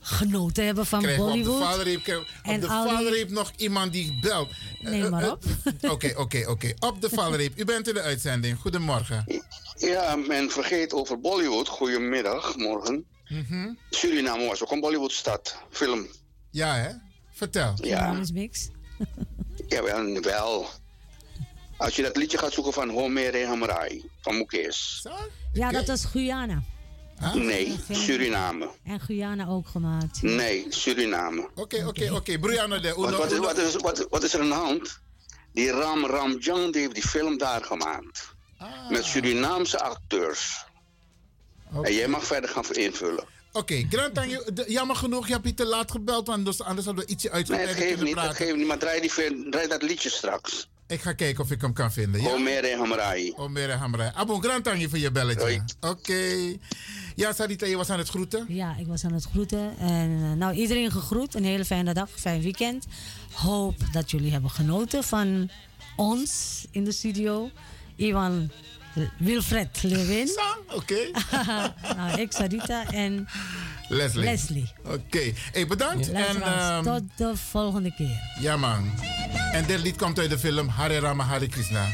genoten hebben van Krijgen we op de Bollywood. op En de al die- nog iemand die belt. Neem Eh, maar eh, op. Oké, oké, oké. Op de valreep. U bent in de uitzending. Goedemorgen. Ja, men vergeet over Bollywood. Goedemiddag, morgen. Mhm. Suriname was ook een Bollywoodstad. Film. Ja, hè? Vertel. Ja. Ja, wel, wel. Als je dat liedje gaat zoeken van Homer Hamrai van Mukesh. Ja, dat was Guyana. Nee, Suriname. En Guyana ook gemaakt. Nee, Suriname. Oké, oké, oké. Brianna de Wat, wat, is, wat, is, wat, wat is er aan de hand? Die Ram Ramjan die heeft die film daar gemaakt. Met Surinaamse acteurs. En jij mag verder gaan invullen. Oké, de- jammer genoeg, je hebt je te laat gebeld, want anders, anders hadden we ietsje Nee, uitgebreider geeft kunnen niet, geeft niet. Maar draai, die, draai dat liedje straks. Ik ga kijken of ik hem kan vinden. Ja? Homer Hamrai. Omer Hamrij. Abo, Grant aan je voor je belletje. Oké. Ja, Sarita, je was aan het groeten. Ja, ik was aan het groeten. En eh, nou, iedereen gegroet. Een hele fijne dag, fijn weekend. Hoop dat jullie hebben genoten van ons in de studio. Iwan Wilfred Lewin. Sam, oké. Okay. Nou, ik, Sarita en Leslie. Leslie. Oké, hey, bedankt. Ja, en, ehm, tot de volgende keer. Ja, man. En dit lied komt uit de film Hare Rama Hare Krishna.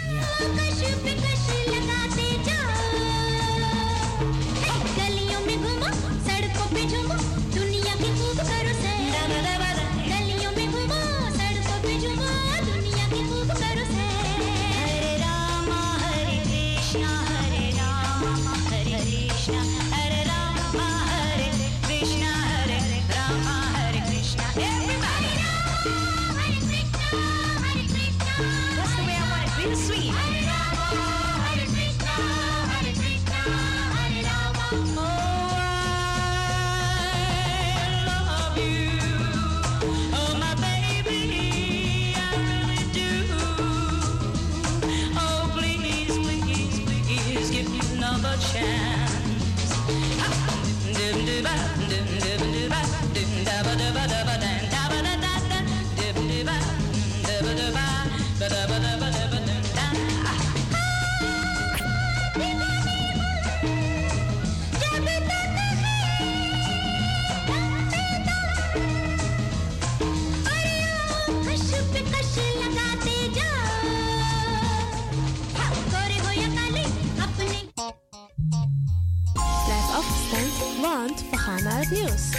Nieuws.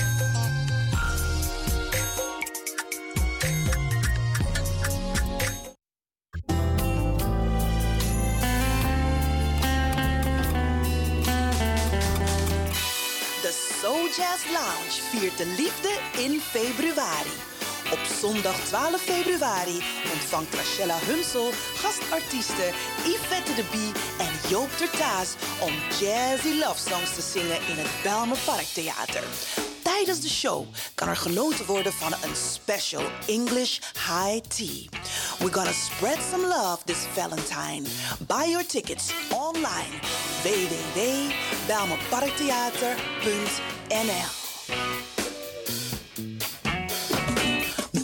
De Soul Jazz Lounge viert de liefde in februari. Op zondag 12 februari ontvangt Rachella Hunsel gastartiesten Yvette de Bie en Joop Tertaas om jazzy love songs te zingen in het Belmer Parktheater. Tijdens de show kan er genoten worden van een special English high tea. We're gonna spread some love this Valentine. Buy your tickets online www.belmerparktheater.nl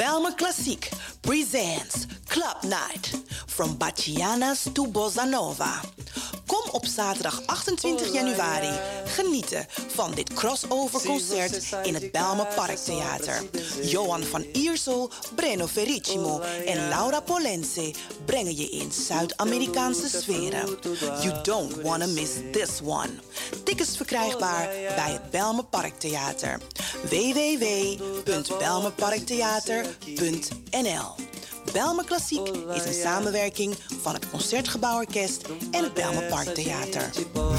Belmer Klassiek presents Club Night. From Bachianas to Bossa Nova. Kom op zaterdag 28 januari genieten van dit crossover concert in het Belmer Parktheater. Johan van Iersel, Breno Ferricimo en Laura Polense brengen je in Zuid-Amerikaanse sferen. You don't wanna miss this one. Tickets verkrijgbaar bij het Belmer Parktheater. www.belmerparktheater.nl Belmer Klassiek is een samenwerking van het Concertgebouworkest en het Belmer Parktheater.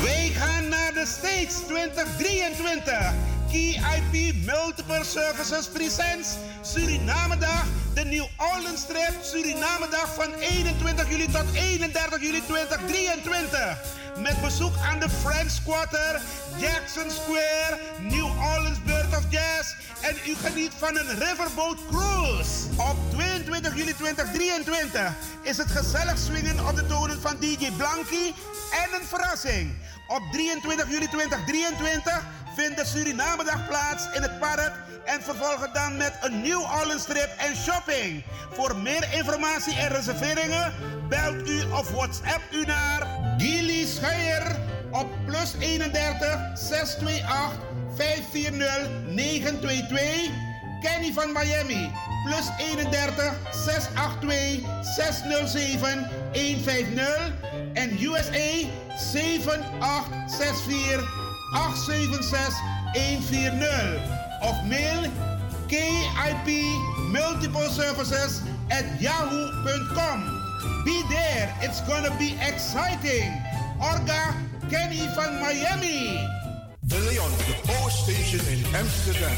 Wij gaan naar de States 2023. Key IP Multiple Services Presents Surinamedag. De New Orleans Trip Surinamedag van 21 juli tot 31 juli 2023. Met bezoek aan de French Quarter, Jackson Square, New Orleans Bird of Jazz. En u geniet van een riverboat cruise. Op 22 juli 2023 is het gezellig swingen op de tonen van DJ Blanky en een verrassing. Op 23 juli 2023 vindt de Surinamedag plaats in het park en vervolgen dan met een New Orleans trip en shopping. Voor meer informatie en reserveringen belt u of WhatsApp u naar Gilly Scheier op plus 31 628 540 922. Kenny van Miami plus 31 682 607 150 en USA 7864 876 140 of mail KIP Multiple Services at yahoo.com. Be there, it's gonna be exciting. Orga Kenny van Miami. De Leon, de Power Station in Amsterdam.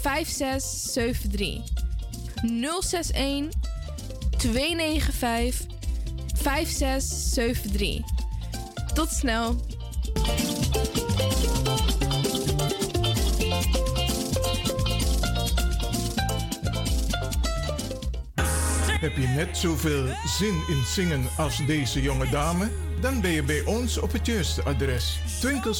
5673. 061 295 5673. Tot snel. Heb je net zoveel zin in zingen als deze jonge dame? Dan ben je bij ons op het juiste adres. Twinkle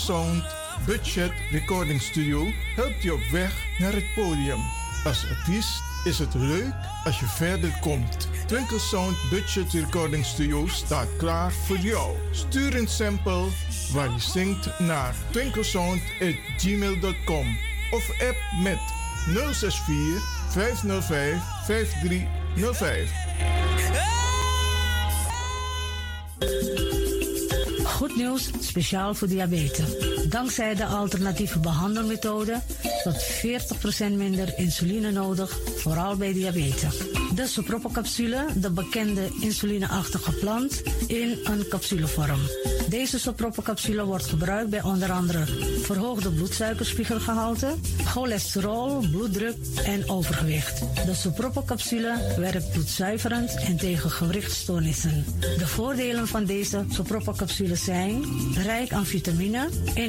Budget Recording Studio helpt je op weg naar het podium. Als artiest is het leuk als je verder komt. Twinkle Sound Budget Recording Studio staat klaar voor jou. Stuur een sample waar je zingt naar twinklesound.gmail.com of app met 064 505 5305. Goed nieuws, speciaal voor diabetes. Dankzij de alternatieve behandelmethode tot 40% minder insuline nodig, vooral bij diabetes. De soproppencapsule, de bekende insulineachtige plant, in een capsulevorm. Deze soproppencapsule wordt gebruikt bij onder andere verhoogde bloedsuikerspiegelgehalte, cholesterol, bloeddruk en overgewicht. De soproppencapsule werkt bloedzuiverend en tegen gewrichtstoornissen. De voordelen van deze soproppencapsule zijn rijk aan vitamine,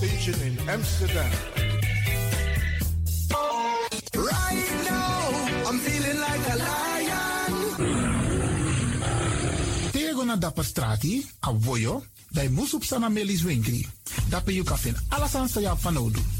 Station in Amsterdam. Right now, I'm feeling like a lion. Tego na dapper strati, a voyo, bij Moesop Sana Melis Winkri. Dapper you kafin alasan sa ya fanodu.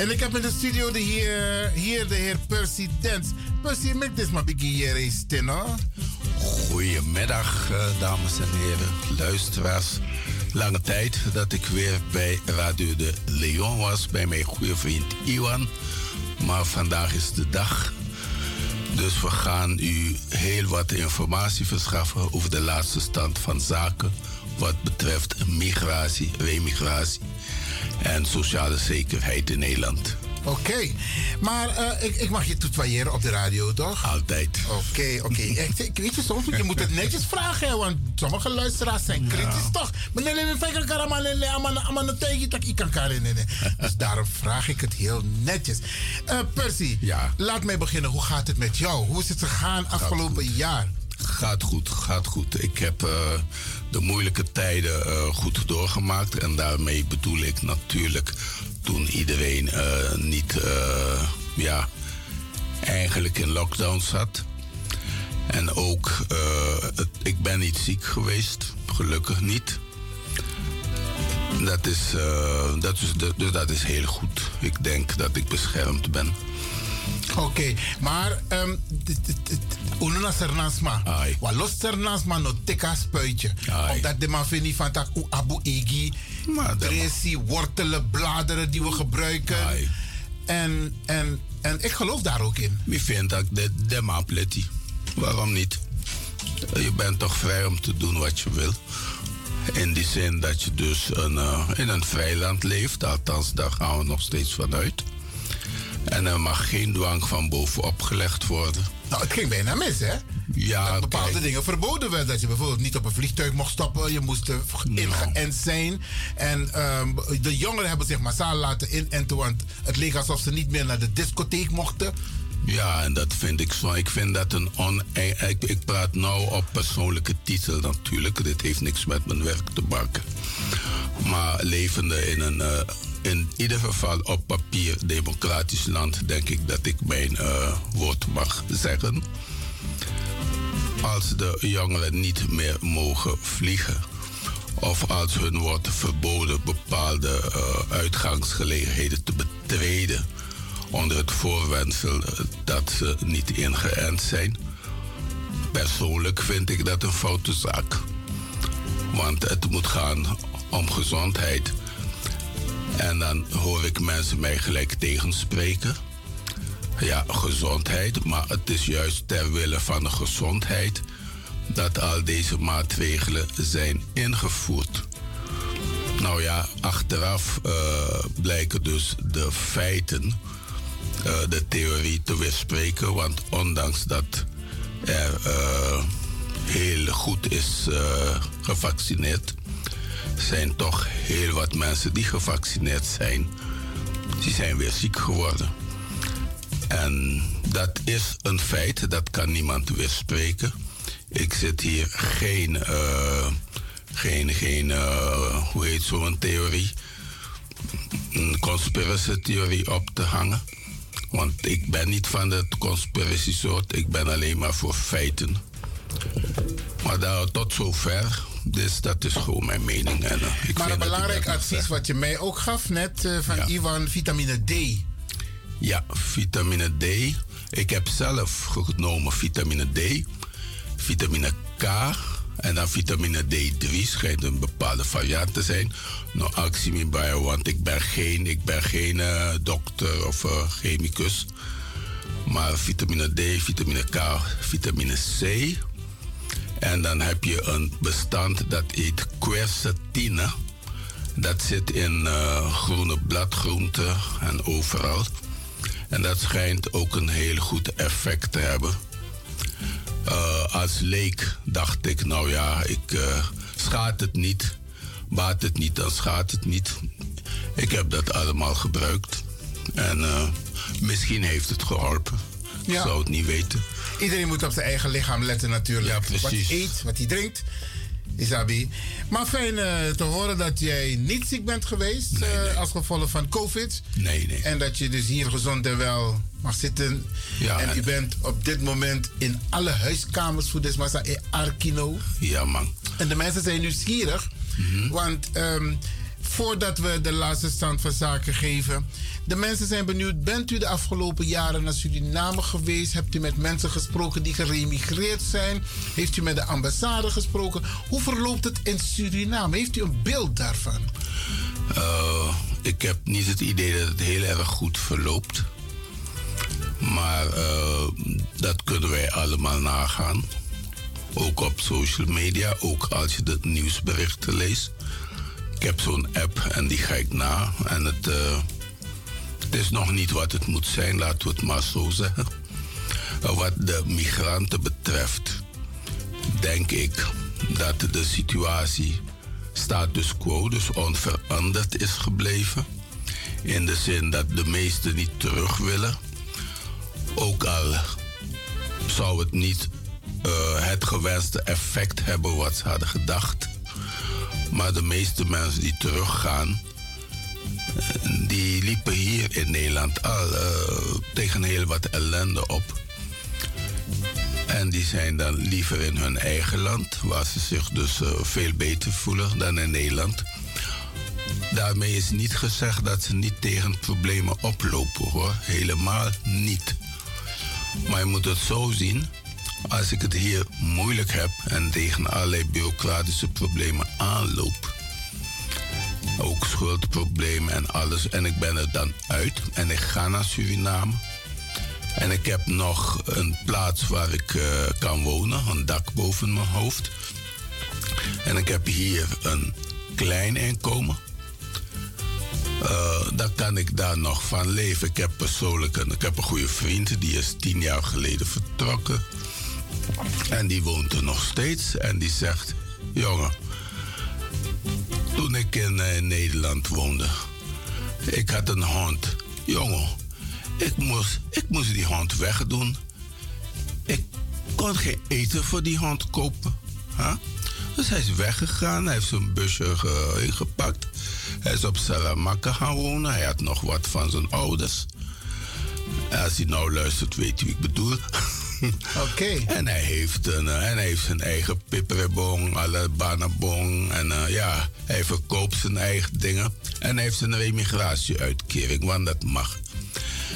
En ik heb in de studio de heer, hier de heer Percy Dens. Percy, met dit maar hier eens Goedemiddag, eh, dames en heren, luisteraars. Lange tijd dat ik weer bij Radio de Leon was, bij mijn goede vriend Iwan. Maar vandaag is de dag. Dus we gaan u heel wat informatie verschaffen over de laatste stand van zaken wat betreft migratie, remigratie en sociale zekerheid in Nederland. Oké, maar uh, ik, ik, mag je toetwaaieren op de radio, toch? Altijd. Oké, oké. Okay. Weet je, soms je moet het netjes vragen, want sommige luisteraars zijn kritisch, toch? Maar nee, nee, nee, ik kan Dus daarom vraag ik het heel netjes. Uh, Percy, ja. laat mij beginnen. Hoe gaat het met jou? Hoe is het gegaan afgelopen jaar? Gaat goed, gaat goed. Ik heb uh, de moeilijke tijden uh, goed doorgemaakt. En daarmee bedoel ik natuurlijk toen iedereen uh, niet, ja, eigenlijk in lockdown zat. En ook, ik ben niet ziek geweest, gelukkig niet. Dat is, dat is, dus dat is heel goed. Ik denk dat ik beschermd ben. Oké, okay, maar um, ununa sernasma. Wa los sernasma no teka spuitje. Omdat de man vindt niet van tak u abu igi. Tracy, wortelen, bladeren die we gebruiken. En, en, en ik geloof daar ook in. Ik vind dat de, de man pletti. Waarom niet? Je bent toch vrij om te doen wat je wil. In die zin dat je dus een, uh, in een vrij land leeft. Althans, daar gaan we nog steeds vanuit. En er mag geen dwang van bovenop gelegd worden. Nou, het ging bijna mis, hè? Ja, dat bepaalde dingen verboden werden. Dat je bijvoorbeeld niet op een vliegtuig mocht stappen. Je moest uh, ingeënt zijn. En um, de jongeren hebben zich massaal laten inenten. Want het leek alsof ze niet meer naar de discotheek mochten. Ja, en dat vind ik zo. Ik vind dat een on... Ik, ik praat nou op persoonlijke titel natuurlijk. Dit heeft niks met mijn werk te maken. Maar levende in een... Uh, in ieder geval op papier democratisch land... denk ik dat ik mijn uh, woord mag zeggen. Als de jongeren niet meer mogen vliegen... of als hun wordt verboden bepaalde uh, uitgangsgelegenheden te betreden onder het voorwendsel dat ze niet ingeënt zijn. Persoonlijk vind ik dat een foute zaak. Want het moet gaan om gezondheid. En dan hoor ik mensen mij gelijk tegenspreken. Ja, gezondheid, maar het is juist ter wille van de gezondheid dat al deze maatregelen zijn ingevoerd. Nou ja, achteraf uh, blijken dus de feiten uh, de theorie te weerspreken. Want ondanks dat er uh, heel goed is gevaccineerd, zijn toch heel wat mensen die gevaccineerd zijn, die zijn weer ziek geworden. En dat is een feit, dat kan niemand weerspreken. Ik zit hier geen, geen, geen hoe heet zo'n theorie, een conspiracy-theorie op te hangen. Want ik ben niet van het conspiratiesoort. Ik ben alleen maar voor feiten. Maar daar, tot zover. Dus dat is gewoon mijn mening. En, uh, ik maar een belangrijk advies wat je mij ook gaf net uh, van ja. Ivan, vitamine D. Ja, vitamine D. Ik heb zelf genomen vitamine D, vitamine K en dan vitamine D3 schijnt een bepaalde variant te zijn. Nou, actie me bij, want ik ben geen, ik ben geen uh, dokter of uh, chemicus. Maar vitamine D, vitamine K, vitamine C. En dan heb je een bestand dat heet quercetine. Dat zit in uh, groene bladgroenten en overal. En dat schijnt ook een heel goed effect te hebben. Uh, als leek dacht ik, nou ja, ik uh, schaadt het niet. Baat het niet, dan schaadt het niet. Ik heb dat allemaal gebruikt. En misschien heeft het geholpen. Ja. Ik zou het niet weten. Iedereen moet op zijn eigen lichaam letten natuurlijk. Ja, precies. Wat hij eet, wat hij drinkt. Isabi. Maar fijn uh, te horen dat jij niet ziek bent geweest nee, nee. Uh, als gevolg van COVID. Nee, nee. En dat je dus hier gezond en wel mag zitten. Ja, en, en u bent op dit moment in alle huiskamers voor Desmassa in Arkino. Ja, man. En de mensen zijn nieuwsgierig. Mhm. Mm -hmm. Want um, voordat we de laatste stand van zaken geven. De mensen zijn benieuwd. Bent u de afgelopen jaren naar Suriname geweest? Hebt u met mensen gesproken die geremigreerd zijn? Heeft u met de ambassade gesproken? Hoe verloopt het in Suriname? Heeft u een beeld daarvan? Uh, ik heb niet het idee dat het heel erg goed verloopt. Maar uh, dat kunnen wij allemaal nagaan. Ook op social media, ook als je de nieuwsberichten leest. Ik heb zo'n app en die ga ik na. En het, uh, het is nog niet wat het moet zijn, laten we het maar zo zeggen. Wat de migranten betreft, denk ik dat de situatie status quo, dus onveranderd is gebleven. In de zin dat de meesten niet terug willen. Ook al zou het niet uh, het gewenste effect hebben wat ze hadden gedacht. Maar de meeste mensen die teruggaan, die liepen hier in Nederland al uh, tegen heel wat ellende op. En die zijn dan liever in hun eigen land, waar ze zich dus uh, veel beter voelen dan in Nederland. Daarmee is niet gezegd dat ze niet tegen problemen oplopen hoor. Helemaal niet. Maar je moet het zo zien. Als ik het hier moeilijk heb en tegen allerlei bureaucratische problemen aanloop. Ook schuldproblemen en alles. En ik ben er dan uit en ik ga naar Suriname. En ik heb nog een plaats waar ik uh, kan wonen, een dak boven mijn hoofd. En ik heb hier een klein inkomen. Uh, dan kan ik daar nog van leven. Ik heb persoonlijk ik heb een goede vriend, die is tien jaar geleden vertrokken. En die woont er nog steeds. En die zegt, jongen, toen ik in, in Nederland woonde, ik had een hond. Jongen, ik moest, ik moest die hond wegdoen. Ik kon geen eten voor die hond kopen. Huh? Dus hij is weggegaan, hij heeft zijn busje ingepakt. Hij is op Salamanca gaan wonen. Hij had nog wat van zijn ouders. Als hij nou luistert, weet u wie ik bedoel. Oké. En hij heeft, een, eh, hij heeft zijn eigen pipperebong, alle banabong. En uh, ja, hij verkoopt zijn eigen dingen. En hij heeft een remigratieuitkering, want dat mag.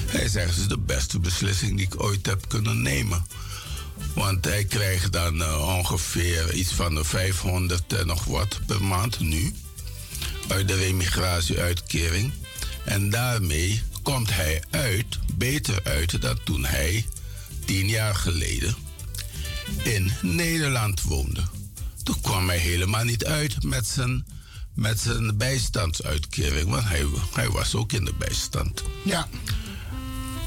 Hij zegt, het is de beste beslissing die ik ooit heb kunnen nemen. Want hij krijgt dan uh, ongeveer iets van de 500 en nog wat per maand nu. Uit de remigratieuitkering. En daarmee komt hij uit, beter uit dan toen hij tien jaar geleden in Nederland woonde. Toen kwam hij helemaal niet uit met zijn, met zijn bijstandsuitkering, want hij, hij was ook in de bijstand. Ja.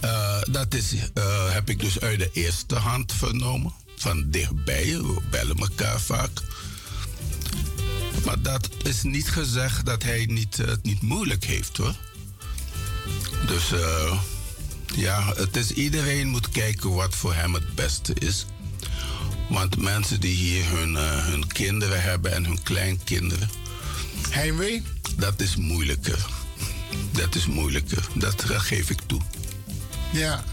Uh, dat is, uh, heb ik dus uit de eerste hand vernomen. Van dichtbij, we bellen elkaar vaak. Maar dat is niet gezegd dat hij niet, het niet moeilijk heeft hoor. Dus uh, ja, het is, iedereen moet kijken wat voor hem het beste is. Want mensen die hier hun, uh, hun kinderen hebben en hun kleinkinderen. Heimwee? Dat is moeilijker. Dat is moeilijker. Dat geef ik toe. Ja.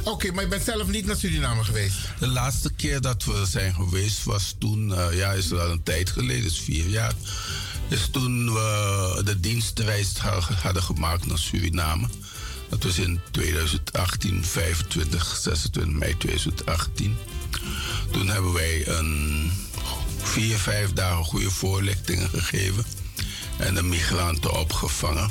Oké, okay, maar je bent zelf niet naar Suriname geweest? De laatste keer dat we zijn geweest was toen, uh, ja, is al een tijd geleden, is vier jaar. Is toen we de dienstreis hadden gemaakt naar Suriname. Dat was in 2018, 25, 26 mei 2018. Toen hebben wij een vier, vijf dagen goede voorlichtingen gegeven. En de migranten opgevangen.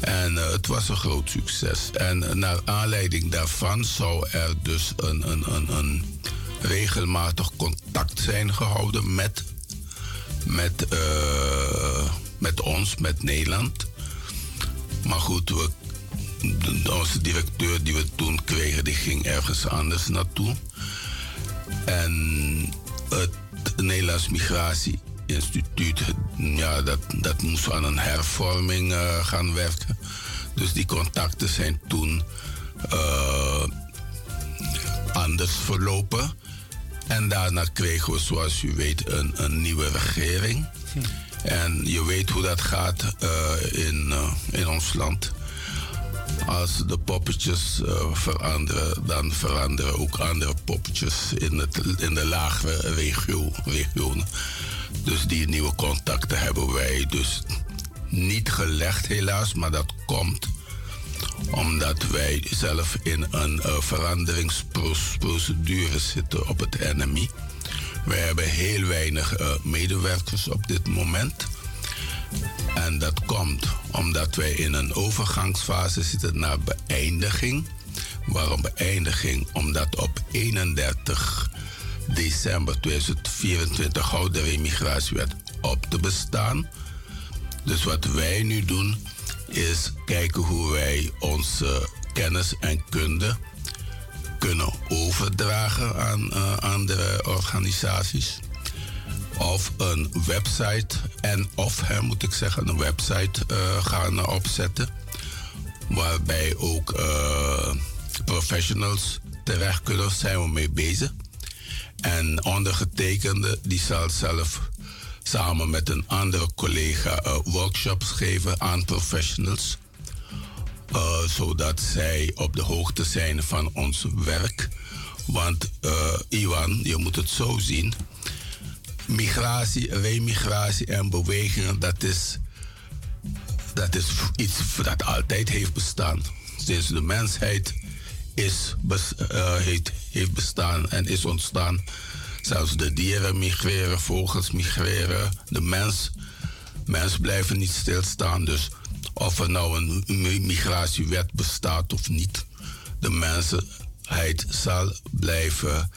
En uh, het was een groot succes. En uh, naar aanleiding daarvan zou er dus een, een, een, een regelmatig contact zijn gehouden met, met, uh, met ons, met Nederland. Maar goed, we onze directeur die we toen kregen, die ging ergens anders naartoe. En het Nederlands Migratie-instituut, ja, dat, dat moest aan een hervorming uh, gaan werken. Dus die contacten zijn toen uh, anders verlopen. En daarna kregen we, zoals u weet, een, een nieuwe regering. Hm. En je weet hoe dat gaat uh, in, in ons land als de poppetjes uh, veranderen, dan veranderen ook andere poppetjes in, het, in de lagere regio, regionen. Dus die nieuwe contacten hebben wij dus niet gelegd, helaas, maar dat komt omdat wij zelf in een uh, veranderingsprocedure zitten op het NMI. Wij hebben heel weinig uh, medewerkers op dit moment. En dat komt omdat wij in een overgangsfase zitten naar beëindiging. Waarom beëindiging? Omdat op 31 december 2024 houdt de remigratiewet op te bestaan. Dus wat wij nu doen is kijken hoe wij onze kennis en kunde kunnen overdragen aan uh, andere organisaties of een website en of, hè, moet ik zeggen, een website uh, gaan opzetten. Waarbij ook uh, professionals terecht kunnen, zijn we mee bezig. En ondergetekende die zal zelf samen met een andere collega uh, workshops geven aan professionals. zodat zij op de hoogte zijn van ons werk. Want Iwan, je moet het zo zien migratie, remigratie en bewegingen, dat is, dat is iets dat altijd heeft bestaan. Sinds de mensheid is, uh, heeft, bestaan en is ontstaan. Zelfs de dieren migreren, vogels migreren, de mens, mens blijven niet stilstaan. Dus of er nou een migratiewet bestaat of niet, de mensheid zal blijven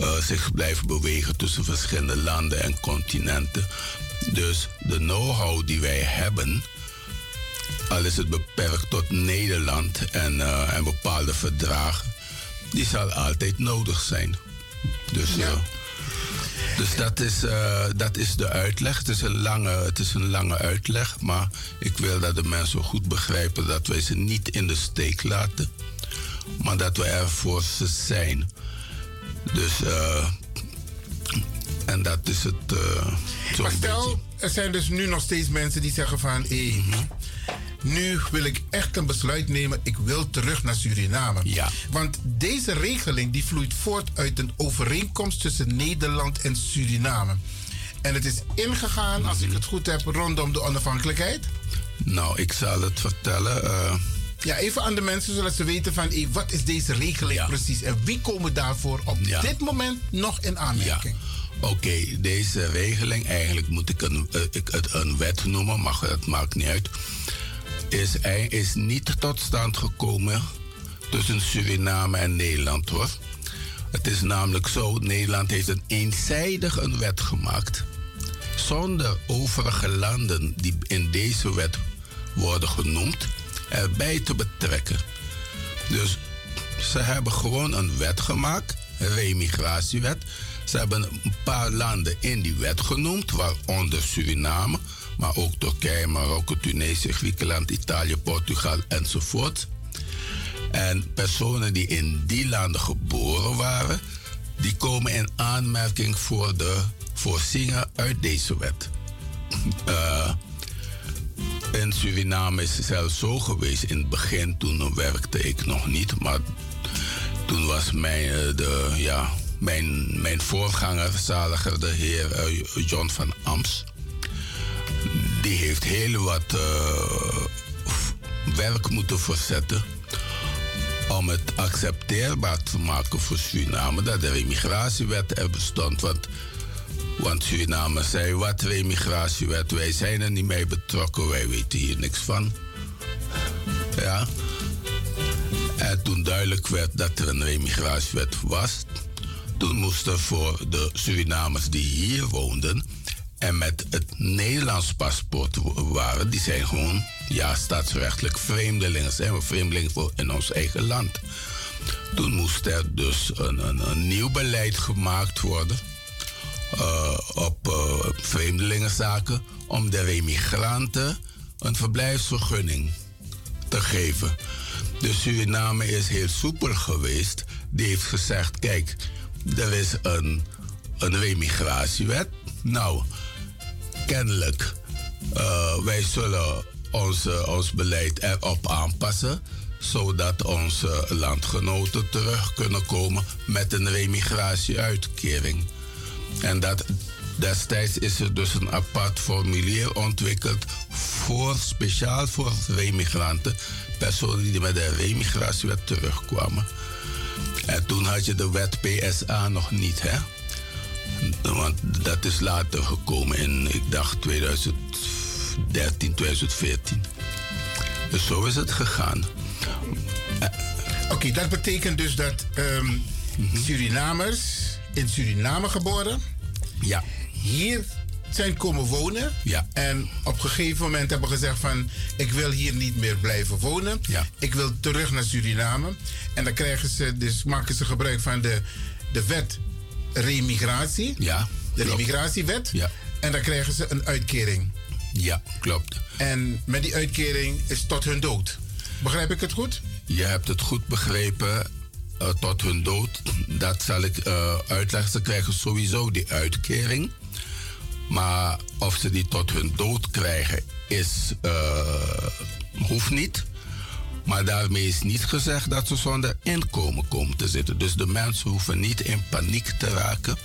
uh, zich blijven bewegen tussen verschillende landen en continenten. Dus de know-how die wij hebben, al is het beperkt tot Nederland en, uh, en bepaalde verdragen, die zal altijd nodig zijn. Dus, ja. dus dat, is, dat is de uitleg. Het is, een lange, het is een lange uitleg, maar ik wil dat de mensen goed begrijpen dat wij ze niet in de steek laten, maar dat we er voor ze zijn. Dus, en dat is het. maar stel, er zijn dus nu nog steeds mensen die zeggen van... Hey, nu wil ik echt een besluit nemen. Ik wil terug naar Suriname. Ja. Want deze regeling die vloeit voort uit een overeenkomst tussen Nederland en Suriname. En het is ingegaan, als ik het goed heb, rondom de onafhankelijkheid. Nou, ik zal het vertellen. Uh... Ja, even aan de mensen zodat ze weten van hey, wat is deze regeling precies en wie komen daarvoor op dit moment nog in aanmerking. Oké, deze regeling, eigenlijk moet ik, een, uh, ik het een wet noemen, maar dat maakt niet uit. Is, is niet tot stand gekomen tussen Suriname en Nederland hoor. Het is namelijk zo, Nederland heeft een eenzijdig een wet gemaakt. Zonder overige landen die in deze wet worden genoemd, erbij te betrekken. Dus ze hebben gewoon een wet gemaakt, een remigratiewet ze hebben een paar landen in die wet genoemd, waaronder Suriname, maar ook Turkije, Marokko, Tunesië, Griekenland, Italië, Portugal enzovoort. En personen die in die landen geboren waren, die komen in aanmerking voor de voorzieningen uit deze wet. Uh, in Suriname is het zelfs zo geweest. In het begin, toen werkte ik nog niet, maar toen was mijn eh, de, ja, mijn, mijn voorganger, zaliger de heer uh, John van Ams, die heeft heel wat uh, werk moeten verzetten om het accepteerbaar te maken voor Suriname dat de remigratiewet er bestond. Want, want Suriname zei, wat remigratiewet, wij zijn er niet mee betrokken, wij weten hier niks van. Ja. En toen duidelijk werd dat er een remigratiewet was, toen moesten voor de Surinamers die hier woonden en met het Nederlands paspoort waren, die zijn gewoon ja, staatsrechtelijk vreemdelingen. Zijn we vreemdelingen voor in ons eigen land. Toen moest er dus een nieuw beleid gemaakt worden uh, op uh, vreemdelingenzaken om de remigranten een verblijfsvergunning te geven. De Suriname is heel soepel geweest. Die heeft gezegd: kijk, er is een, een remigratiewet. Nou, kennelijk, uh, wij zullen onze, ons beleid erop aanpassen zodat onze landgenoten terug kunnen komen met een remigratieuitkering. En dat, destijds is er dus een apart formulier ontwikkeld voor, speciaal voor remigranten, personen die met een remigratiewet terugkwamen. En toen had je de wet PSA nog niet, hè? Want dat is later gekomen in, ik dacht, 2013, 2014. Dus zo is het gegaan. Oké, dat betekent dus dat um, Surinamers in Suriname geboren. Ja. Hier zijn komen wonen. Ja. En op een gegeven moment hebben gezegd van... ik wil hier niet meer blijven wonen. Ja. Ik wil terug naar Suriname. En dan krijgen ze, dus maken ze gebruik van de, de wet remigratie. Ja, de remigratiewet. Ja. En dan krijgen ze een uitkering. Ja, klopt. En met die uitkering is tot hun dood. Begrijp ik het goed? Je hebt het goed begrepen. Uh, tot hun dood. Dat zal ik uh, uitleggen. Ze krijgen sowieso die uitkering. Maar of ze die tot hun dood krijgen, is, uh, hoeft niet. Maar daarmee is niet gezegd dat ze zonder inkomen komen te zitten. Dus de mensen hoeven niet in paniek te raken.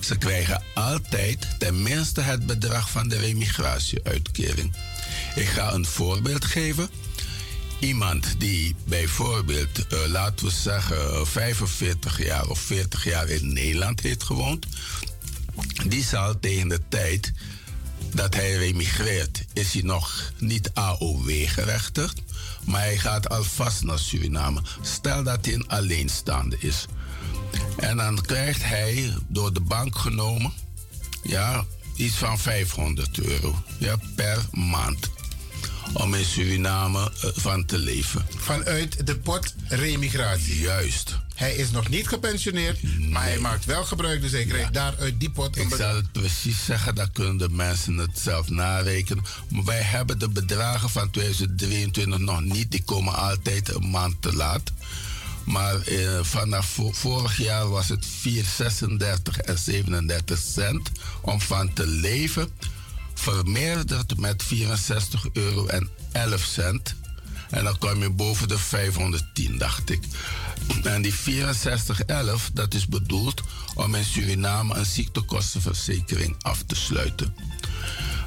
Ze krijgen altijd tenminste het bedrag van de remigratieuitkering. Ik ga een voorbeeld geven. Iemand die bijvoorbeeld, uh, laten we zeggen, 45 jaar of 40 jaar in Nederland heeft gewoond, die zal tegen de tijd dat hij remigreert, is hij nog niet AOW-gerechtigd, maar hij gaat alvast naar Suriname. Stel dat hij een alleenstaande is. En dan krijgt hij door de bank genomen, ja, iets van 500 euro per maand. Om in Suriname eh, van te leven. Vanuit de pot remigratie. Juist. Hij is nog niet gepensioneerd, maar hij maakt wel gebruik, dus hij krijgt daar uit die pot. Ik zal het precies zeggen, dan kunnen de mensen het zelf narekenen. Maar wij hebben de bedragen van 2023 nog niet, die komen altijd een maand te laat. Maar eh, vanaf vorig jaar was het 4,36 en 37 cent om van te leven. Vermeerderd met 64 euro en 11 cent. En dan kwam je boven de 510, dacht ik. En die 6411, dat is bedoeld om in Suriname een ziektekostenverzekering af te sluiten.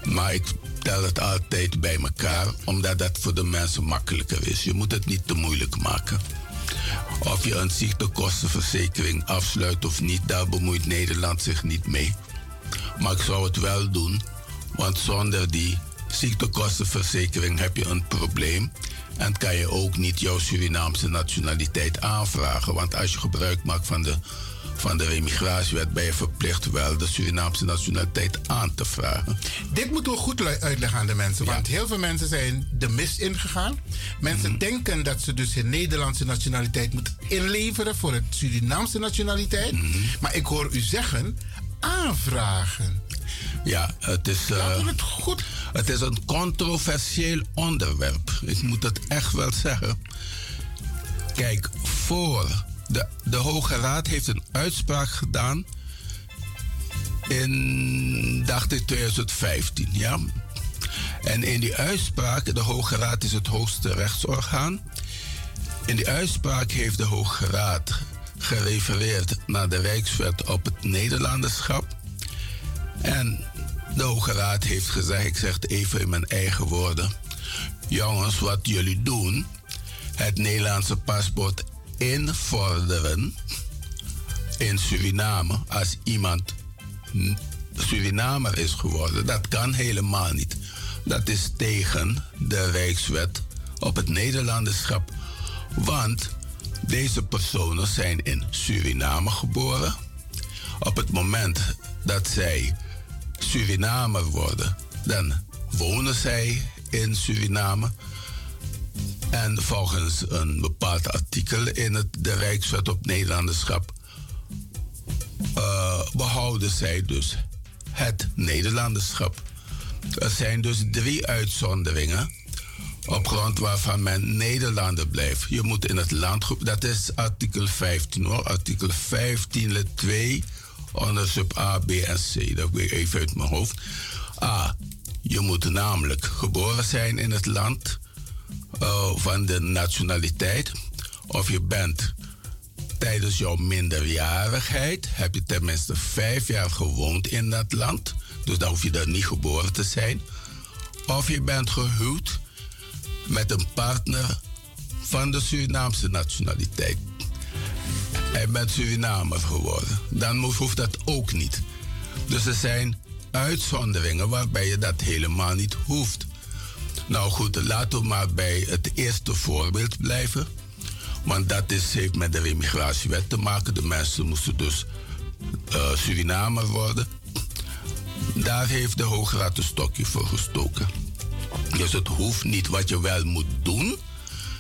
Maar ik tel het altijd bij elkaar, omdat dat voor de mensen makkelijker is. Je moet het niet te moeilijk maken. Of je een ziektekostenverzekering afsluit of niet, daar bemoeit Nederland zich niet mee. Maar ik zou het wel doen, want zonder die ziektekostenverzekering heb je een probleem. En kan je ook niet jouw Surinaamse nationaliteit aanvragen. Want als je gebruik maakt van de, van de remigratiewet, ben je verplicht wel de Surinaamse nationaliteit aan te vragen. Dit moeten we goed uitleggen aan de mensen. Want heel veel mensen zijn de mist ingegaan. Mensen Mhm. denken dat ze dus hun Nederlandse nationaliteit moeten inleveren voor het Surinaamse nationaliteit. Mhm. Maar ik hoor u zeggen, aanvragen. Ja, het is, eh, het, goed. het is een controversieel onderwerp. Ik moet het echt wel zeggen. Kijk, voor de, de Hoge Raad heeft een uitspraak gedaan in, dacht ik, 2015, ja. En in die uitspraak, de Hoge Raad is het hoogste rechtsorgaan. In die uitspraak heeft de Hoge Raad gerefereerd naar de Rijkswet op het Nederlanderschap. En de Hoge Raad heeft gezegd, ik zeg het even in mijn eigen woorden. Jongens, wat jullie doen, het Nederlandse paspoort invorderen in Suriname als iemand Surinamer is geworden, dat kan helemaal niet. Dat is tegen de Rijkswet op het Nederlanderschap. Want deze personen zijn in Suriname geboren. Op het moment dat zij Surinamer worden, dan wonen zij in Suriname. En volgens een bepaald artikel in het, de Rijkswet op Nederlanderschap eh, behouden zij dus het Nederlanderschap. Er zijn dus drie uitzonderingen op grond waarvan men Nederlander blijft. Je moet in het land, dat is artikel 15 hoor, artikel 15 lid 2 onder sub A, B en C. Dat weet ik even uit mijn hoofd. A. Je moet namelijk geboren zijn in het land eh, van de nationaliteit. Of je bent tijdens jouw minderjarigheid, heb je tenminste vijf jaar gewoond in dat land. Dus dan hoef je daar niet geboren te zijn. Of je bent gehuwd met een partner van de Surinaamse nationaliteit. Hij bent Surinamer geworden. Dan hoeft dat ook niet. Dus er zijn uitzonderingen waarbij je dat helemaal niet hoeft. Nou goed, laten we maar bij het eerste voorbeeld blijven. Want dat is, heeft met de remigratiewet te maken. De mensen moesten dus eh, Surinamer worden. Daar heeft de Hoge Raad een stokje voor gestoken. Dus het hoeft niet wat je wel moet doen.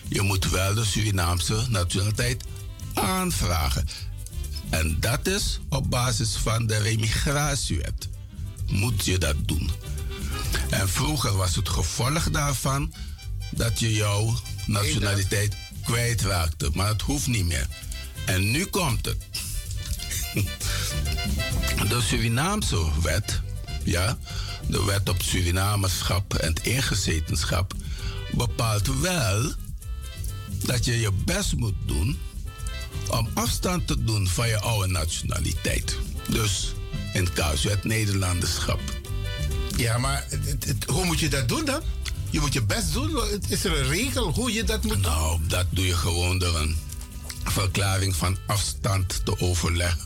Je moet wel de Surinaamse nationaliteit aanvragen. En dat is op basis van de remigratiewet. Moet je dat doen. En vroeger was het gevolg daarvan dat je jouw nationaliteit kwijtraakte. Maar het hoeft niet meer. En nu komt het. De Surinaamse wet, ja, de wet op Surinamerschap en het ingezetenschap, bepaalt wel dat je je best moet doen om afstand te doen van je oude nationaliteit. Dus in het casus het Nederlanderschap. Ja, maar het- het- hoe moet je dat doen dan? Je moet je best doen. Is er een regel hoe je dat moet doen? Nou, dat doe je gewoon door een verklaring van afstand te overleggen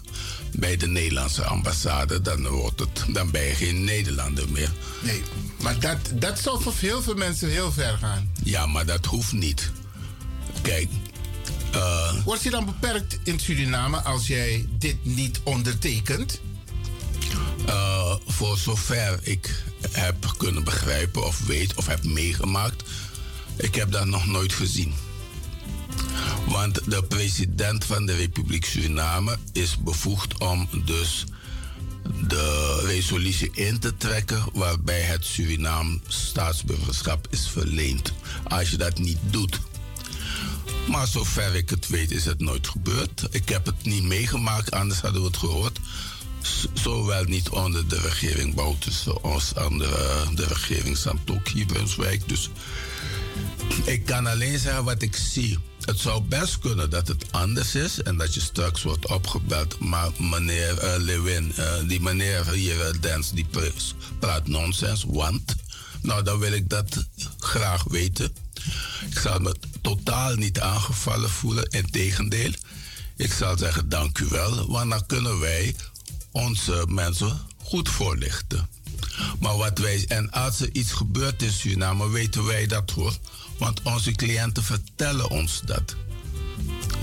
bij de Nederlandse ambassade. Dan, wordt het, dan ben je geen Nederlander meer. Nee, maar dat, dat zou voor heel veel mensen heel ver gaan. Ja, maar dat hoeft niet. Kijk. Eh, Word je dan beperkt in Suriname als jij dit niet ondertekent? Eh, voor zover ik heb kunnen begrijpen of weet of heb meegemaakt, Ik heb dat nog nooit gezien. Want de president van de Republiek Suriname is bevoegd om dus de resolutie in te trekken waarbij het Surinaam staatsburgerschap is verleend. Als je dat niet doet. Maar zover ik het weet is het nooit gebeurd. Ik heb het niet meegemaakt, anders hadden we het gehoord. Zowel niet onder de regering Bouterse als onder de regering Samtok hier bij Dus ik kan alleen zeggen wat ik zie. Het zou best kunnen dat het anders is en dat je straks wordt opgebeld. Maar meneer uh, Lewin, uh, die meneer hier, uh, die praat nonsens. Want, nou dan wil ik dat graag weten. Ik zal me totaal niet aangevallen voelen. Integendeel, ik zal zeggen dank u wel. Want dan kunnen wij onze mensen goed voorlichten. Maar wat wij, en als er iets gebeurt in Suriname, weten wij dat hoor. Want onze cliënten vertellen ons dat.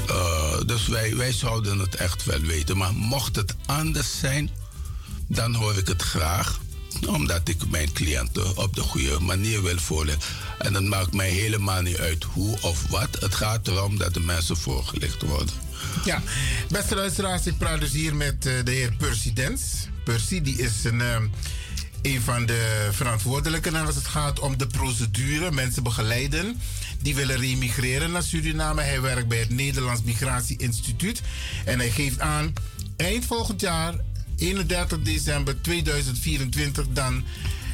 Uh, dus wij, wij zouden het echt wel weten. Maar mocht het anders zijn, dan hoor ik het graag. Omdat ik mijn cliënten op de goede manier wil voorleggen. En dat maakt mij helemaal niet uit hoe of wat. Het gaat erom dat de mensen voorgelicht worden. Ja, beste luisteraars, ik praat dus hier met uh, de heer Percy Dens. Percy, die is een... Uh, een van de verantwoordelijken als het gaat om de procedure, mensen begeleiden die willen remigreren naar Suriname. Hij werkt bij het Nederlands Migratie Instituut en hij geeft aan eind volgend jaar, 31 december 2024, dan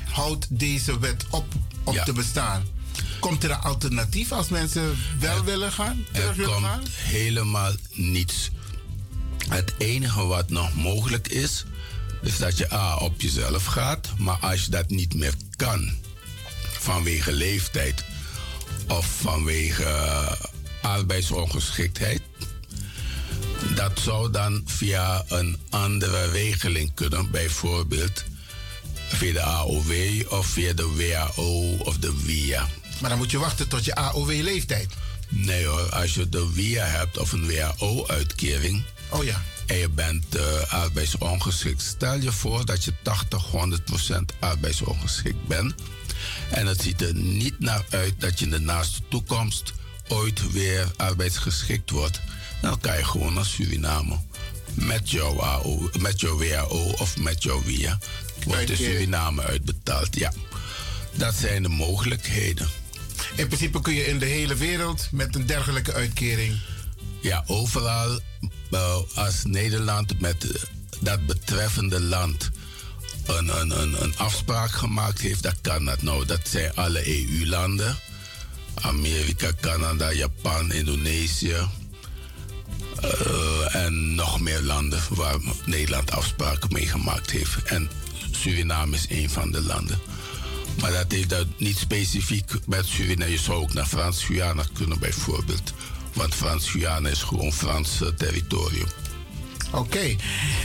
houdt deze wet op op te bestaan. Komt er een alternatief als mensen wel willen gaan? Er komt gaan? helemaal niets. Het enige wat nog mogelijk is, is dat je A op jezelf gaat, maar als je dat niet meer kan, vanwege leeftijd of vanwege arbeidsongeschiktheid, dat zou dan via een andere regeling kunnen, bijvoorbeeld via de AOW of via de WAO of de WIA. Maar dan moet je wachten tot je AOW-leeftijd. Nee hoor, als je de WIA hebt of een WAO-uitkering. Oh ja en je bent uh, arbeidsongeschikt. Stel je voor dat je 80, 100 procent arbeidsongeschikt bent. En het ziet er niet naar uit dat je in de naaste toekomst ooit weer arbeidsgeschikt wordt. Dan kan je gewoon naar Suriname. Met jouw, AO, met jouw WAO of met jouw WIA. Wordt in Suriname uitbetaald, ja. Dat zijn de mogelijkheden. In principe kun je in de hele wereld met een dergelijke uitkering. Ja, overal als Nederland met dat betreffende land een, een, een, een afspraak gemaakt heeft, dan kan dat nou. Dat zijn alle EU-landen. Amerika, Canada, Japan, Indonesië. Uh, en nog meer landen waar Nederland afspraken mee gemaakt heeft. En Suriname is een van de landen. Maar dat heeft dat niet specifiek met Suriname. Je zou ook naar Frans-Guyana kunnen bijvoorbeeld. Want Frans-Guyana is gewoon Frans uh, territorium. Oké.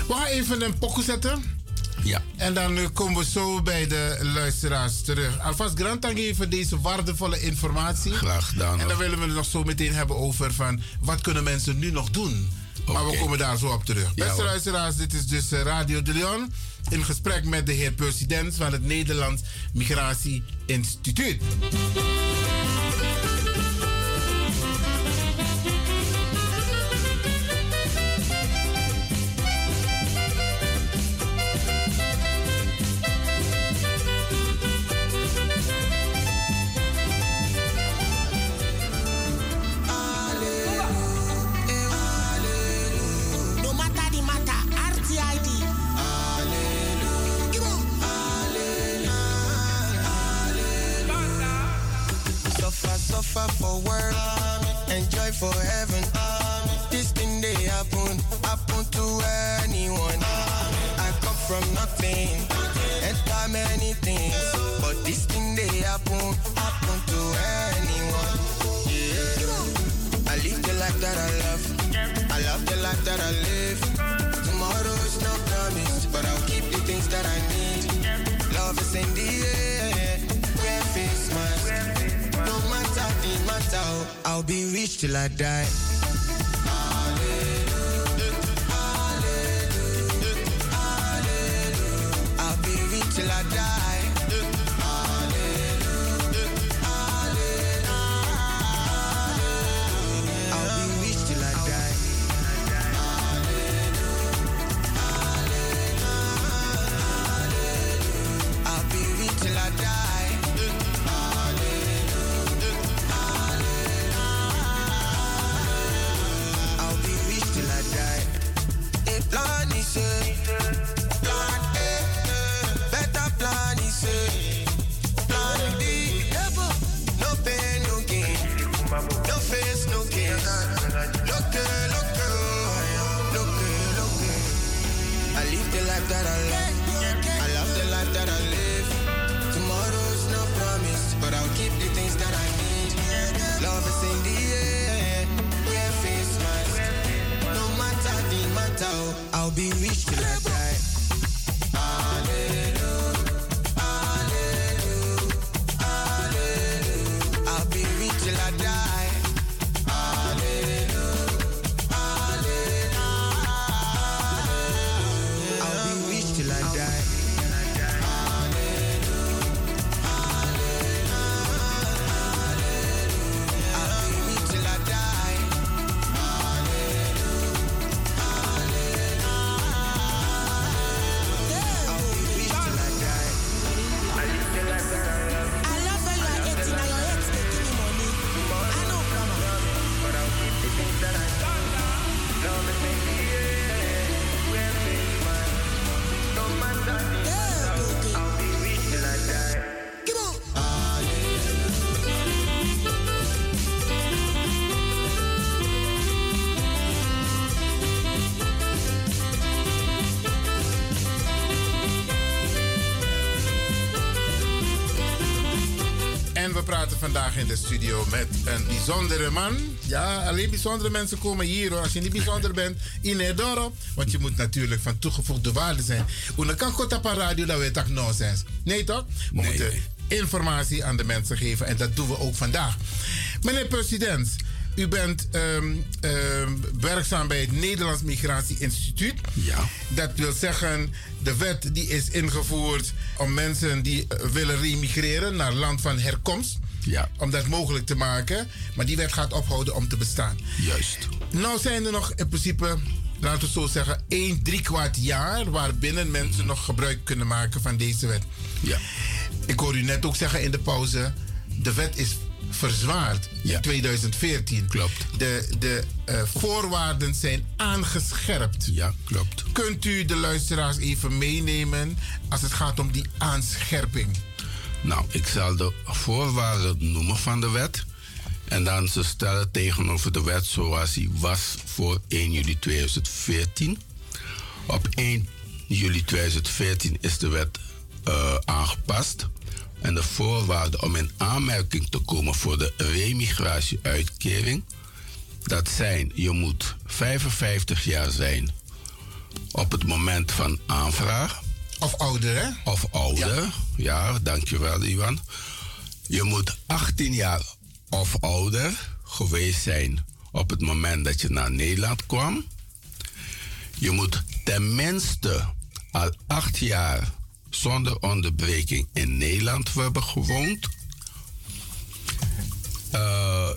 We gaan even een pokoe zetten. Ja. En dan uh, komen we zo bij de luisteraars terug. Alvast grand dank voor deze waardevolle informatie. Graag gedaan. En dan willen we het nog zo meteen hebben over van wat kunnen mensen nu nog doen. Okay. Maar we komen daar zo op terug. Ja, Beste luisteraars, dit is dus uh, Radio de Leon. In gesprek met de heer president van het Nederlands Migratie Instituut. De studio met een bijzondere man. Ja, alleen bijzondere mensen komen hier hoor. Als je niet bijzonder bent, in dorp. Want je moet natuurlijk van toegevoegde waarde zijn. Hoe kan goed op een radio dat we toch nonsens. Nee toch? We moeten informatie aan de mensen geven en dat doen we ook vandaag. Meneer president, u bent ehm, ehm, werkzaam bij het Nederlands Migratie Instituut. Ja. Dat wil zeggen, de wet die is ingevoerd om mensen die eh, willen remigreren naar land van herkomst. Ja. Om dat mogelijk te maken. Maar die wet gaat ophouden om te bestaan. Juist. Nou zijn er nog in principe, laten we zo zeggen, 1 drie kwart jaar waarbinnen mensen nog gebruik kunnen maken van deze wet. Ja. Ik hoor u net ook zeggen in de pauze, de wet is verzwaard ja. in 2014. Klopt. De, de uh, voorwaarden zijn aangescherpt. Ja, klopt. Kunt u de luisteraars even meenemen als het gaat om die aanscherping? Nou, ik zal de voorwaarden noemen van de wet. En dan ze stellen tegenover de wet zoals die was voor 1 juli 2014. Op 1 juli 2014 is de wet uh, aangepast. En de voorwaarden om in aanmerking te komen voor de remigratieuitkering, dat zijn, je moet 55 jaar zijn op het moment van aanvraag. Of ouder, hè? Of ouder, ja, ja dankjewel, Iwan. Je moet 18 jaar of ouder geweest zijn op het moment dat je naar Nederland kwam. Je moet tenminste al acht jaar zonder onderbreking in Nederland hebben gewoond. Uh,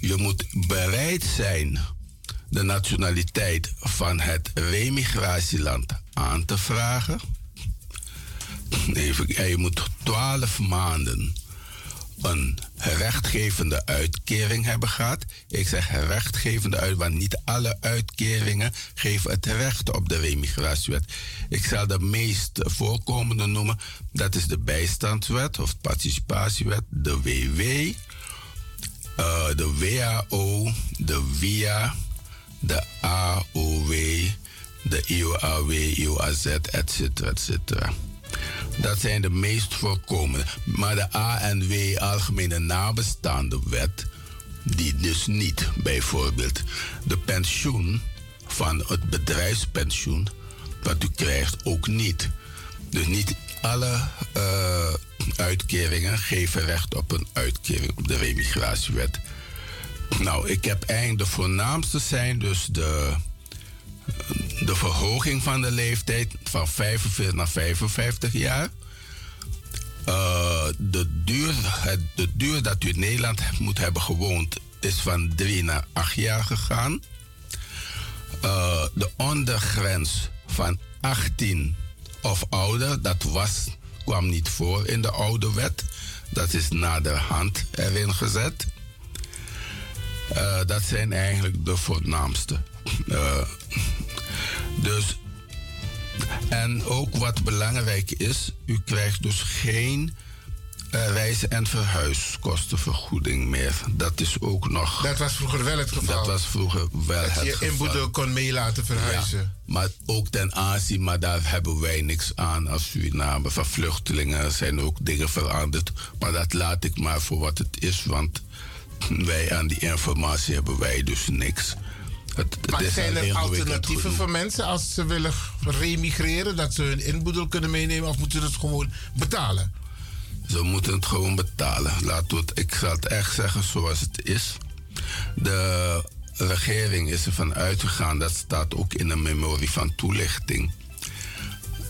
je moet bereid zijn de nationaliteit van het remigratieland aan te vragen. Je moet 12 maanden een rechtgevende uitkering hebben gehad. Ik zeg rechtgevende uit, want niet alle uitkeringen geven het recht op de remigratiewet. Ik zal de meest voorkomende noemen. Dat is de bijstandswet of participatiewet, de WW, eh, de WAO, de WIA, de AOW, de IOAW, IOAZ, etc. etc. Dat zijn de meest voorkomende. Maar de ANW, Algemene Nabestaande Wet, die dus niet. Bijvoorbeeld de pensioen van het bedrijfspensioen, wat u krijgt, ook niet. Dus niet alle uh, uitkeringen geven recht op een uitkering op de remigratiewet. Nou, ik heb eigenlijk de voornaamste zijn dus de de verhoging van de leeftijd van 45 naar 55 jaar. Uh, de, duur, de duur dat u in Nederland moet hebben gewoond is van 3 naar 8 jaar gegaan. Uh, de ondergrens van 18 of ouder, dat was, kwam niet voor in de oude wet. Dat is naderhand erin gezet. Uh, dat zijn eigenlijk de voornaamste. Dus En ook wat belangrijk is, u krijgt dus geen uh, reis- en verhuiskostenvergoeding meer. Dat is ook nog. Dat was vroeger wel het geval. Dat was vroeger wel dat het je geval. inboedel kon mee laten verhuizen. Ja, maar ook ten aanzien, maar daar hebben wij niks aan als Suriname. Van vluchtelingen zijn ook dingen veranderd. Maar dat laat ik maar voor wat het is, want wij aan die informatie hebben wij dus niks. Het, het maar zijn er alternatieven voor mensen als ze willen remigreren? Dat ze hun inboedel kunnen meenemen of moeten ze het gewoon betalen? Ze moeten het gewoon betalen. Laat het, ik zal het echt zeggen zoals het is. De regering is ervan uitgegaan, dat staat ook in een memorie van toelichting,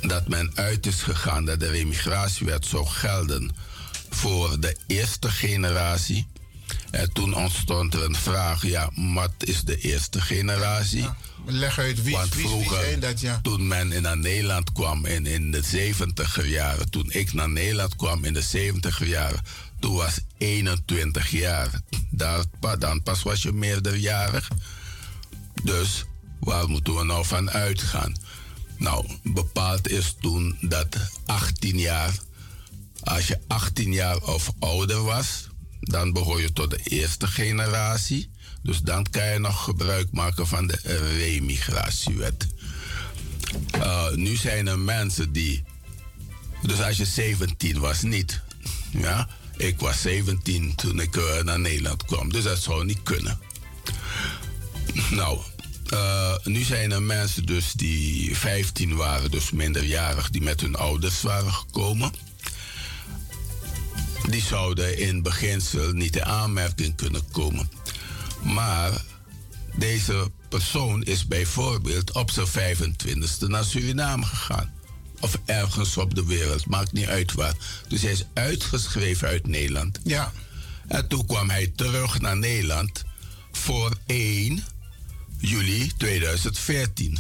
dat men uit is gegaan dat de remigratiewet zou gelden voor de eerste generatie. En toen ontstond er een vraag, ja, wat is de eerste generatie? Leg uit wie, Want wie, wie vroeger, dat, ja. toen men naar Nederland kwam in, in de 70 jaren, toen ik naar Nederland kwam in de 70 jaren, toen was 21 jaar. Daar, dan pas was je meerderjarig. Dus waar moeten we nou van uitgaan? Nou, bepaald is toen dat 18 jaar, als je 18 jaar of ouder was, dan behoor je tot de eerste generatie. Dus dan kan je nog gebruik maken van de remigratiewet. Uh, nu zijn er mensen die. Dus als je 17 was, niet. Ja, ik was 17 toen ik uh, naar Nederland kwam. Dus dat zou niet kunnen. Nou, uh, nu zijn er mensen dus die 15 waren, dus minderjarig, die met hun ouders waren gekomen. Die zouden in beginsel niet in aanmerking kunnen komen. Maar deze persoon is bijvoorbeeld op zijn 25e naar Suriname gegaan. Of ergens op de wereld, maakt niet uit waar. Dus hij is uitgeschreven uit Nederland. Ja. En toen kwam hij terug naar Nederland voor 1 juli 2014.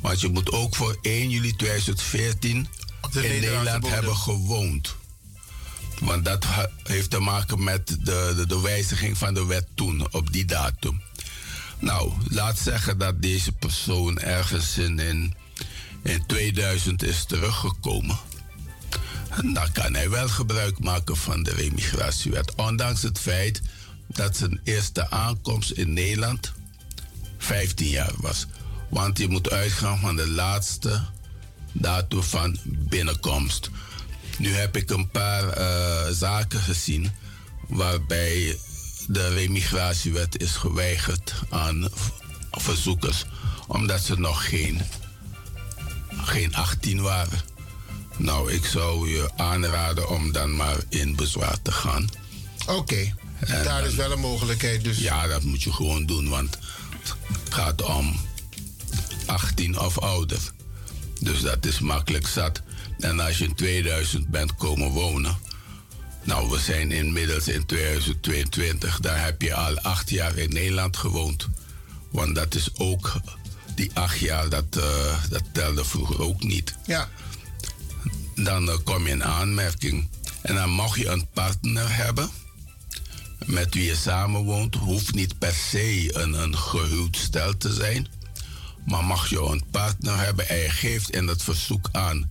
Want je moet ook voor 1 juli 2014 in Nederland hebben gewoond. Want dat heeft te maken met de, de, de wijziging van de wet toen, op die datum. Nou, laat zeggen dat deze persoon ergens in, in, in 2000 is teruggekomen. En dan kan hij wel gebruik maken van de remigratiewet. Ondanks het feit dat zijn eerste aankomst in Nederland 15 jaar was. Want je moet uitgaan van de laatste datum van binnenkomst. Nu heb ik een paar eh, zaken gezien waarbij de remigratiewet is geweigerd aan verzoekers, omdat ze nog geen, geen 18 waren. Nou, ik zou je aanraden om dan maar in bezwaar te gaan. Oké, daar is wel een mogelijkheid. Dus. Ja, dat moet je gewoon doen, want het gaat om 18 of ouder. Dus dat is makkelijk zat. En als je in 2000 bent komen wonen, nou, we zijn inmiddels in 2022, daar heb je al acht jaar in Nederland gewoond. Want dat is ook, die acht jaar, dat, eh, dat telde vroeger ook niet. Ja. Dan eh, kom je in aanmerking. En dan mag je een partner hebben met wie je samenwoont. Hoeft niet per se een, een gehuwd stel te zijn. Maar mag je een partner hebben en je geeft in het verzoek aan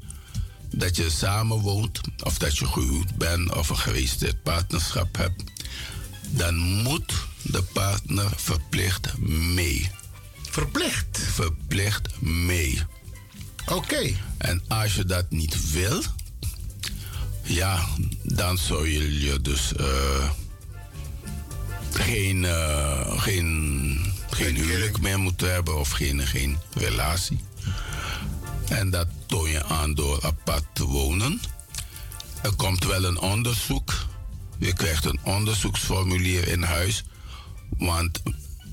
dat je samenwoont, of dat je gehuwd bent of een geregistreerd partnerschap hebt, dan moet de partner verplicht mee. Verplicht? Verplicht mee. Oké. En als je dat niet wil, ja, dan zou je je dus eh, geen, eh, geen, geen huwelijk meer moeten hebben of geen, geen relatie. En dat toon je aan door apart te wonen. Er komt wel een onderzoek. Je krijgt een onderzoeksformulier in huis. Want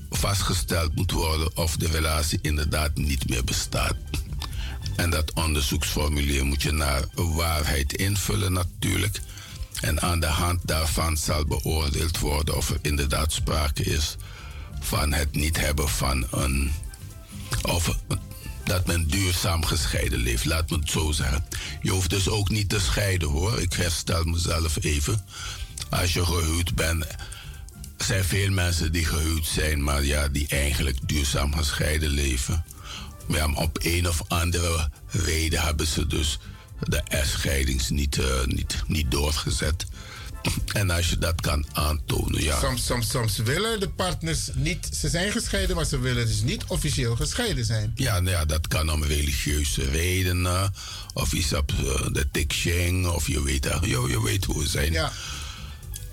vastgesteld moet worden of de relatie inderdaad niet meer bestaat. En dat onderzoeksformulier moet je naar waarheid invullen natuurlijk. En aan de hand daarvan zal beoordeeld worden of er inderdaad sprake is van het niet hebben van een. of dat men duurzaam gescheiden leeft, laat me het zo zeggen. Je hoeft dus ook niet te scheiden hoor. Ik herstel mezelf even. Als je gehuwd bent, zijn veel mensen die gehuwd zijn, maar ja, die eigenlijk duurzaam gescheiden leven. Ja, maar op een of andere reden hebben ze dus de echtscheidings niet, eh, niet, niet doorgezet. En als je dat kan aantonen, ja. Soms, soms, soms willen de partners niet, ze zijn gescheiden, maar ze willen dus niet officieel gescheiden zijn. Ja, nou ja dat kan om religieuze redenen. Of iets op eh, de tikshing, of je weet, eh, je, je weet hoe ze zijn. Ja.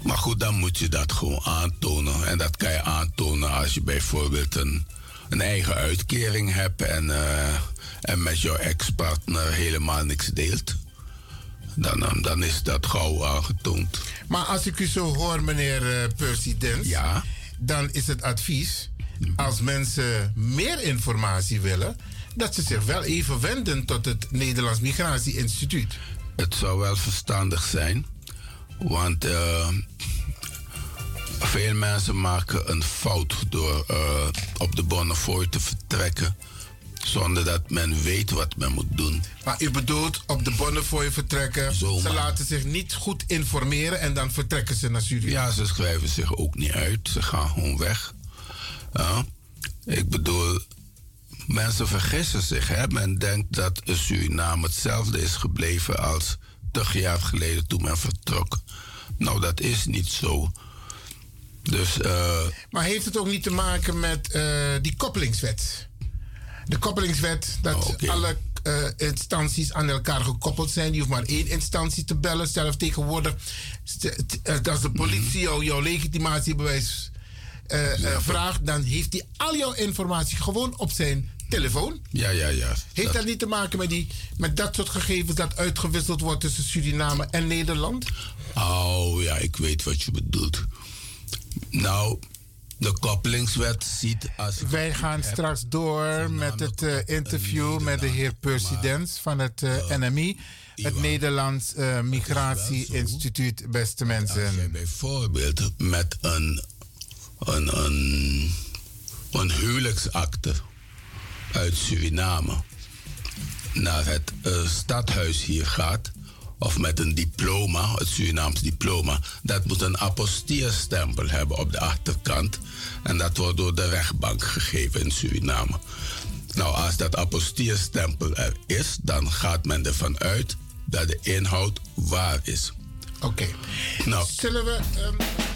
Maar goed, dan moet je dat gewoon aantonen. En dat kan je aantonen als je bijvoorbeeld een, een eigen uitkering hebt en, eh, en met jouw ex-partner helemaal niks deelt. Dan, dan, is dat gauw aangetoond. Maar als ik u zo hoor, meneer Percy Dens, ja? dan is het advies, als mensen meer informatie willen, dat ze zich wel even wenden tot het Nederlands Migratie Instituut. Het zou wel verstandig zijn, want uh, veel mensen maken een fout door uh, op de Bonnefoy te vertrekken zonder dat men weet wat men moet doen. Maar u bedoelt op de Bonnefoy vertrekken. Zomaar. Ze laten zich niet goed informeren en dan vertrekken ze naar Suriname. Ja, ze schrijven zich ook niet uit. Ze gaan gewoon weg. Ja. Ik bedoel, mensen vergissen zich. Hè? Men denkt dat Suriname hetzelfde is gebleven als 30 jaar geleden toen men vertrok. Nou, dat is niet zo. Dus, uh, maar heeft het ook niet te maken met uh, die koppelingswet? De koppelingswet, dat okay. alle uh, instanties aan elkaar gekoppeld zijn. Je hoeft maar één instantie te bellen. Zelf tegenwoordig, als de politie jou, jouw legitimatiebewijs uh, uh, vraagt, dan heeft hij al jouw informatie gewoon op zijn telefoon. Ja, ja, ja. Heeft dat, dat niet te maken met, die, met dat soort gegevens dat uitgewisseld wordt tussen Suriname en Nederland? Oh ja, ik weet wat je bedoelt. Nou, de koppelingswet ziet als. Wij gaan straks door met het uh, interview met de heer Percy Dens van het uh, NMI, het Nederlands uh, Migratie Instituut, beste mensen. Als je bijvoorbeeld met een, een, een, een huwelijksakte uit Suriname naar het stadhuis hier gaat, of met een diploma, het Surinaams diploma, dat moet een apostilleerstempel hebben op de achterkant. En dat wordt door de rechtbank gegeven in Suriname. Nou, als dat apostilleerstempel er is, dan gaat men ervan uit dat de inhoud waar is. Oké. Okay. Nou, Zullen we. Um...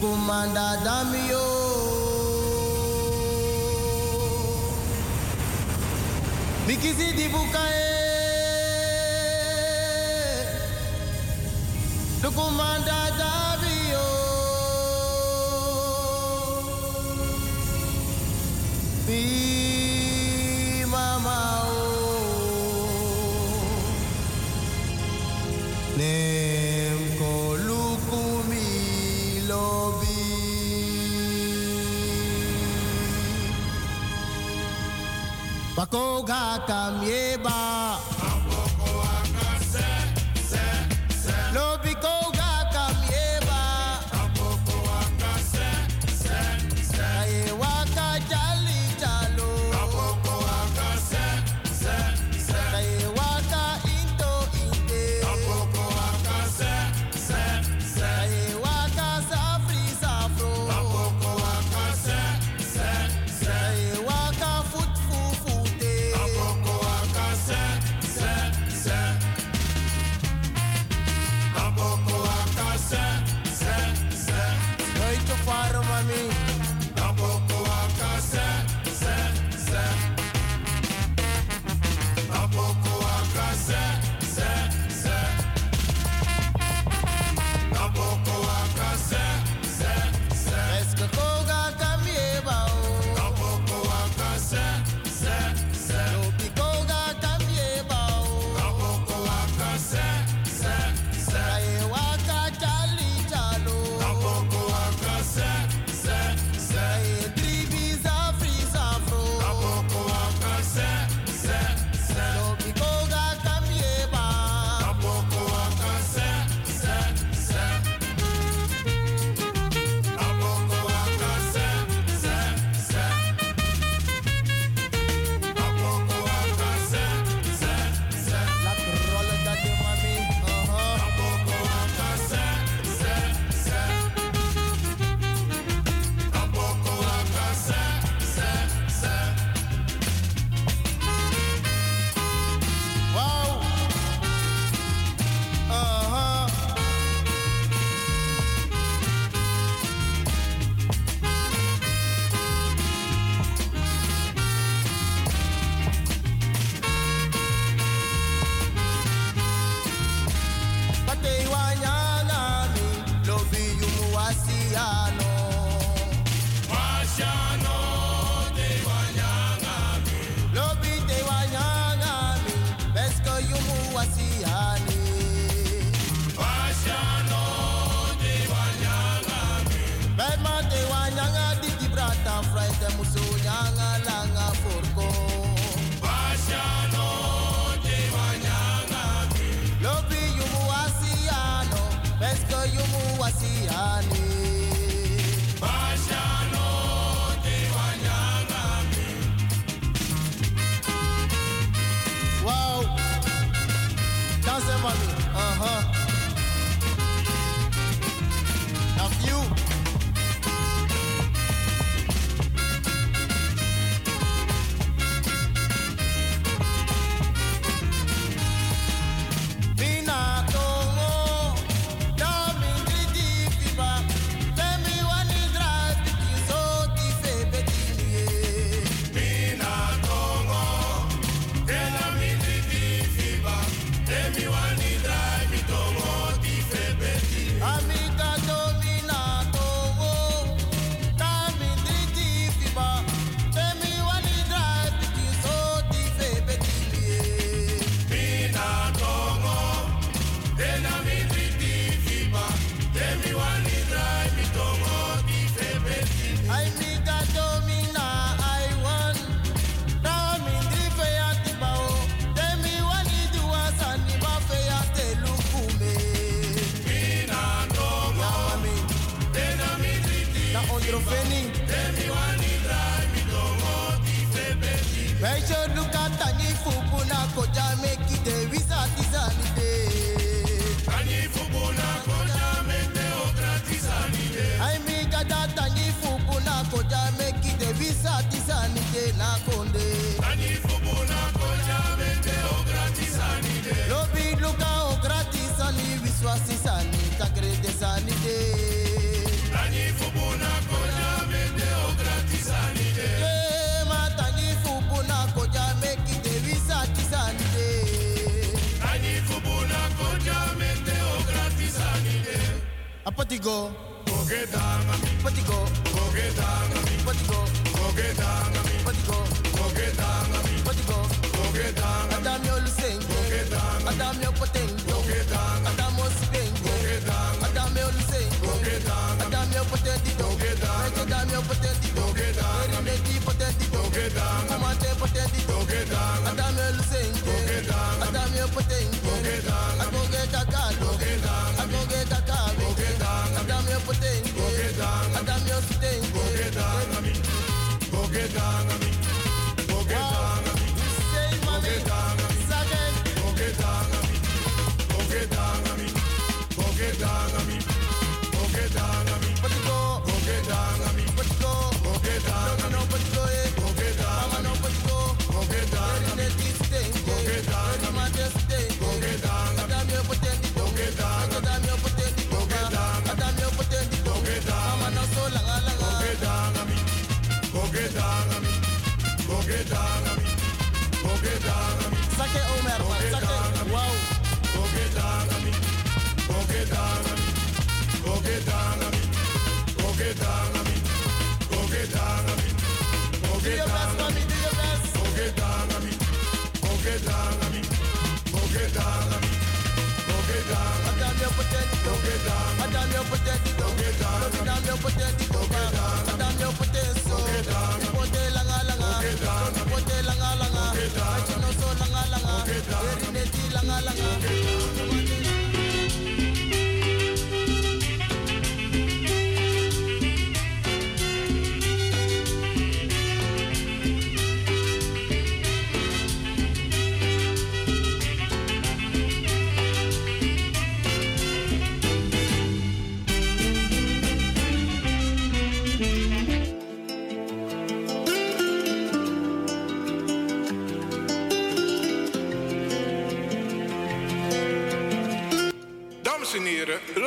Lukumanda Damio. Mikisi Dibukae Lukumanda Damio. Mi Pakoga kamieba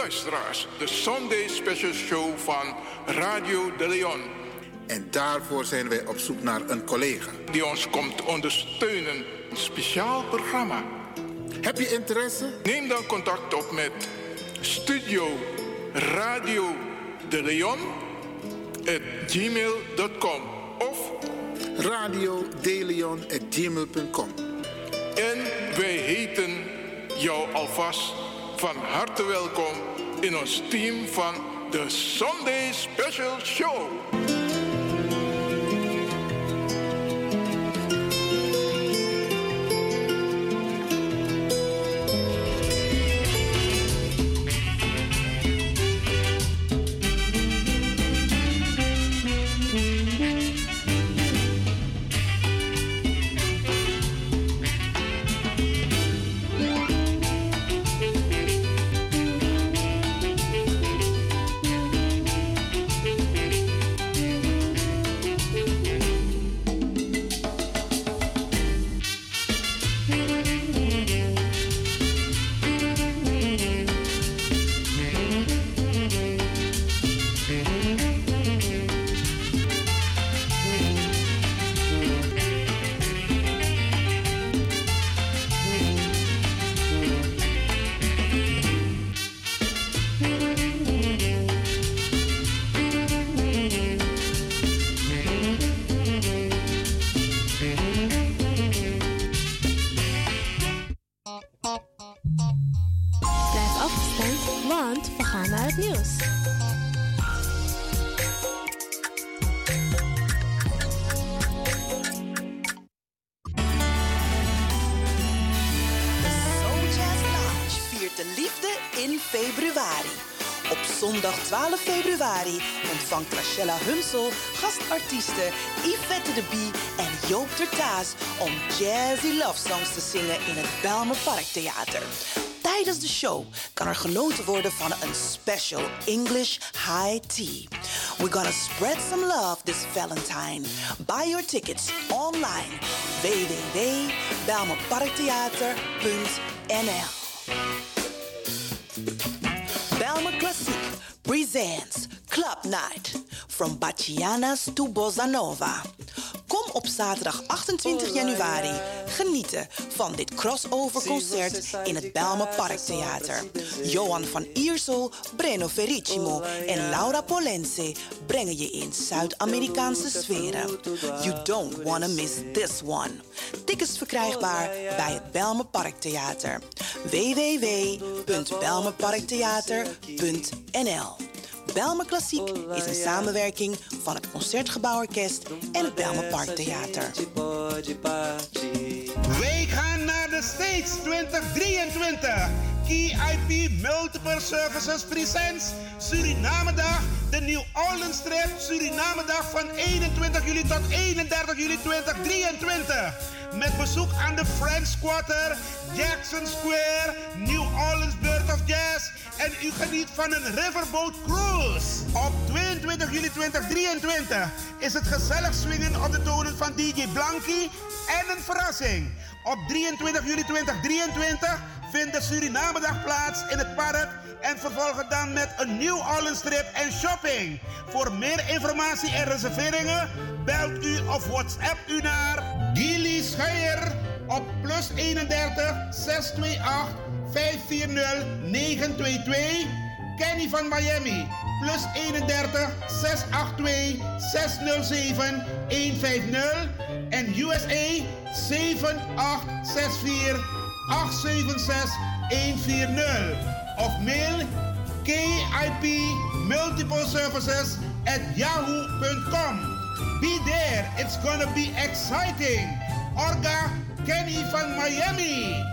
luisteraars, de Sunday Special Show van Radio de Leon. En daarvoor zijn wij op zoek naar een collega. Die ons komt ondersteunen. Een speciaal programma. Heb je interesse? Neem dan contact op met Studio Radio de Leon gmail.com of radiodeleon.gmail.com. En wij heten jou alvast van harte welkom in a steam van the Sunday Special Show. In februari. Op zondag 12 februari ontvangt Rachella Hunsel gastartiesten Yvette de Bie en Joop Tertaas om jazzy love songs te zingen in het Belmer Parktheater. Tijdens de show kan er genoten worden van een special English high tea. We're gonna spread some love this Valentine. Buy your tickets online www.belmerparktheater.nl presents Club Night from Bachianas to Bossa Nova. Kom op zaterdag 28 januari genieten van dit crossover concert in het Belmer Parktheater. Johan van Iersel, Breno Vericimo en Laura Polense brengen je in Zuid-Amerikaanse sferen. You don't wanna miss this one. Tickets verkrijgbaar bij het Belmer Parktheater. www.belmerparktheater.nl Belmer Klassiek is een samenwerking van het Concertgebouworkest en het Belmer Parktheater. Wij gaan naar de States 2023. KIP Multiple Services Presents Suriname Dag, de New Orleans Trip Suriname Dag van 21 juli tot 31 juli 2023. Met bezoek aan de French Quarter, Jackson Square, New Orleans en u geniet van een riverboat cruise. Op 22 juli 2023 is het gezellig swingen op de tonen van DJ Blanky en een verrassing. Op 23 juli 2023 vindt de Surinamedag plaats in het park en vervolgen dan met een Orleans trip en shopping. Voor meer informatie en reserveringen belt u of WhatsApp u naar Gilly Scheier op plus 31 628 540 922. Kenny van Miami plus 31 682 607 150 en USA 7864 876 140 of mail KIP Multiple Services at yahoo.com. Be there, it's gonna be exciting. Orga Kenny van Miami.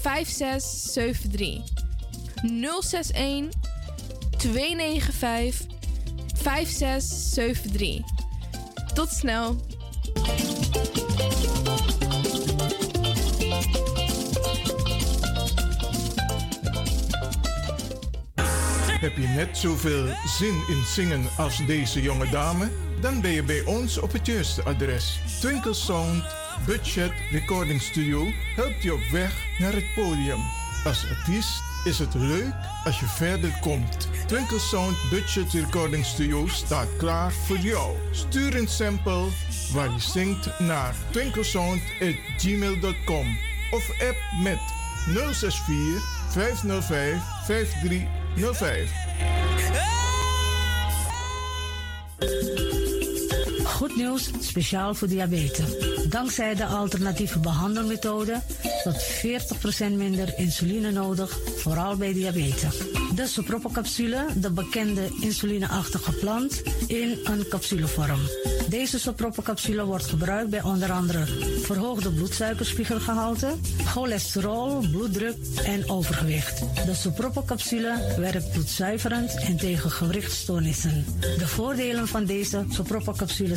5673. 061 295 5673. Tot snel. Heb je net zoveel zin in zingen als deze jonge dame? Dan ben je bij ons op het juiste adres. Twinkle Sound Budget Recording Studio helpt je op weg naar het podium. Als artiest is het leuk als je verder komt. Twinkle Sound Budget Recording Studio staat klaar voor jou. Stuur een sample waar je zingt naar twinklesound.gmail.com of app met 064 505 5305. Goed nieuws, speciaal voor diabetes. Dankzij de alternatieve behandelmethode tot 40% minder insuline nodig, vooral bij diabetes. De sopropocapsule, de bekende insulineachtige plant, in een capsulevorm. Deze sopropocapsule wordt gebruikt bij onder andere verhoogde bloedsuikerspiegelgehalte, cholesterol, bloeddruk en overgewicht. De sopropocapsule werkt bloedzuiverend en tegen gewrichtstoornissen. De voordelen van deze sopropocapsule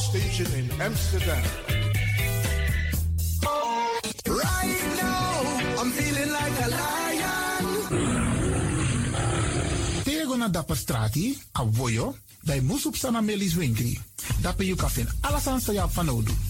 Station in Amsterdam. Right now, I'm feeling like a lion. Tego na dapper strati, a voyo, bij Moesop Sana Melis Winkri. Dapper you alles aan sa van Odu.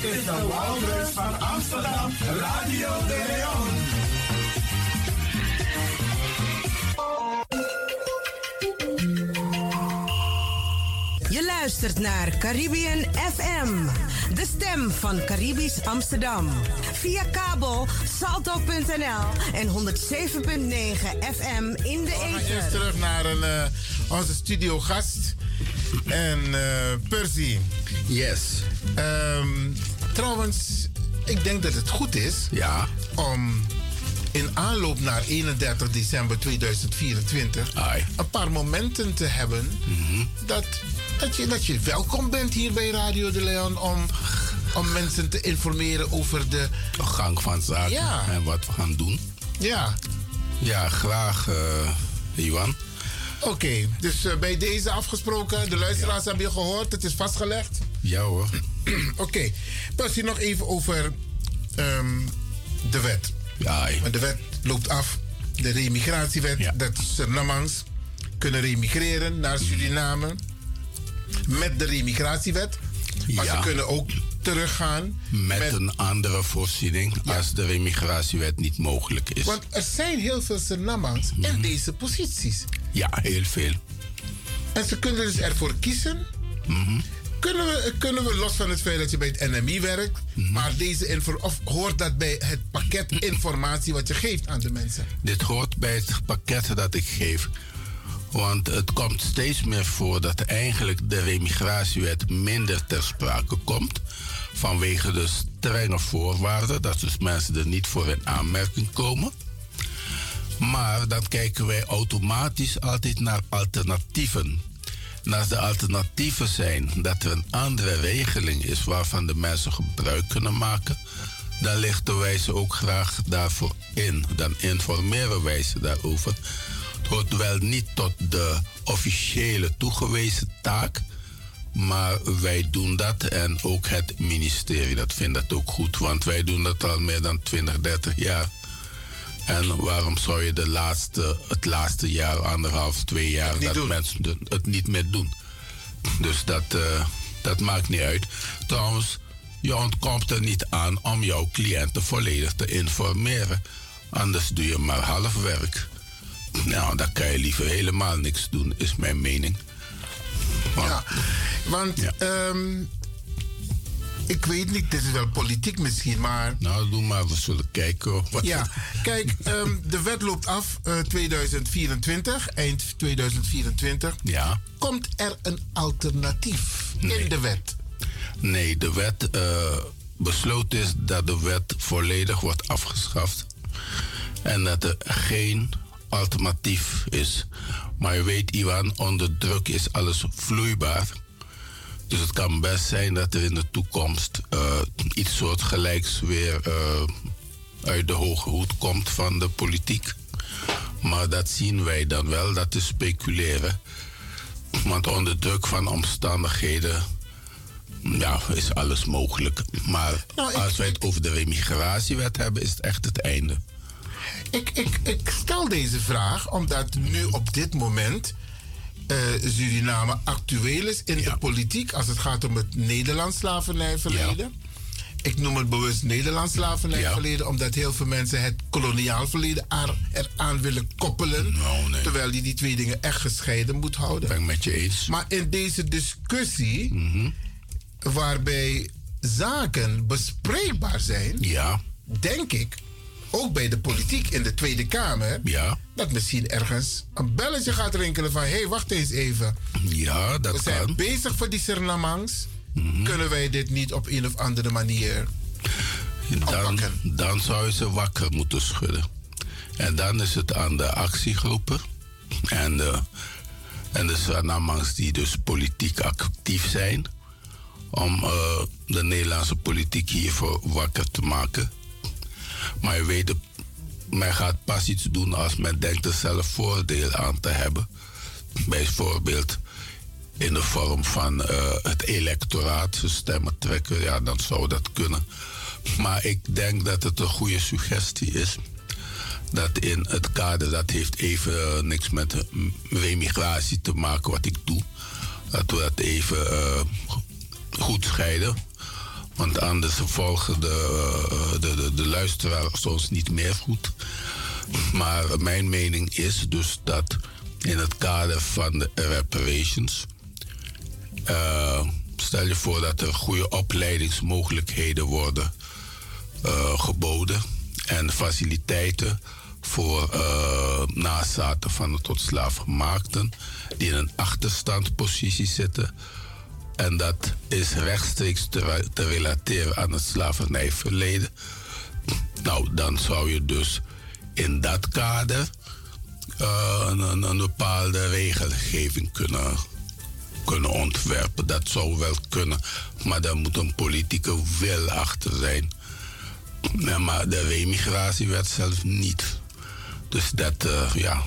Dit is de Wouders van Amsterdam, Radio de Leon. Je luistert naar Caribbean FM, de stem van Caribisch Amsterdam. Via kabel salto.nl en 107.9 FM in de We gaan eerst ether. terug naar een, eh, onze studiogast. En eh Percy. Yes. Trouwens, ik denk dat het goed is ja. om in aanloop naar 31 december 2024 een paar momenten te hebben Mhm. dat, dat, je, dat je welkom bent hier bij Radio de Leon om, om mensen te informeren over de gang van zaken Ja. en wat we gaan doen. Ja. Ja, graag, eh Iwan. Oké, dus eh, bij deze afgesproken, de luisteraars hebben je gehoord, het is vastgelegd. Ja hoor. Oké, Percy, nog even over ehm, de wet. Ja. Want de wet loopt af, de remigratiewet, dat Surinamangs kunnen remigreren naar Suriname met de remigratiewet. Maar Ja. ze kunnen ook teruggaan Met, een andere voorziening als de remigratiewet niet mogelijk is. Want er zijn heel veel Surinamangs in deze posities. Ja, heel veel. En ze kunnen dus ervoor kiezen. Kunnen we, kunnen we los van het feit dat je bij het NMI werkt, maar deze info, of hoort dat bij het pakket informatie wat je geeft aan de mensen? Dit hoort bij het pakket dat ik geef. Want het komt steeds meer voor dat eigenlijk de remigratiewet minder ter sprake komt. Vanwege de strenge voorwaarden, dat dus mensen er niet voor in aanmerking komen. Maar dan kijken wij automatisch altijd naar alternatieven. Als de alternatieven zijn dat er een andere regeling is waarvan de mensen gebruik kunnen maken, dan lichten wij ze ook graag daarvoor in. Dan informeren wij ze daarover. Het hoort wel niet tot de officiële toegewezen taak, maar wij doen dat en ook het ministerie dat vindt dat ook goed, want wij doen dat al meer dan 20, 30 jaar. En waarom zou je de laatste, het laatste jaar, anderhalf, twee jaar, dat mensen het niet meer doen? Dus dat, eh, dat maakt niet uit. Trouwens, je ontkomt er niet aan om jouw cliënten volledig te informeren. Anders doe je maar half werk. Nou, dan kan je liever helemaal niks doen, is mijn mening. ja, want ehm, ik weet niet, dit is wel politiek misschien, maar... Nou, doe maar, we zullen kijken. Wat ja, kijk, ehm, de wet loopt af uh, 2024, eind 2024. Ja. Komt er een alternatief in de wet? Nee, de wet uh, besloten is dat de wet volledig wordt afgeschaft. En dat er geen alternatief is. Maar je weet, Iwan, onder druk is alles vloeibaar. Dus het kan best zijn dat er in de toekomst uh, iets soortgelijks weer uh, uit de hoge hoed komt van de politiek. Maar dat zien wij dan wel, dat is speculeren. Want onder druk van omstandigheden ja, is alles mogelijk. Maar nou, als wij het over de remigratiewet hebben, is het echt het einde. Ik, ik, ik stel deze vraag omdat nu op dit moment uh, Suriname actueel is in de politiek als het gaat om het Nederlands slavernijverleden. Ja. Ik noem het bewust Nederlands slavernijverleden, ja. omdat heel veel mensen het koloniaal verleden eraan willen koppelen. Nou, nee. Terwijl die die twee dingen echt gescheiden moet houden. Ben ik met je eens. Maar in deze discussie, mm -hmm. waarbij zaken bespreekbaar zijn, ja. denk ik ook bij de politiek in de Tweede Kamer, ja. dat misschien ergens een belletje gaat rinkelen van hé, hey, wacht eens even. Ja, dat We zijn kan. bezig voor die Sernamangs. Mm -hmm. Kunnen wij dit niet op een of andere manier dan, dan zou je ze wakker moeten schudden. En dan is het aan de actiegroepen en de, en de die dus politiek actief zijn om uh, de Nederlandse politiek hiervoor wakker te maken. Maar je weet, men gaat pas iets doen als men denkt er zelf voordeel aan te hebben. Bijvoorbeeld in de vorm van uh, het electoraat, stemmen trekken, ja, dan zou dat kunnen. Maar ik denk dat het een goede suggestie is. Dat in het kader, dat heeft even uh, niks met remigratie te maken wat ik doe. Dat we dat even goed scheiden. Want anders volgen de, de, de, de luisteraars ons niet meer goed. Maar mijn mening is dus dat in het kader van de reparations. Uh, stel je voor dat er goede opleidingsmogelijkheden worden uh, geboden. En faciliteiten voor uh, nazaten van de tot slaafgemaakten. die in een achterstandpositie zitten en dat is rechtstreeks te, te relateren aan het slavernijverleden. Nou, dan zou je dus in dat kader uh, een, een, bepaalde regelgeving kunnen, kunnen ontwerpen. Dat zou wel kunnen, maar daar moet een politieke wil achter zijn. Ja, maar de remigratiewet zelf niet. Dus dat, uh, ja.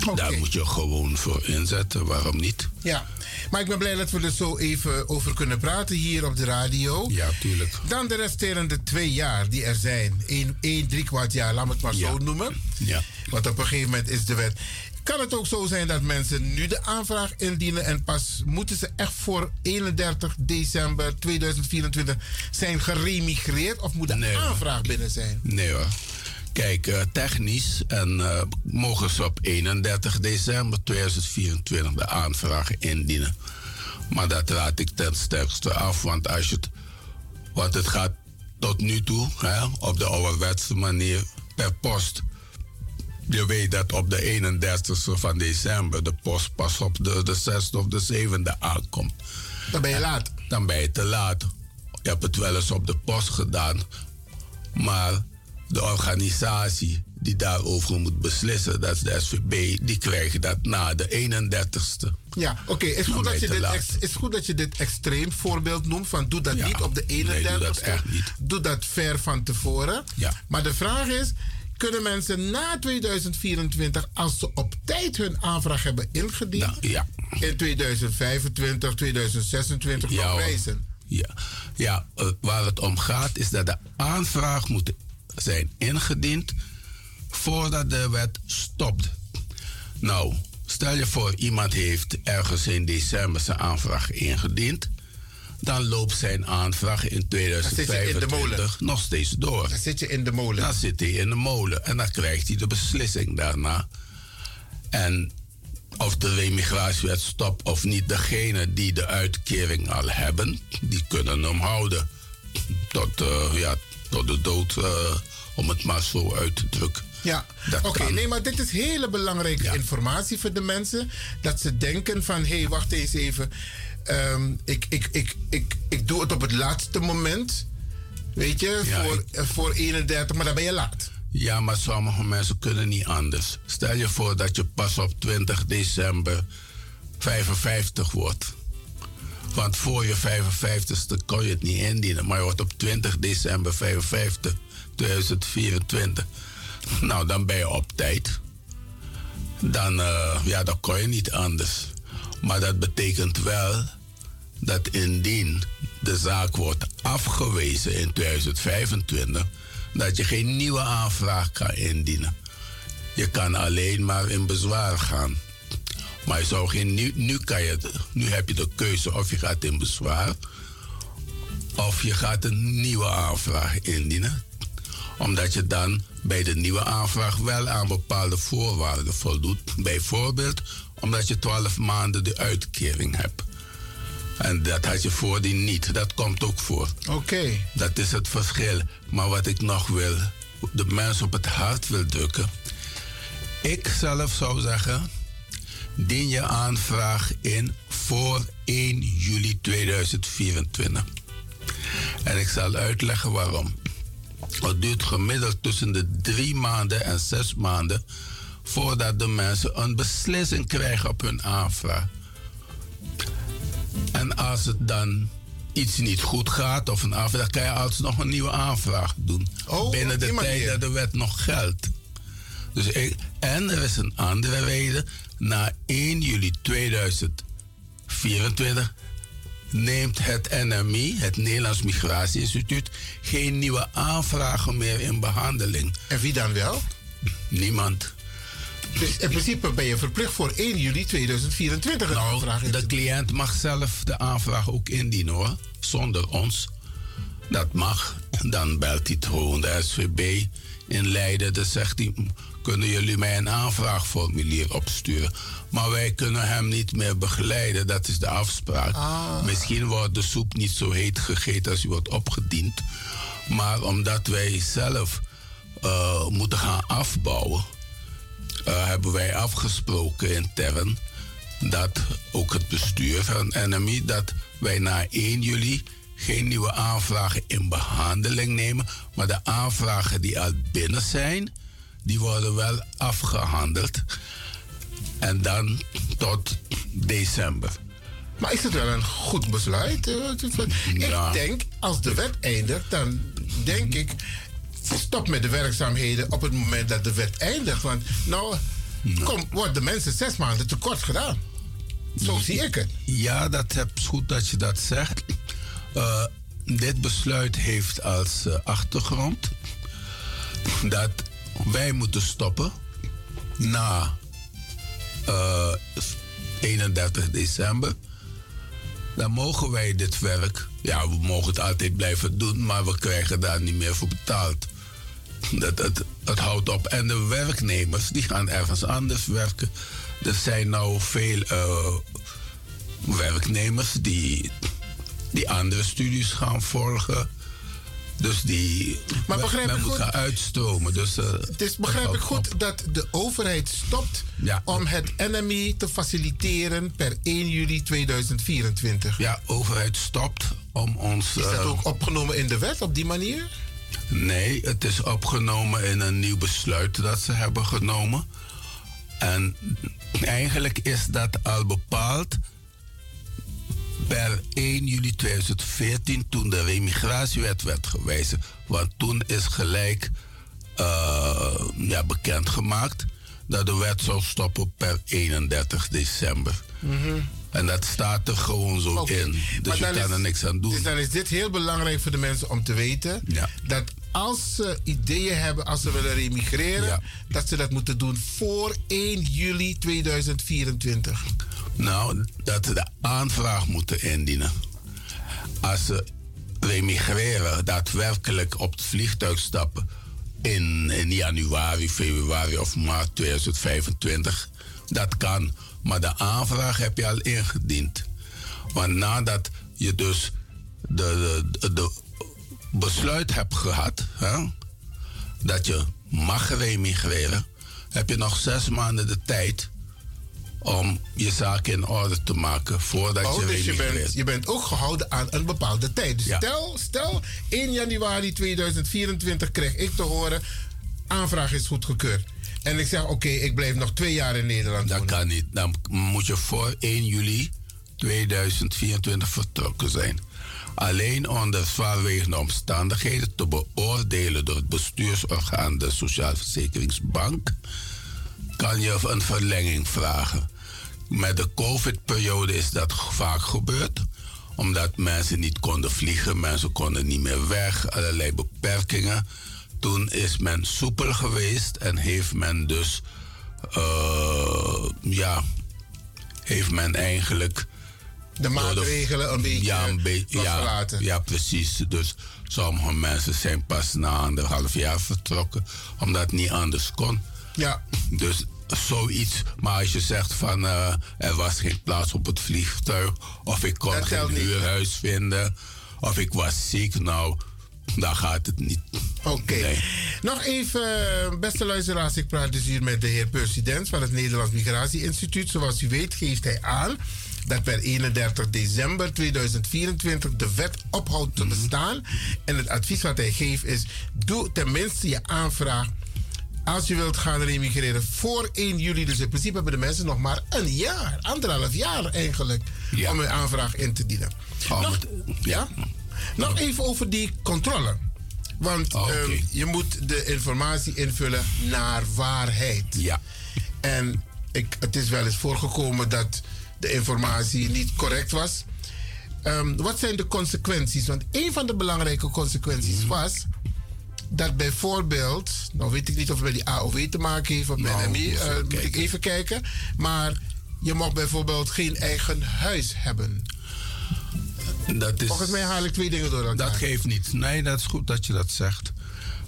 Okay. Daar moet je gewoon voor inzetten, waarom niet? Ja. Maar ik ben blij dat we er zo even over kunnen praten hier op de radio. Ja, tuurlijk. Dan de resterende twee jaar die er zijn. Eén, één drie kwart jaar, laat me het maar ja. zo noemen. Ja. Want op een gegeven moment is de wet. Kan het ook zo zijn dat mensen nu de aanvraag indienen en pas moeten ze echt voor 31 december 2024 zijn geremigreerd of moet de nee, aanvraag binnen zijn? Nee hoor. Kijk, uh, technisch en uh, mogen ze op 31 december 2024 de aanvraag indienen. Maar dat raad ik ten sterkste af, want als je het, want het gaat tot nu toe hè, op de ouderwetse manier per post. Je weet dat op de 31ste van december de post pas op de, de 6e of de 7e aankomt. Dan ben je laat. Dan ben je te laat. Je hebt het wel eens op de post gedaan, maar de organisatie die daarover moet beslissen, dat is de SVB, die krijgen dat na de 31ste. Ja, oké. Okay. Is, goed dat je dit ex, is goed dat je dit extreem voorbeeld noemt van doe dat ja. niet op de 31ste. Nee, doe dat echt niet. Doe dat ver van tevoren. Ja. Maar de vraag is, kunnen mensen na 2024, als ze op tijd hun aanvraag hebben ingediend, nou, ja. in 2025, 2026 ja, nog reizen? Ja, ja uh, waar het om gaat is dat de aanvraag moet zijn ingediend voordat de wet stopt. Nou, stel je voor iemand heeft ergens in december zijn aanvraag ingediend. dan loopt zijn aanvraag in Dan zit je in de 2025 molen. nog steeds door. Dan zit je in de molen. Dan zit hij in de molen en dan krijgt hij de beslissing daarna. En of de remigratiewet stopt of niet, degene die de uitkering al hebben, die kunnen hem houden tot, eh, ja, tot de dood, eh, om het maar zo uit te drukken. Ja, Dat oké. nee, maar dit is hele belangrijke informatie voor de mensen. Dat ze denken van, hé, hey, wacht eens even. Ehm, ik, ik, ik, ik, ik doe het op het laatste moment. Weet je, Ja, voor, eh, voor 31, maar dan ben je laat. Ja, maar sommige mensen kunnen niet anders. Stel je voor dat je pas op 20 december 55 wordt. Want voor je 55ste kon je het niet indienen. Maar je wordt op 20 december 55, 2024. Nou, dan ben je op tijd. Dan, eh, ja, dan kon je niet anders. Maar dat betekent wel dat indien de zaak wordt afgewezen in 2025, dat je geen nieuwe aanvraag kan indienen. Je kan alleen maar in bezwaar gaan. Maar je zou geen, nu, nu, kan je, nu heb je de keuze of je gaat in bezwaar of je gaat een nieuwe aanvraag indienen. Omdat je dan bij de nieuwe aanvraag wel aan bepaalde voorwaarden voldoet. Bijvoorbeeld omdat je 12 maanden de uitkering hebt. En dat had je voordien niet. Dat komt ook voor. Oké. Dat is het verschil. Maar wat ik nog wil, de mensen op het hart wil drukken. Ik zelf zou zeggen, dien je aanvraag in voor 1 juli 2024. En ik zal uitleggen waarom. Het duurt gemiddeld tussen de drie maanden en zes maanden voordat de mensen een beslissing krijgen op hun aanvraag. En als het dan iets niet goed gaat of een aanvraag, dan kan je alsnog een nieuwe aanvraag doen. binnen op de tijd dat de wet nog geldt. Dus ik, en er is een andere reden. Na 1 juli 2024 neemt het NMI, het Nederlands Migratieinstituut, geen nieuwe aanvragen meer in behandeling. En wie dan wel? Niemand. Dus in principe ben je verplicht voor 1 juli 2024 een aanvraag in Nou, De cliënt mag zelf de aanvraag ook indienen hoor, zonder ons. Dat mag. Dan belt hij gewoon de SVB in Leiden. Dan zegt hij, kunnen jullie mij een aanvraagformulier opsturen? Maar wij kunnen hem niet meer begeleiden, dat is de afspraak. Misschien wordt de soep niet zo heet gegeten als die wordt opgediend. Maar omdat wij zelf eh, moeten gaan afbouwen, eh, hebben wij afgesproken intern dat ook het bestuur van NMI dat wij na 1 juli geen nieuwe aanvragen in behandeling nemen, maar de aanvragen die al binnen zijn, die worden wel afgehandeld. En dan tot december. Maar is het wel een goed besluit? Eh, Ik denk, als de wet eindigt, dan denk ik... stop met de werkzaamheden op het moment dat de wet eindigt. Want nou, kom, wordt de mensen zes maanden tekort gedaan. Zo zie ik het. Ja, dat is goed dat je dat zegt. Eh, dit besluit heeft als eh, achtergrond dat wij moeten stoppen na eh, 31 december. Dan mogen wij dit werk, ja, we mogen het altijd blijven doen, maar we krijgen daar niet meer voor betaald. Dat, het, het houdt op. En de werknemers die gaan ergens anders werken. Er zijn nou veel eh, werknemers die, die andere studies gaan volgen. Dus die Maar begrijp men ik moet goed? gaan uitstromen. Dus, eh, Dus begrijp het ik goed dat de overheid stopt om het NMI te faciliteren per 1 juli 2024? Ja, overheid stopt om ons... Is dat eh, ook opgenomen in de wet op die manier? Nee, het is opgenomen in een nieuw besluit dat ze hebben genomen. En eigenlijk is dat al bepaald per 1 juli 2014 toen de remigratiewet werd gewijzigd. Want toen is gelijk eh, ja, bekendgemaakt dat de wet zou stoppen per 31 december. En dat staat er gewoon zo in. Dus je kan is- er niks aan doen. Dus dan is dit heel belangrijk voor de mensen om te weten. Dat als ze ideeën hebben, als ze willen remigreren, dat ze dat moeten doen voor 1 juli 2024. Nou, dat ze de aanvraag moeten indienen. als ze remigreren, daadwerkelijk op het vliegtuig stappen in, januari, februari of maart 2025, dat kan. Maar de aanvraag heb je al ingediend. Want nadat je dus de, de, de besluit hebt gehad hè, dat je mag remigreren, heb je nog zes maanden de tijd om je zaken in orde te maken voordat Oh, je dus je bent, je bent ook gehouden aan een bepaalde tijd. Dus stel, stel, 1 januari 2024 krijg ik te horen... aanvraag is goedgekeurd. En ik zeg, oké, ik blijf nog twee jaar in Nederland Dat wonen. kan niet. Dan moet je voor 1 juli 2024 vertrokken zijn. Alleen onder zwaarwegende omstandigheden te beoordelen door het bestuursorgaan de Sociaalverzekeringsbank kan je een verlenging vragen. Met de COVID-periode is dat vaak gebeurd omdat mensen niet konden vliegen, mensen konden niet meer weg, allerlei beperkingen. Toen is men soepel geweest en heeft men dus, eh, ja, heeft men eigenlijk. De maatregelen een beetje ja, een be- ja, ja, precies. Dus sommige mensen zijn pas na anderhalf jaar vertrokken, omdat het niet anders kon. Ja. Dus zoiets. Maar als je zegt van eh, er was geen plaats op het vliegtuig, of ik kon geen huurhuis vinden, of ik was ziek, nou, dan gaat het niet. Oké. Nog even, beste luisteraars, ik praat dus hier met de heer Percy Dens van het Nederlands Migratie Instituut. Zoals u weet geeft hij aan dat per 31 december 2024 de wet ophoudt te bestaan. En het advies wat hij geeft is, doe tenminste je aanvraag als je wilt gaan remigreren voor 1 juli. Dus in principe hebben de mensen nog maar een jaar, anderhalf jaar eigenlijk, om hun aanvraag in te dienen. nog, ja? nog even over die controle. Want ehm, je moet de informatie invullen naar waarheid. Ja. En ik, het is wel eens voorgekomen dat de informatie niet correct was. Ehm, wat zijn de consequenties? Want een van de belangrijke consequenties was dat bijvoorbeeld, nou weet ik niet of het met die AOW te maken heeft of met Nou, MI, moet eh, moet ik even kijken. Maar je mag bijvoorbeeld geen eigen huis hebben. Dat is, Volgens mij haal ik twee dingen door elkaar. Dat geeft niet. Nee, dat is goed dat je dat zegt.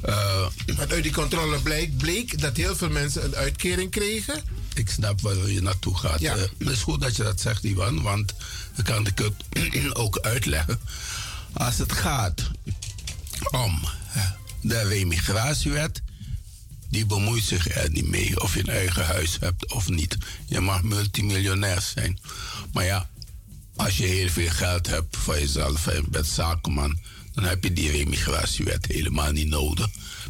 Eh, Want uit die controle bleek, bleek dat heel veel mensen een uitkering kregen. Ik snap waar je naartoe gaat. Ja. Eh, het is goed dat je dat zegt, Ivan, want dan kan ik het ook uitleggen. Als het gaat om de remigratiewet, die bemoeit zich er niet mee of je een eigen huis hebt of niet. Je mag multimiljonair zijn. Maar ja, als je heel veel geld hebt voor jezelf en bent zakenman, dan heb je die remigratiewet helemaal niet nodig.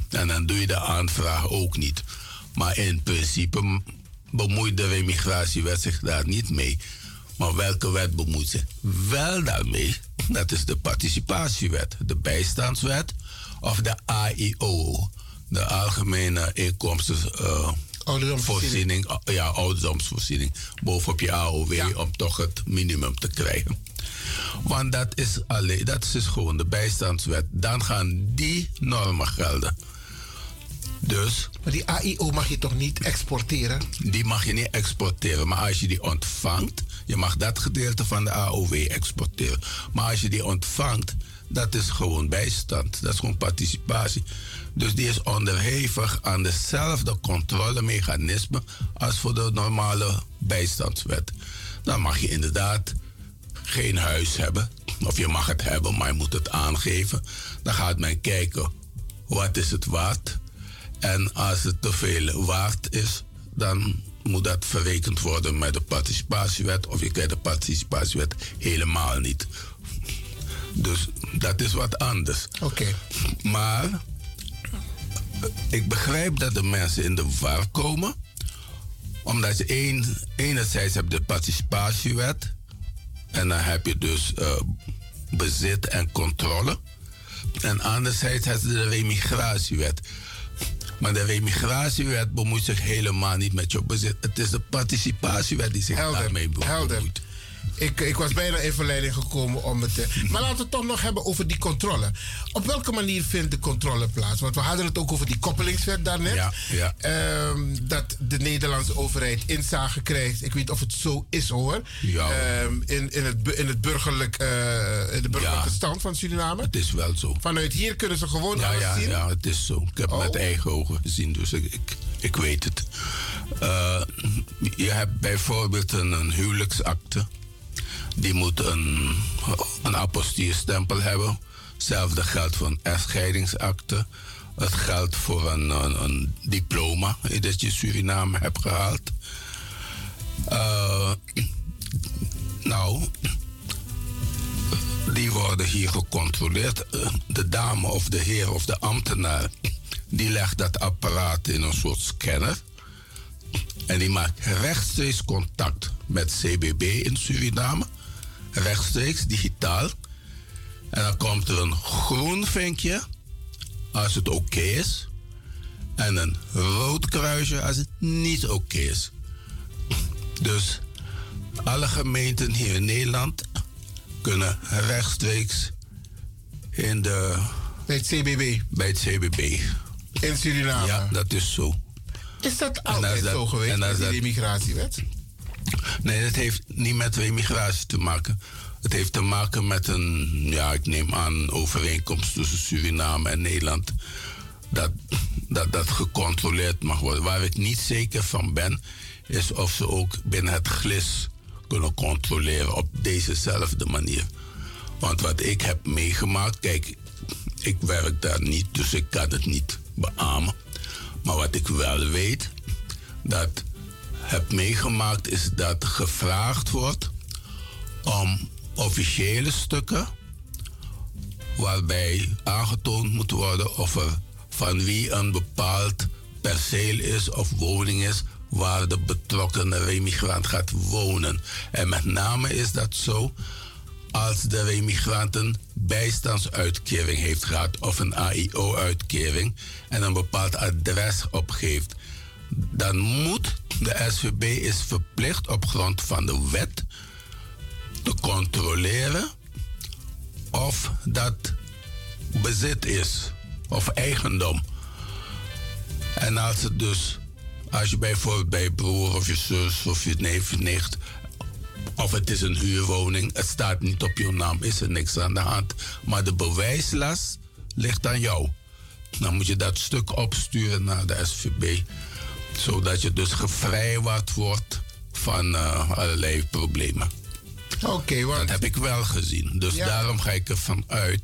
En dan doe je de aanvraag ook niet. Maar in principe bemoeit de remigratiewet zich daar niet mee. Maar welke wet bemoeit zich wel daarmee? Dat is de participatiewet, de bijstandswet of de AIO, de Algemene Inkomsten. eh, ja, ouderdomsvoorziening. Bovenop je AOW om toch het minimum te krijgen. Want dat is, alleen, dat is gewoon de bijstandswet. Dan gaan die normen gelden. Dus. Maar die AIO mag je toch niet exporteren? Die mag je niet exporteren. Maar als je die ontvangt, je mag dat gedeelte van de AOW exporteren. Maar als je die ontvangt, dat is gewoon bijstand. Dat is gewoon participatie. Dus die is onderhevig aan dezelfde controlemechanismen als voor de normale bijstandswet. Dan mag je inderdaad geen huis hebben. Of je mag het hebben, maar je moet het aangeven. Dan gaat men kijken, wat is het waard? En als het te veel waard is, dan moet dat verrekend worden met de participatiewet. Of je krijgt de participatiewet helemaal niet. Dus dat is wat anders. Oké. Maar eh, ik begrijp dat de mensen in de war komen. Omdat je een, enerzijds hebt de participatiewet. En dan heb je dus eh, bezit en controle. En anderzijds heb je de remigratiewet. Maar de remigratiewet bemoeit zich helemaal niet met je bezit. Het is de participatiewet die zich daarmee be- bemoeit. Ik, ik was bijna in verleiding gekomen om het te... Maar laten we het toch nog hebben over die controle. Op welke manier vindt de controle plaats? Want we hadden het ook over die koppelingswet daarnet. Ja, ja. Ehm, dat de Nederlandse overheid inzage krijgt. Ik weet of het zo is hoor. Ja. Ehm, in, in, het, in, het burgerlijk, eh, in de burgerlijke stand van Suriname. Het is wel zo. Vanuit hier kunnen ze gewoon Ja, alles ja, zien. ja, het is zo. Ik heb het met eigen ogen gezien, dus ik, ik, ik weet het. Eh, je hebt bijvoorbeeld een, een huwelijksakte. Die moet een, een apostillestempel hebben. Hetzelfde geldt voor een echtscheidingsakte. Het geldt voor een, diploma dat je Suriname hebt gehaald. Eh, nou, die worden hier gecontroleerd. De dame of de heer of de ambtenaar, die legt dat apparaat in een soort scanner. En die maakt rechtstreeks contact met CBB in Suriname. Rechtstreeks, digitaal. En dan komt er een groen vinkje als het oké is. En een rood kruisje als het niet oké is. Dus alle gemeenten hier in Nederland kunnen rechtstreeks in de... Bij het CBB? Bij het CBB. In Suriname? Ja, dat is zo. Is dat altijd dat- zo geweest met die dat- Nee, dat heeft niet met immigratie te maken. Het heeft te maken met een, ja, ik neem aan, overeenkomst tussen Suriname en Nederland. Dat, dat dat gecontroleerd mag worden. Waar ik niet zeker van ben, is of ze ook binnen het glis kunnen controleren op dezezelfde manier. Want wat ik heb meegemaakt, kijk, ik werk daar niet, dus ik kan het niet beamen. Maar wat ik wel weet, dat heb meegemaakt, is dat gevraagd wordt om officiële stukken waarbij aangetoond moet worden of er van wie een bepaald perceel is of woning is waar de betrokkenen remigrant gaat wonen. En met name is dat zo als de remigrant een bijstandsuitkering heeft gehad of een AIO-uitkering en een bepaald adres opgeeft. Dan moet de SVB is verplicht op grond van de wet te controleren of dat bezit is of eigendom. En als het dus, als je bijvoorbeeld bij je broer of je zus of je neef, nicht, of het is een huurwoning, het staat niet op je naam, is er niks aan de hand. Maar de bewijslast ligt aan jou. Dan moet je dat stuk opsturen naar de SVB, zodat je dus gevrijwaard wordt van eh, allerlei problemen. Oké, Dat heb ik wel gezien. Dus Ja. daarom ga ik ervan uit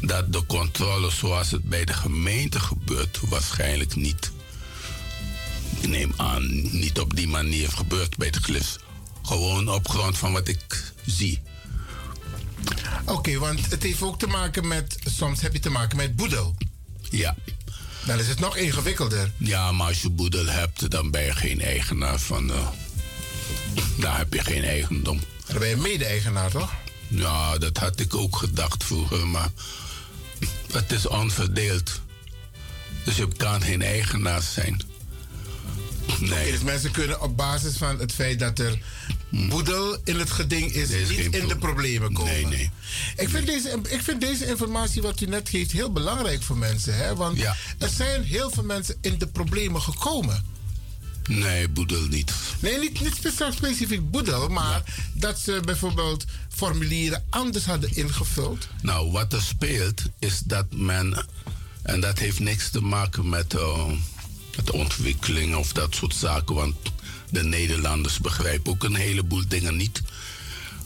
dat de controle zoals het bij de gemeente gebeurt, waarschijnlijk niet. Ik neem aan, niet op die manier gebeurt bij het glis. Gewoon op grond van wat ik zie. Oké, want het heeft ook te maken met... Soms heb je te maken met boedel. Ja. Dan is het nog ingewikkelder. Ja, maar als je boedel hebt, dan ben je geen eigenaar van. eh daar heb je geen eigendom. Dan ben je mede-eigenaar, toch? Ja, dat had ik ook gedacht vroeger, maar het is onverdeeld. Dus je kan geen eigenaar zijn. Nee. Dus mensen kunnen op basis van het feit dat er boedel in het geding is, is niet in de pro- problemen komen. Nee, nee. Ik vind, deze, ik vind deze informatie wat u net geeft heel belangrijk voor mensen. Hè? Want er zijn heel veel mensen in de problemen gekomen. Nee, boedel niet. Nee, niet, specifiek boedel, maar dat ze bijvoorbeeld formulieren anders hadden ingevuld. Nou, wat er speelt is dat men, en dat heeft niks te maken met, eh, met ontwikkeling of dat soort zaken, want de Nederlanders begrijpen ook een heleboel dingen niet.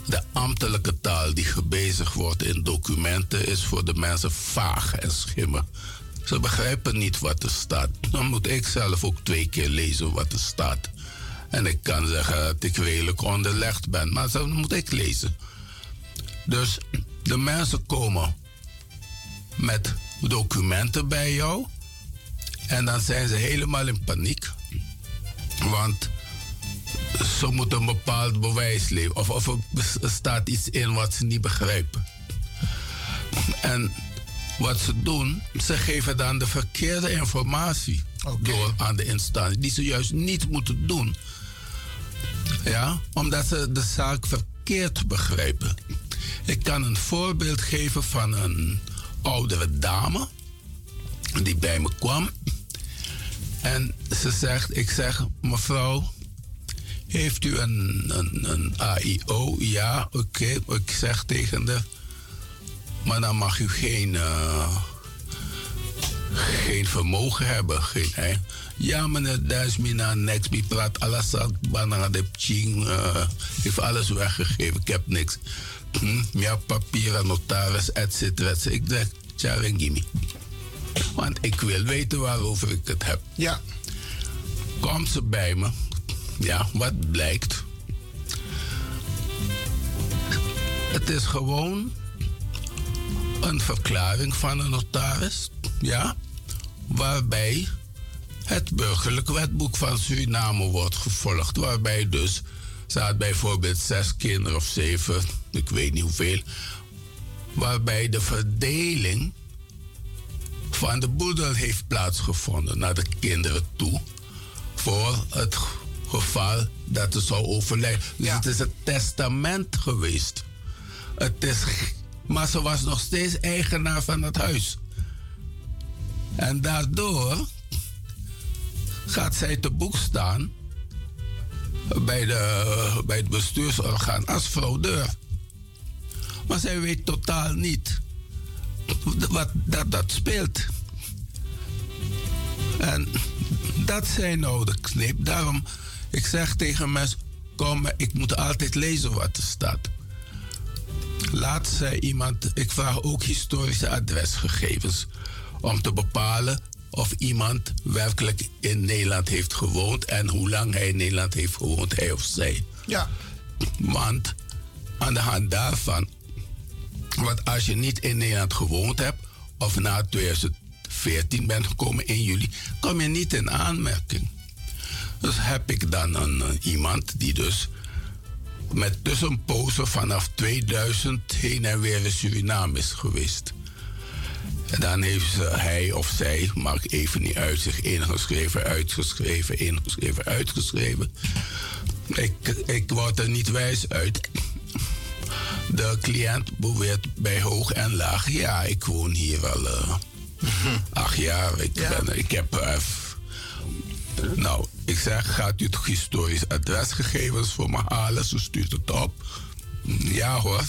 De ambtelijke taal die gebezigd wordt in documenten is voor de mensen vaag en schimmen. Ze begrijpen niet wat er staat. Dan moet ik zelf ook twee keer lezen wat er staat. En ik kan zeggen dat ik redelijk onderlegd ben, maar dan moet ik lezen. Dus de mensen komen met documenten bij jou. En dan zijn ze helemaal in paniek. Want ze moeten een bepaald bewijs leveren. Of, of er staat iets in wat ze niet begrijpen. En wat ze doen, ze geven dan de verkeerde informatie door aan de instantie, die ze juist niet moeten doen. Ja, omdat ze de zaak verkeerd begrijpen. Ik kan een voorbeeld geven van een oudere dame die bij me kwam. En ze zegt, ik zeg, mevrouw, heeft u een, een, een AIO? Ja, oké. Ik zeg tegen haar, maar dan mag u geen, uh, geen vermogen hebben. Geen, hè? Ja, meneer, daar is mina niks. Die praat alles banana de ching. Uh, heeft alles weggegeven. Ik heb niks. Hm, ja, papieren, notaris, et cetera. Ik zeg, Charengimi. Want ik wil weten waarover ik het heb. Ja. Komt ze bij me. Ja, wat blijkt? Het is gewoon een verklaring van een notaris. Ja. Waarbij het burgerlijk wetboek van Suriname wordt gevolgd. Waarbij dus staat bijvoorbeeld zes kinderen of zeven, ik weet niet hoeveel. Waarbij de verdeling van de boedel heeft plaatsgevonden naar de kinderen toe. Voor het geval dat ze zou overlijden. Dus het is een testament geweest. Het is, maar ze was nog steeds eigenaar van het huis. En daardoor gaat zij te boek staan bij, de, bij het bestuursorgaan als fraudeur. Maar zij weet totaal niet wat dat, dat speelt. En dat zijn nou de knip. Daarom, ik zeg tegen mensen, kom, ik moet altijd lezen wat er staat. Laat zij iemand, ik vraag ook historische adresgegevens om te bepalen of iemand werkelijk in Nederland heeft gewoond en hoe lang hij in Nederland heeft gewoond, hij of zij. Ja. Want aan de hand daarvan, want als je niet in Nederland gewoond hebt of na 2014 bent gekomen in juli, kom je niet in aanmerking. Dus heb ik dan een, eh, iemand die dus met tussenpozen vanaf 2000 heen en weer in Suriname is geweest. En dan heeft ze, hij of zij, maakt even niet uit, zich ingeschreven, uitgeschreven, ingeschreven, uitgeschreven. Ik, ik word er niet wijs uit. De cliënt beweert bij hoog en laag. Ja, ik woon hier al uh, acht jaar. Ik, ben, ik heb. Uh, nou, ik zeg, gaat u het historisch adresgegevens voor me halen? Ze stuurt het op. Ja hoor.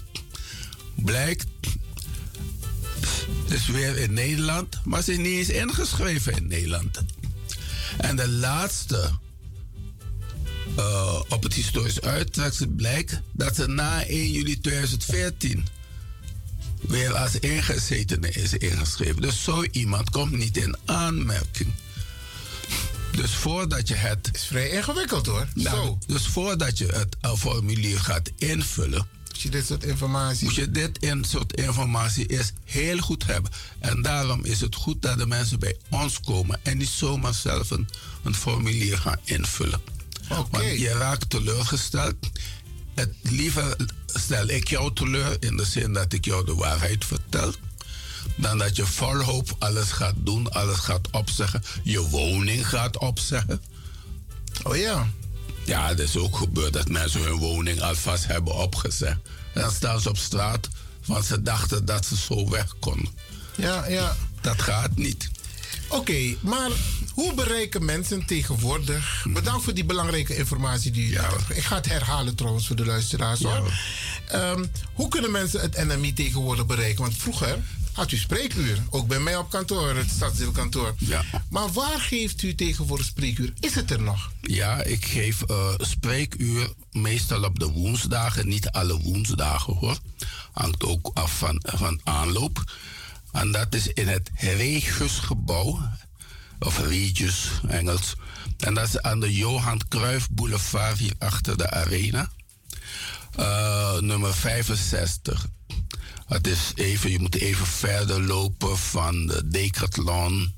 Blijkt is weer in Nederland, maar ze is niet eens ingeschreven in Nederland. En de laatste uh, op het historisch uittreksel blijkt dat ze na 1 juli 2014 weer als ingezetene is ingeschreven. Dus zo iemand komt niet in aanmerking. Dus voordat je het. is vrij ingewikkeld hoor. Nou, zo. Dus voordat je het uh, formulier gaat invullen moet je dit soort informatie... Moet je dit in soort informatie is heel goed hebben. En daarom is het goed dat de mensen bij ons komen en niet zomaar zelf een, een formulier gaan invullen. Okay. Want je raakt teleurgesteld. Het liever stel ik jou teleur in de zin dat ik jou de waarheid vertel. Dan dat je vol hoop alles gaat doen, alles gaat opzeggen. Je woning gaat opzeggen. Oh ja. Ja, het is ook gebeurd dat mensen hun woning alvast hebben opgezegd. En dan staan ze op straat, want ze dachten dat ze zo weg konden. Ja, ja. Dat gaat niet. Oké, maar hoe bereiken mensen tegenwoordig? Bedankt voor die belangrijke informatie die u ja. Ik ga het herhalen trouwens voor de luisteraars. Ja. Um, hoe kunnen mensen het NMI tegenwoordig bereiken? Want vroeger had u spreekuur. Ook bij mij op kantoor, het stadsdeelkantoor. Ja. Maar waar geeft u tegenwoordig spreekuur? Is het er nog? Ja, ik geef uh, spreekuur meestal op de woensdagen. Niet alle woensdagen hoor. Hangt ook af van, van aanloop. En dat is in het Regusgebouw. Of Regis Engels. En dat is aan de Johan Cruijff Boulevard hier achter de arena. Uh, nummer 65. Het is even, je moet even verder lopen van de Decathlon.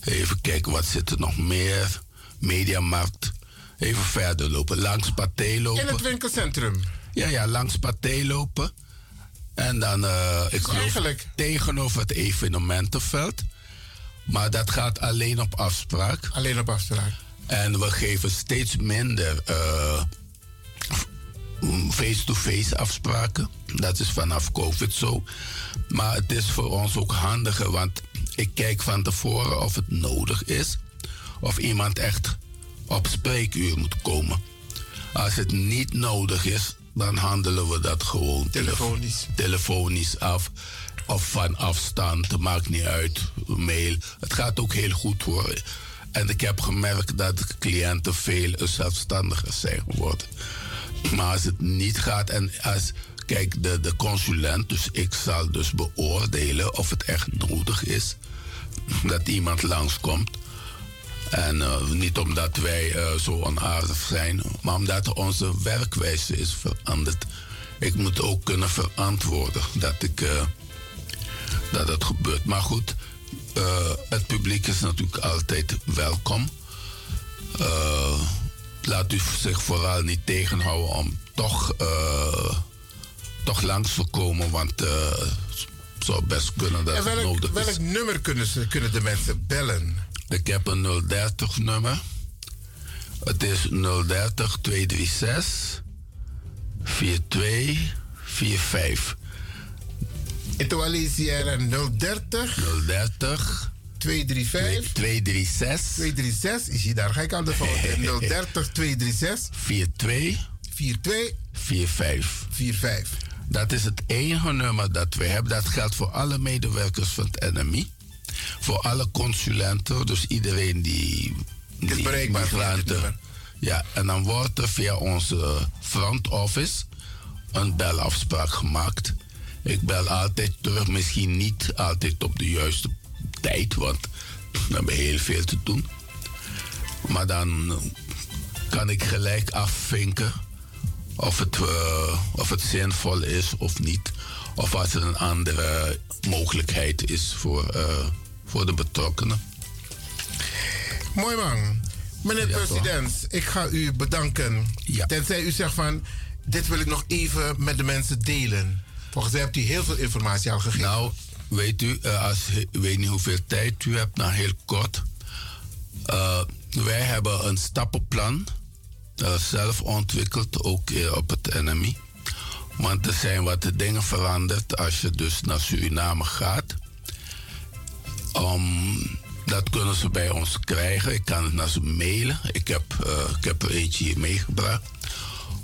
Even kijken, wat zit er nog meer? Mediamarkt. Even verder lopen, langs Pathé lopen. In het winkelcentrum? Ja, ja, langs Pathé lopen. En dan, uh, ik geloof, eigenlijk... tegenover het evenementenveld. Maar dat gaat alleen op afspraak. Alleen op afspraak. En we geven steeds minder uh, face-to-face afspraken. Dat is vanaf COVID zo. Maar het is voor ons ook handiger, want ik kijk van tevoren of het nodig is. Of iemand echt op spreekuur moet komen. Als het niet nodig is, dan handelen we dat gewoon telefonisch, telefonisch af. Of van afstand, maakt niet uit. Mail. Het gaat ook heel goed hoor. En ik heb gemerkt dat cliënten veel zelfstandiger zijn geworden. Maar als het niet gaat en als. Kijk, de, de consulent, dus ik zal dus beoordelen of het echt nodig is dat iemand langskomt. En uh, niet omdat wij uh, zo onaardig zijn, maar omdat onze werkwijze is veranderd. Ik moet ook kunnen verantwoorden dat, ik, uh, dat het gebeurt. Maar goed, het publiek is natuurlijk altijd welkom. Laat u zich vooral niet tegenhouden om toch, toch langs te komen, want het zou best kunnen dat en welk, het nodig welk is. Welk nummer kunnen, ze, kunnen de mensen bellen? Ik heb een 030 nummer. Het is 030 236 4245. Etoalisiera 030 030 235 236 236 is hij daar. Ga ik aan de foto. 030 236 42 42 45 45. Dat is het enige nummer dat we hebben. Dat geldt voor alle medewerkers van het NMI voor alle consulenten, dus iedereen die. die is bereikbaar migranten. Ja, en dan wordt er via onze front office een belafspraak gemaakt. Ik bel altijd terug, misschien niet altijd op de juiste tijd, want we hebben heel veel te doen. Maar dan kan ik gelijk afvinken of het, uh, of het zinvol is of niet. Of als er een andere mogelijkheid is voor. Uh, voor de betrokkenen. Mooi man. Meneer ja, president, ik ga u bedanken. Ja. Tenzij u zegt van, dit wil ik nog even met de mensen delen. Volgens mij hebt u heel veel informatie al gegeven. Nou, weet u, als, ik weet niet hoeveel tijd u hebt, nou heel kort. Uh, wij hebben een stappenplan uh, zelf ontwikkeld, ook op het NMI. Want er zijn wat dingen veranderd als je dus naar Suriname gaat. Um, dat kunnen ze bij ons krijgen. Ik kan het naar ze mailen. Ik heb, ik heb er eentje meegebracht.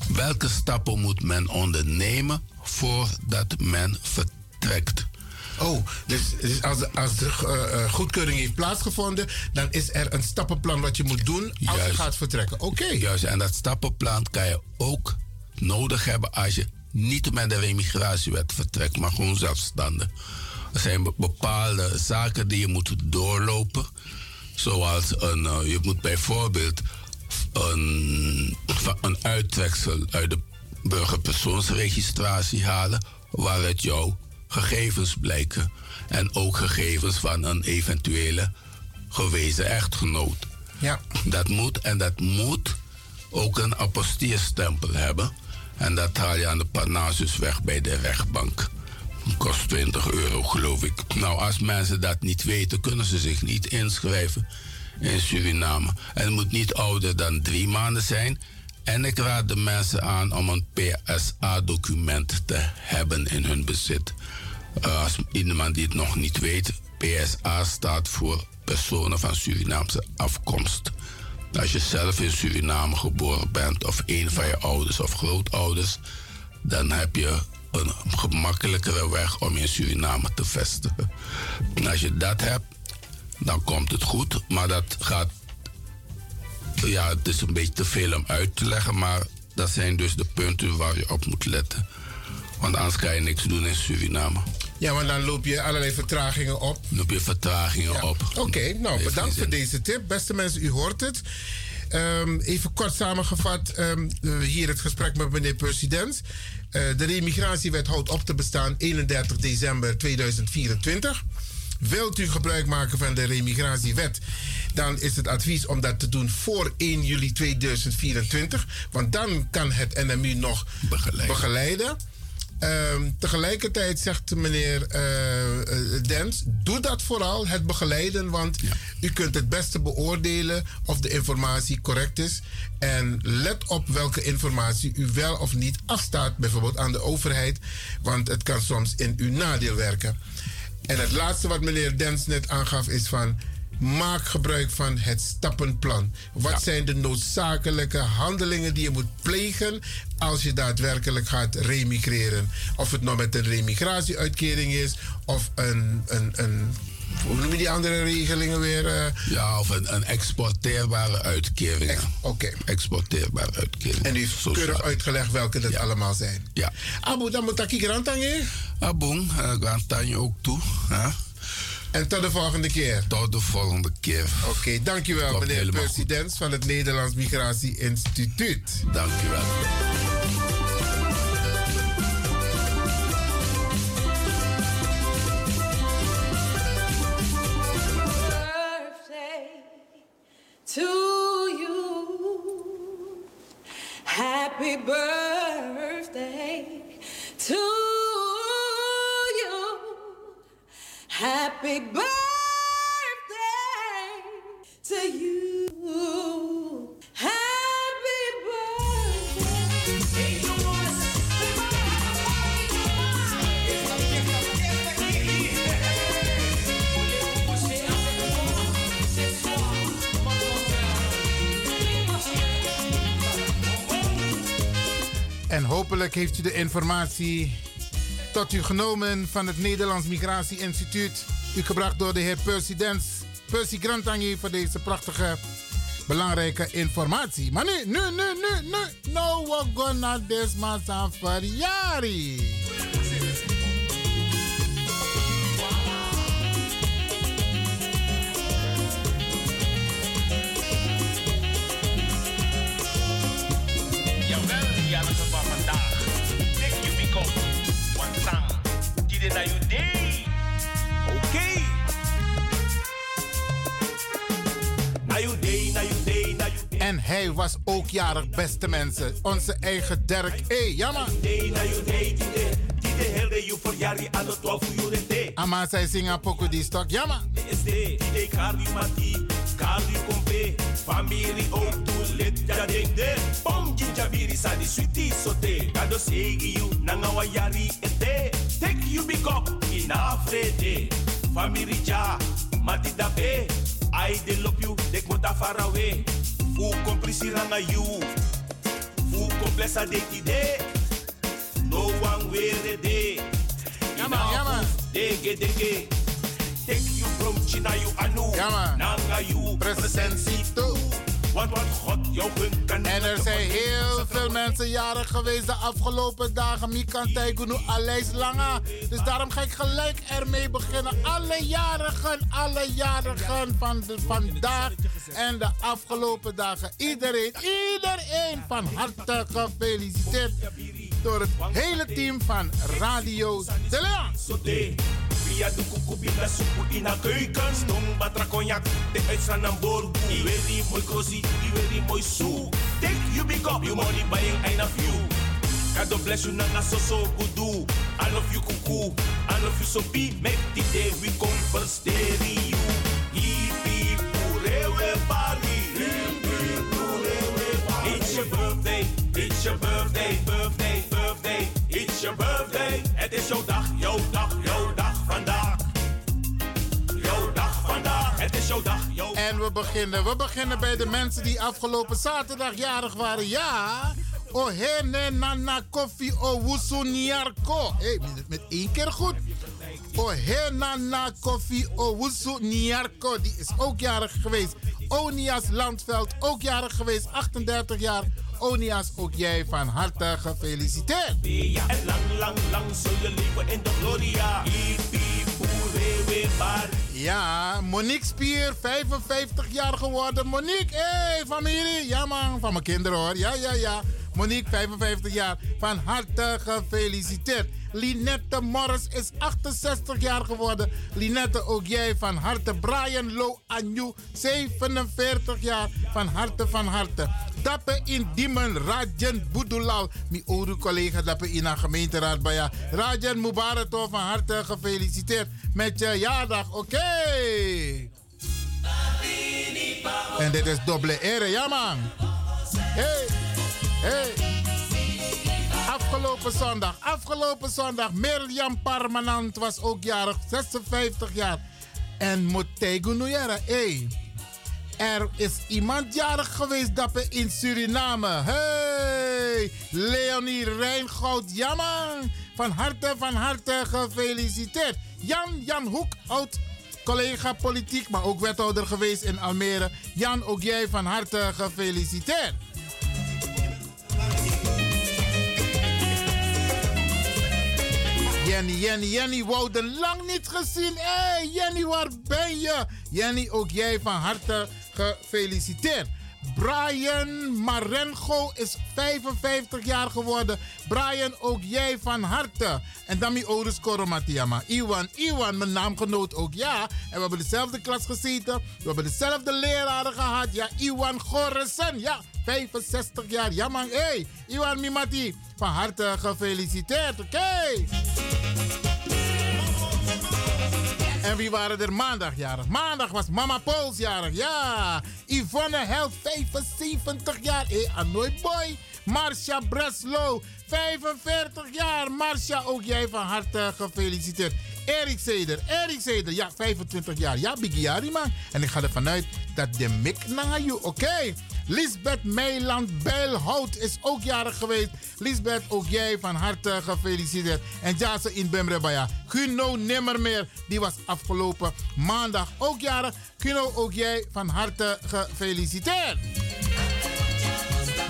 Welke stappen moet men ondernemen voordat men vertrekt? Oh, dus, dus als, als de uh, goedkeuring heeft plaatsgevonden, dan is er een stappenplan wat je moet doen als Juist. je gaat vertrekken. Oké. Okay. Juist, en dat stappenplan kan je ook nodig hebben als je niet met de remigratiewet vertrekt, maar gewoon zelfstandig. Er zijn bepaalde zaken die je moet doorlopen. Zoals een, uh, je moet bijvoorbeeld een, een uittreksel uit de burgerpersoonsregistratie halen, waaruit jouw gegevens blijken. En ook gegevens van een eventuele gewezen echtgenoot. Ja. Dat moet en dat moet ook een apostierstempel hebben. En dat haal je aan de Parnassusweg bij de rechtbank. Kost 20 euro, geloof ik. Nou, als mensen dat niet weten, kunnen ze zich niet inschrijven in Suriname. En het moet niet ouder dan drie maanden zijn. En ik raad de mensen aan om een PSA-document te hebben in hun bezit. Uh, als iemand die het nog niet weet, PSA staat voor personen van Surinaamse afkomst. Als je zelf in Suriname geboren bent, of een van je ouders of grootouders, dan heb je een gemakkelijkere weg om in Suriname te vestigen. En als je dat hebt, dan komt het goed. Maar dat gaat. Ja, het is een beetje te veel om uit te leggen, maar dat zijn dus de punten waar je op moet letten. Want anders kan je niks doen in Suriname. Ja, maar dan loop je allerlei vertragingen op. Loop je vertragingen ja. op. Oké, okay, nou bedankt voor deze tip. Beste mensen, u hoort het. Um, even kort samengevat, um, hier het gesprek met meneer president. Uh, de remigratiewet houdt op te bestaan 31 december 2024. Wilt u gebruik maken van de remigratiewet, dan is het advies om dat te doen voor 1 juli 2024. Want dan kan het NMU nog begeleiden. begeleiden. Ehm, tegelijkertijd zegt meneer eh, eh, Dens, doe dat vooral, het begeleiden, want u kunt het beste beoordelen of de informatie correct is. En let op welke informatie u wel of niet afstaat, bijvoorbeeld aan de overheid, want het kan soms in uw nadeel werken. En het laatste wat meneer Dens net aangaf is van maak gebruik van het stappenplan. Wat zijn de noodzakelijke handelingen die je moet plegen als je daadwerkelijk gaat remigreren? Of het nou met een remigratieuitkering is of een, een, een hoe noem je die andere regelingen weer? eh? Ja, of een, een exporteerbare uitkering. Oké. Exporteerbare uitkering. En u heeft keurig uitgelegd welke dat allemaal zijn. Ja. Abu, dan moet ik hier Abong, uh, ook toe. Hè? En tot de volgende keer. Tot de volgende keer. Oké, dankjewel Komt meneer president van het Nederlands Migratie Instituut. Dankjewel. birthday to you. Happy birthday to you. Happy birthday to you. Happy birthday. En hopelijk heeft u de informatie tot u genomen van het Nederlands Migratie Instituut. U gebracht door de heer Percy Dens, Percy Grantangi voor deze prachtige, belangrijke informatie. Maar nu, nu, nu, nu, nu, nou we gonna this man verjari. Jawel, van You day. Oké. Na you day, na you day, you En hij was ook jarig, beste mensen. Onze eigen Dirk E. Jammer. day, na you day, tide. Tide helde you voor jari aan de 12 uur de day. Ama zij zingen poco die stok. Jammer. Kompe. Ook toe lid ja ding de. Bom jinjabiri sa di sweetie sote. Kado segi you nanga wa yari ete. Take you big up in afrede. Family ja mati da be. I de lop you dek mota far away. Fu komprisi ranga you. Fu komplesa de ide. No one wear de. Yama, yama. Dege dege. Take you from China you anu. Yama. Nanga you presentie toe. Want wat God jou gunt kan En er zijn heel veel mensen jarig geweest de afgelopen dagen. Mikan Taigunu Aleis Langa. Dus daarom ga ik gelijk ermee beginnen. Alle jarigen, alle jarigen van de, vandaag en de afgelopen dagen. Iedereen, iedereen van harte gefeliciteerd. Door het hele team van Radio De Leon. Via de kukubila soep in haar keuken. Stong batra cognac, de uitstraan aan boord. Die very mooi krosi, die very mooi soe. Take you big up, you money buying ein of you. God bless you nanga so so good. I love you kuku, I love you so be. Make the day we come for stereo. Hippie. It's your birthday, it's your birthday, birthday. Your birthday. Het is jouw dag, jouw dag, jouw dag vandaag. Jouw dag vandaag. Het is jouw dag, jouw En we beginnen. We beginnen bij de mensen die afgelopen zaterdag jarig waren. Ja. Ohene nana koffie o wusu niarko. Hé, met, met één keer goed. Ohene nana koffie o wusu niarko. Die is ook jarig geweest. Onias Landveld, ook jarig geweest. 38 jaar. Onias, ook jij van harte gefeliciteerd. Lang, lang, lang in de gloria. Ja, Monique Spier, 55 jaar geworden. Monique, hé, hey, familie. Ja man, van mijn kinderen hoor. Ja, ja, ja. Monique, 55 jaar. Van harte gefeliciteerd. Linette Morris is 68 jaar geworden. Linette, ook jij van harte. Brian Lo Anju, 47 jaar. Van harte, van harte. Dappe in Diemen, Rajan Boudulal. Mijn oude collega Dappe in de gemeenteraad bij Rajan Mubarak, van harte gefeliciteerd met je jaardag. Oké. En dit is dubbele ere, ja man. Hey, hey. Afgelopen zondag, afgelopen zondag, Mirjam Parmanant was ook jarig, 56 jaar. En Motego Nuyera, hey. Er is iemand jarig geweest dat in Suriname. Hey, Leonie Rijngoud, ja man. Van harte, van harte gefeliciteerd. Jan, Jan Hoek, oud collega politiek, maar ook wethouder geweest in Almere. Jan, ook jij van harte gefeliciteerd. Jenny, Jenny, Jenny, Wouden, lang niet gezien. Hé, hey, Jenny, waar ben je? Jenny, ook jij van harte gefeliciteerd. Brian Marengo is 55 jaar geworden. Brian, ook jij van harte. En dan mijn ouders Koromatiama. Iwan, Iwan, mijn naamgenoot ook, ja. En we hebben dezelfde klas gezeten. We hebben dezelfde leraren gehad. Ja, Iwan Goresen, ja. 65 jaar. Ja man, hé. Hey, Iwan Mimati, van harte gefeliciteerd, oké? En wie waren er maandagjarig? Maandag was Mama Pauls jarig. Ja. Yvonne Held, 75 jaar. Hé, hey, Boy. Marcia Breslow, 45 jaar. Marcia, ook jij van harte gefeliciteerd. Erik Zeder, Erik Zeder, ja, 25 jaar. Ja, Bigiari man. En ik ga ervan uit dat de mik naar je, oké? Lisbeth Meiland Bijlhout is ook jarig geweest. Lisbeth, ook jij van harte gefeliciteerd. En Jase in Bemrebaya. Kuno Nimmermeer, die was afgelopen maandag ook jarig. Kuno, ook jij van harte gefeliciteerd.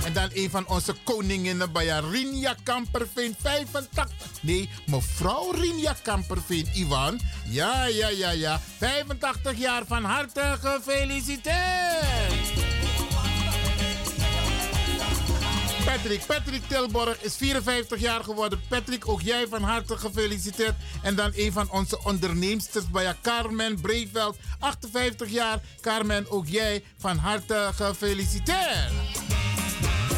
En dan een van onze koninginnen bij Rinja Kamperveen, 85. Nee, mevrouw Rinja Kamperveen, Ivan. Ja, ja, ja, ja. 85 jaar van harte gefeliciteerd. Patrick. Patrick Tilborg is 54 jaar geworden. Patrick, ook jij van harte gefeliciteerd. En dan een van onze onderneemsters bij Carmen Breveld, 58 jaar. Carmen, ook jij van harte gefeliciteerd.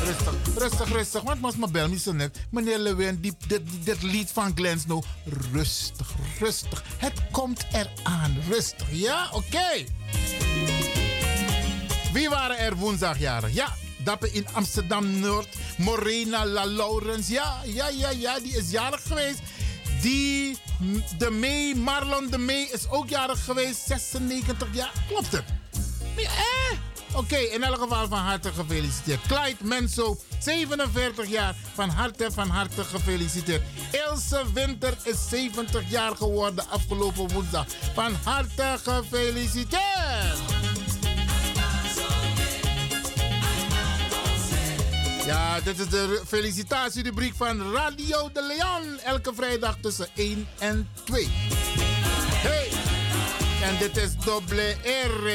Rustig, rustig, rustig. Want was mijn bel niet zo net. Meneer Lewin, die, dit, lied van Glen Snow. Rustig, rustig. Het komt eraan. Rustig, ja? Oké. Wie waren er woensdagjarig? Ja, Dappen in Amsterdam-Noord. Morena La Laurens. Ja, ja, ja, ja. Die is jarig geweest. Die, de May, Marlon de May is ook jarig geweest. 96 jaar. Klopt het? Ja? Oké, in elk geval van harte gefeliciteerd. Clyde Menso, 47 jaar. Van harte, van harte gefeliciteerd. Ilse Winter is 70 jaar geworden afgelopen woensdag. Van harte gefeliciteerd. Ja, dit is de felicitatierubriek van Radio de Leon. Elke vrijdag tussen 1 en 2. Hey! En dit is Double R.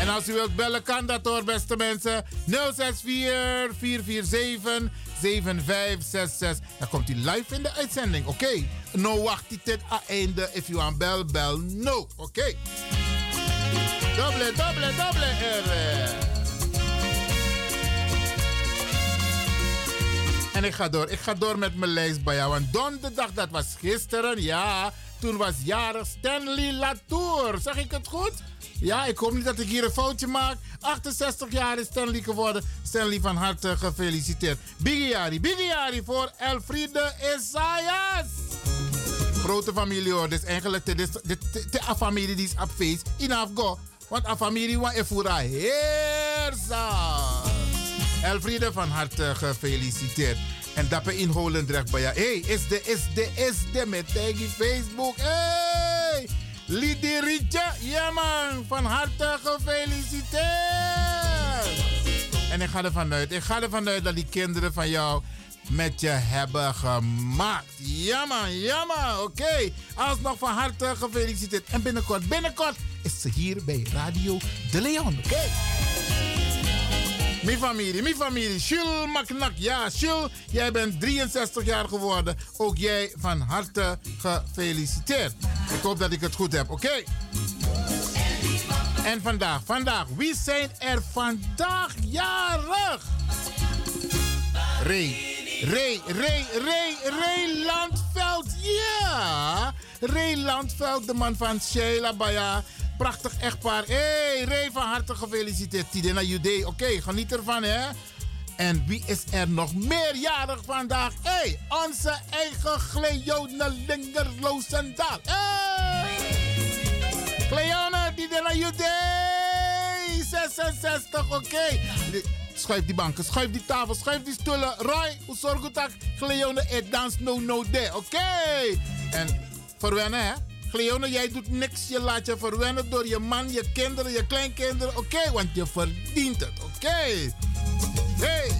En als u wilt bellen, kan dat hoor, beste mensen. 064 447 7566. Dan komt hij live in de uitzending, oké? Nou wacht dit aan einde. If you aan bel, bel no, oké? Okay? Double, double R. En ik ga door. Ik ga door met mijn lijst bij jou. Want donderdag, dat was gisteren, ja. Toen was jarig Stanley Latour. Zeg ik het goed? Ja, ik hoop niet dat ik hier een foutje maak. 68 jaar is Stanley geworden. Stanley van harte gefeliciteerd. Bigiari, Bigiari voor Elfriede Isaias. Grote familie hoor. Dus eigenlijk de, de, de, familie die is op feest. In Afgo. Want a familie wa efura heersa. Elfriede van harte gefeliciteerd. En dappen in Holendrecht bij je. hey, is de, is de, is de met tegen Facebook. Hey! Lidiritje, ja man, van harte gefeliciteerd. En ik ga ervan uit, ik ga ervan uit dat die kinderen van jou met je hebben gemaakt. Ja man, ja man, oké. Alsnog van harte gefeliciteerd. En binnenkort, binnenkort is ze hier bij Radio De Leon, oké? Mijn familie, mijn familie. Jules Maknak. Ja, Jules, jij bent 63 jaar geworden. Ook jij van harte gefeliciteerd. Ik hoop dat ik het goed heb, oké? En vandaag, vandaag, wie zijn er vandaag jarig? Ray, Ray, Ray, Ray, Ray Landveld. Ja, Ray Landveld, de man van Sheila Baya. Prachtig echtpaar. Hé, hey, Ray, van harte gefeliciteerd. Tidena Jude. Oké, geniet ervan, hè. En wie is er nog meerjarig vandaag? Hé, hey, onze eigen Cleone Linger Loosendaal. Hey! Cleone, Tidena Jude. 66, oké. Schuif die banken, schuif die tafel, schuif die stoelen. Roy, hoe zorg je dat Cleone het dans no no de, oké? En verwennen, hè? Cleone, jij doet niks. Je laat je verwennen door je man, je kinderen, je kleinkinderen. Oké, want je verdient het. Oké. Hey.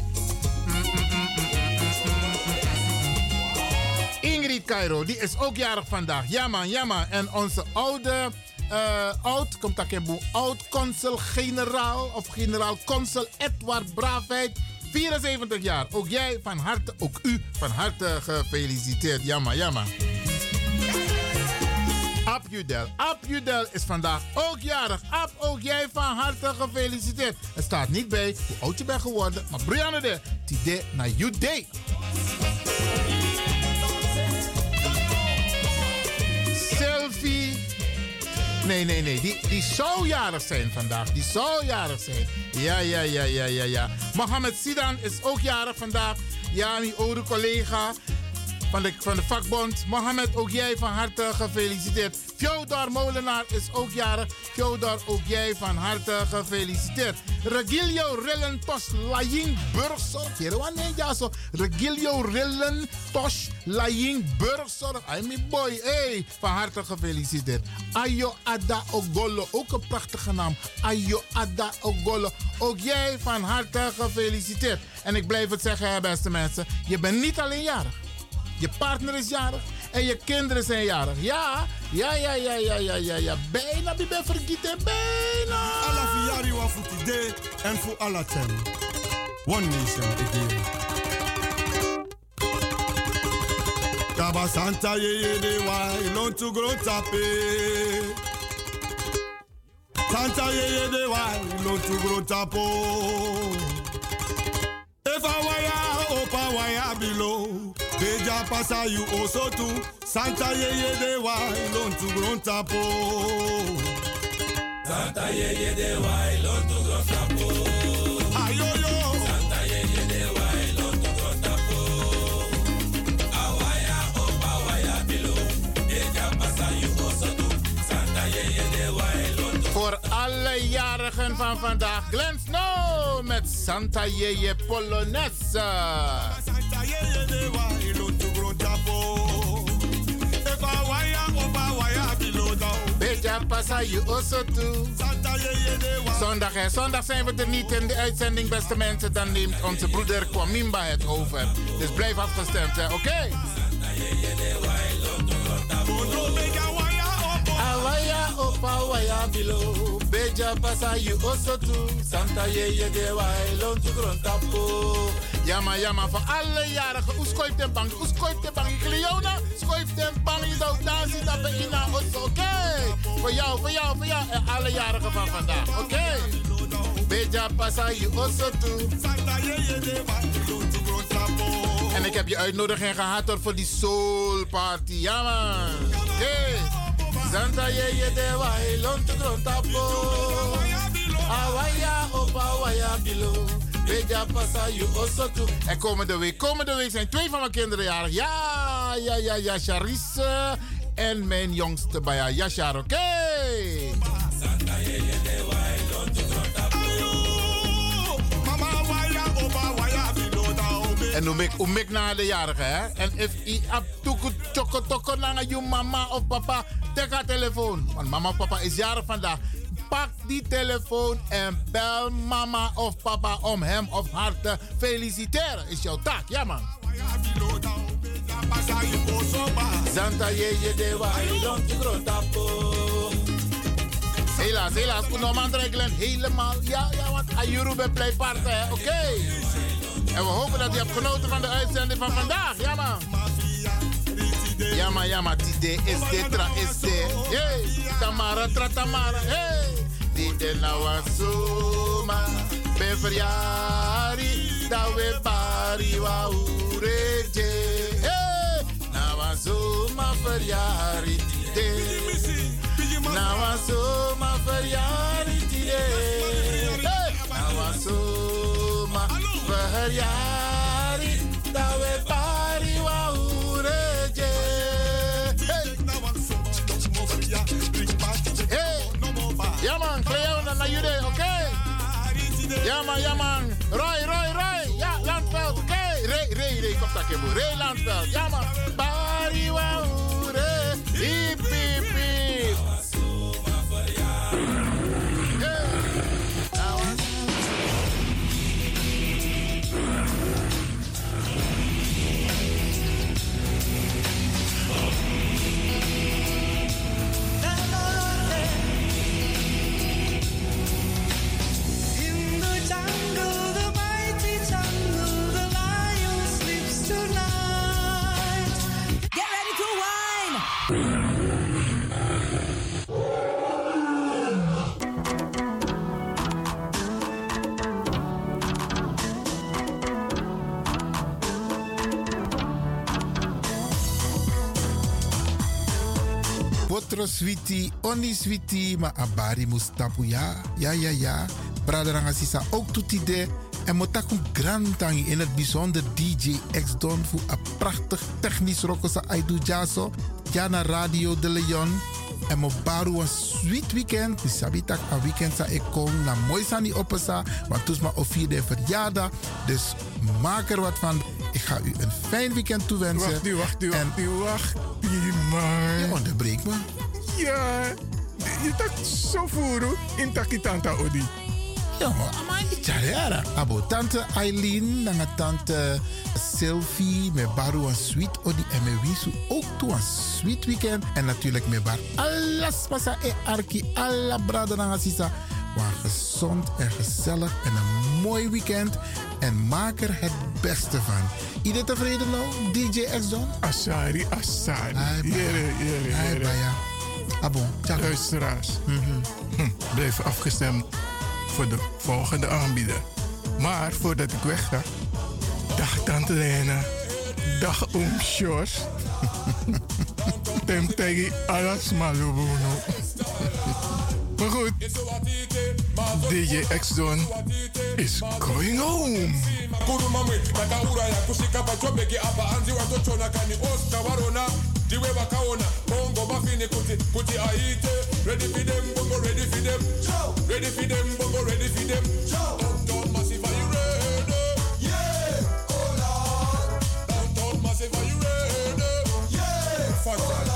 Ingrid Cairo, die is ook jarig vandaag. Ja man, ja man. En onze oude, uh, oud, komt dat oud consul-generaal of generaal-consul Edward Braafheid. 74 jaar. Ook jij van harte, ook u van harte gefeliciteerd. Jammer, jammer. Ab Judel. Ab Judel is vandaag ook jarig. Ab, ook jij van harte gefeliciteerd. Het staat niet bij hoe oud je bent geworden, maar Brianne de, tide na Jude. Selfie. Nee, nee, nee. Die, die zou jarig zijn vandaag. Die zou jarig zijn. Ja, ja, ja, ja, ja, ja. Mohamed Sidan is ook jarig vandaag. Ja, mijn oude collega van de, vakbond. Mohamed, ook jij van harte gefeliciteerd. Fjodor Molenaar is ook jarig. Fjodor, ook jij van harte gefeliciteerd. Regilio Rillen Tos Laying Burgzorg. Wanneer ja zo. Regilio Rillen Tos Laying Burgzorg. Mijn boy. Hey, van harte gefeliciteerd. Ayo Ada Ogolo. Ook een prachtige naam. Ayo Ada Ogolo. Ook jij van harte gefeliciteerd. En ik blijf het zeggen, beste mensen. Je bent niet alleen jarig. Je partner is jarig en je kinderen zijn jarig. Ja, ja, ja, ja, ja, ja, ja, ja. Bijna, je bent vergeten, bijna. Alla fiari wa fukide en voor alla ten. One nation again. Kaba Santa ye de wa ilon to grow tape. Santa ye de wa ilon to grow tapo. If I wire, opa wire below. Beja pasa you also too. Santa ye ye de wa ilon to grow po. Santa ye ye de wa ilon to grow po. Alle jarigen van vandaag, Glenn Snow met Santa Yeye Polonaise. Santa de wa. Beja pasa. Santa de wa. Zondag, hè. Zondag zijn we er niet in de uitzending, beste mensen. Dan neemt onze broeder Kwamimba het over. Dus blijf afgestemd, hè. Oké? Okay? Opa waya bilo Beja pasa you also Santa ye ye de wailon to grontapo Yama yama van alle jarigen Oeskoip den bang, oeskoip den bang Kleona, skoip den bang Je zou dansen dat bij ina also Oké, voor jou, voor jou, voor jou En alle jarigen van vandaag, oké okay? Beja pasa you also too Santa ye ye de wailon to grontapo En ik heb je uitnodiging gehad voor die soul party Ja man, hey. Santa ye ye de wa ilon to gron tapo. Awaya opa waya bilo. Beja pasa you also too. En komende week, komende week zijn twee van mijn kinderen jarig. Ja, ja, ja, ja, Charisse en mijn jongste Baya. Ja, oké. Okay. Santa ye ye de ilon to En noem ik, noem ik naar de jarige, hè? En if i tuku choko toko naar je mama of papa, Tek haar telefoon. Want mama of papa is jarig vandaag. Pak die telefoon en bel mama of papa om hem of haar te feliciteren. Is jouw taak, ja man. Santa ye ye de wa ilon to grotapo. Helaas, helaas. Unoman Dregelen helemaal. Ja, ja, want Ayuru bij Play Partij. Oké. En we hopen dat je hebt genoten van de uitzending van vandaag. Ja, man. Ja, man, ja, man. Tide is dit, tra is dit. Hey, Tamara, tra Tamara. Hey. Tide nou was zomaar. Ben verjari. Dat we pari wa ureje. Hey. Nou was zomaar verjari. Tide. Nou was zomaar verjari. Tide. Hey. Was Hey. Ja man, oké? Ja man, man. Roy, Roy, Roy. Ja, Landveld, kom tak even. Ray Landveld, ja man. Ure, hip, hip. Potro switi, oni switi, maar abari mustapu ja, ja, ja, ja. Braderanga sisa ook toetide. En motaku grantangi in het bijzonder DJ X Don voor een prachtig technisch rokosa Aidu Jaso. Jana Radio de Leon. En mo baru een sweet weekend. Mi sabitak een weekend sa ik kom na mooi sani opesa. Want toes ma of de verjaardag. Dus maak er wat van. Ik ga u een fijn weekend toewensen. Wacht u, wacht u, En- wacht u, wacht u, maar. Je onderbreekt me. Ja, je tak zo voeren in takitanta odi. Jongen, niet jaren. Abo tante Eileen, dan tante Sylvie, met Baru een sweet odi en met Wisu ook toe een sweet weekend. En natuurlijk met Bar alles pasa e arki, alla brada na sisa. Maar gezond en gezellig en een mooi weekend. En maak er het beste van. Iedereen tevreden nou, DJ X-Don? Asari, Asari. Jere, jere, jere. Abo, tjaka. Luisteraars, hm, blijf afgestemd voor de volgende aanbieder. Maar voordat ik weg ga, dag Tante Lena, dag Oom Sjors. Tem tegi alas malubuno. Maar goed, DJ X-Don is going home. kurumamwe takauraya kusvika pachobheki apa anzi watochona kani osta varona The way back on, bongo buffini kuti, kuti aite. Ready for them, bongo ready for them. Show. Ready for them, bongo ready for them. Show. Downtown massive, are you ready? Yeah. Oh Lord. Downtown massive, are you ready? Yeah. Fuck. Oh,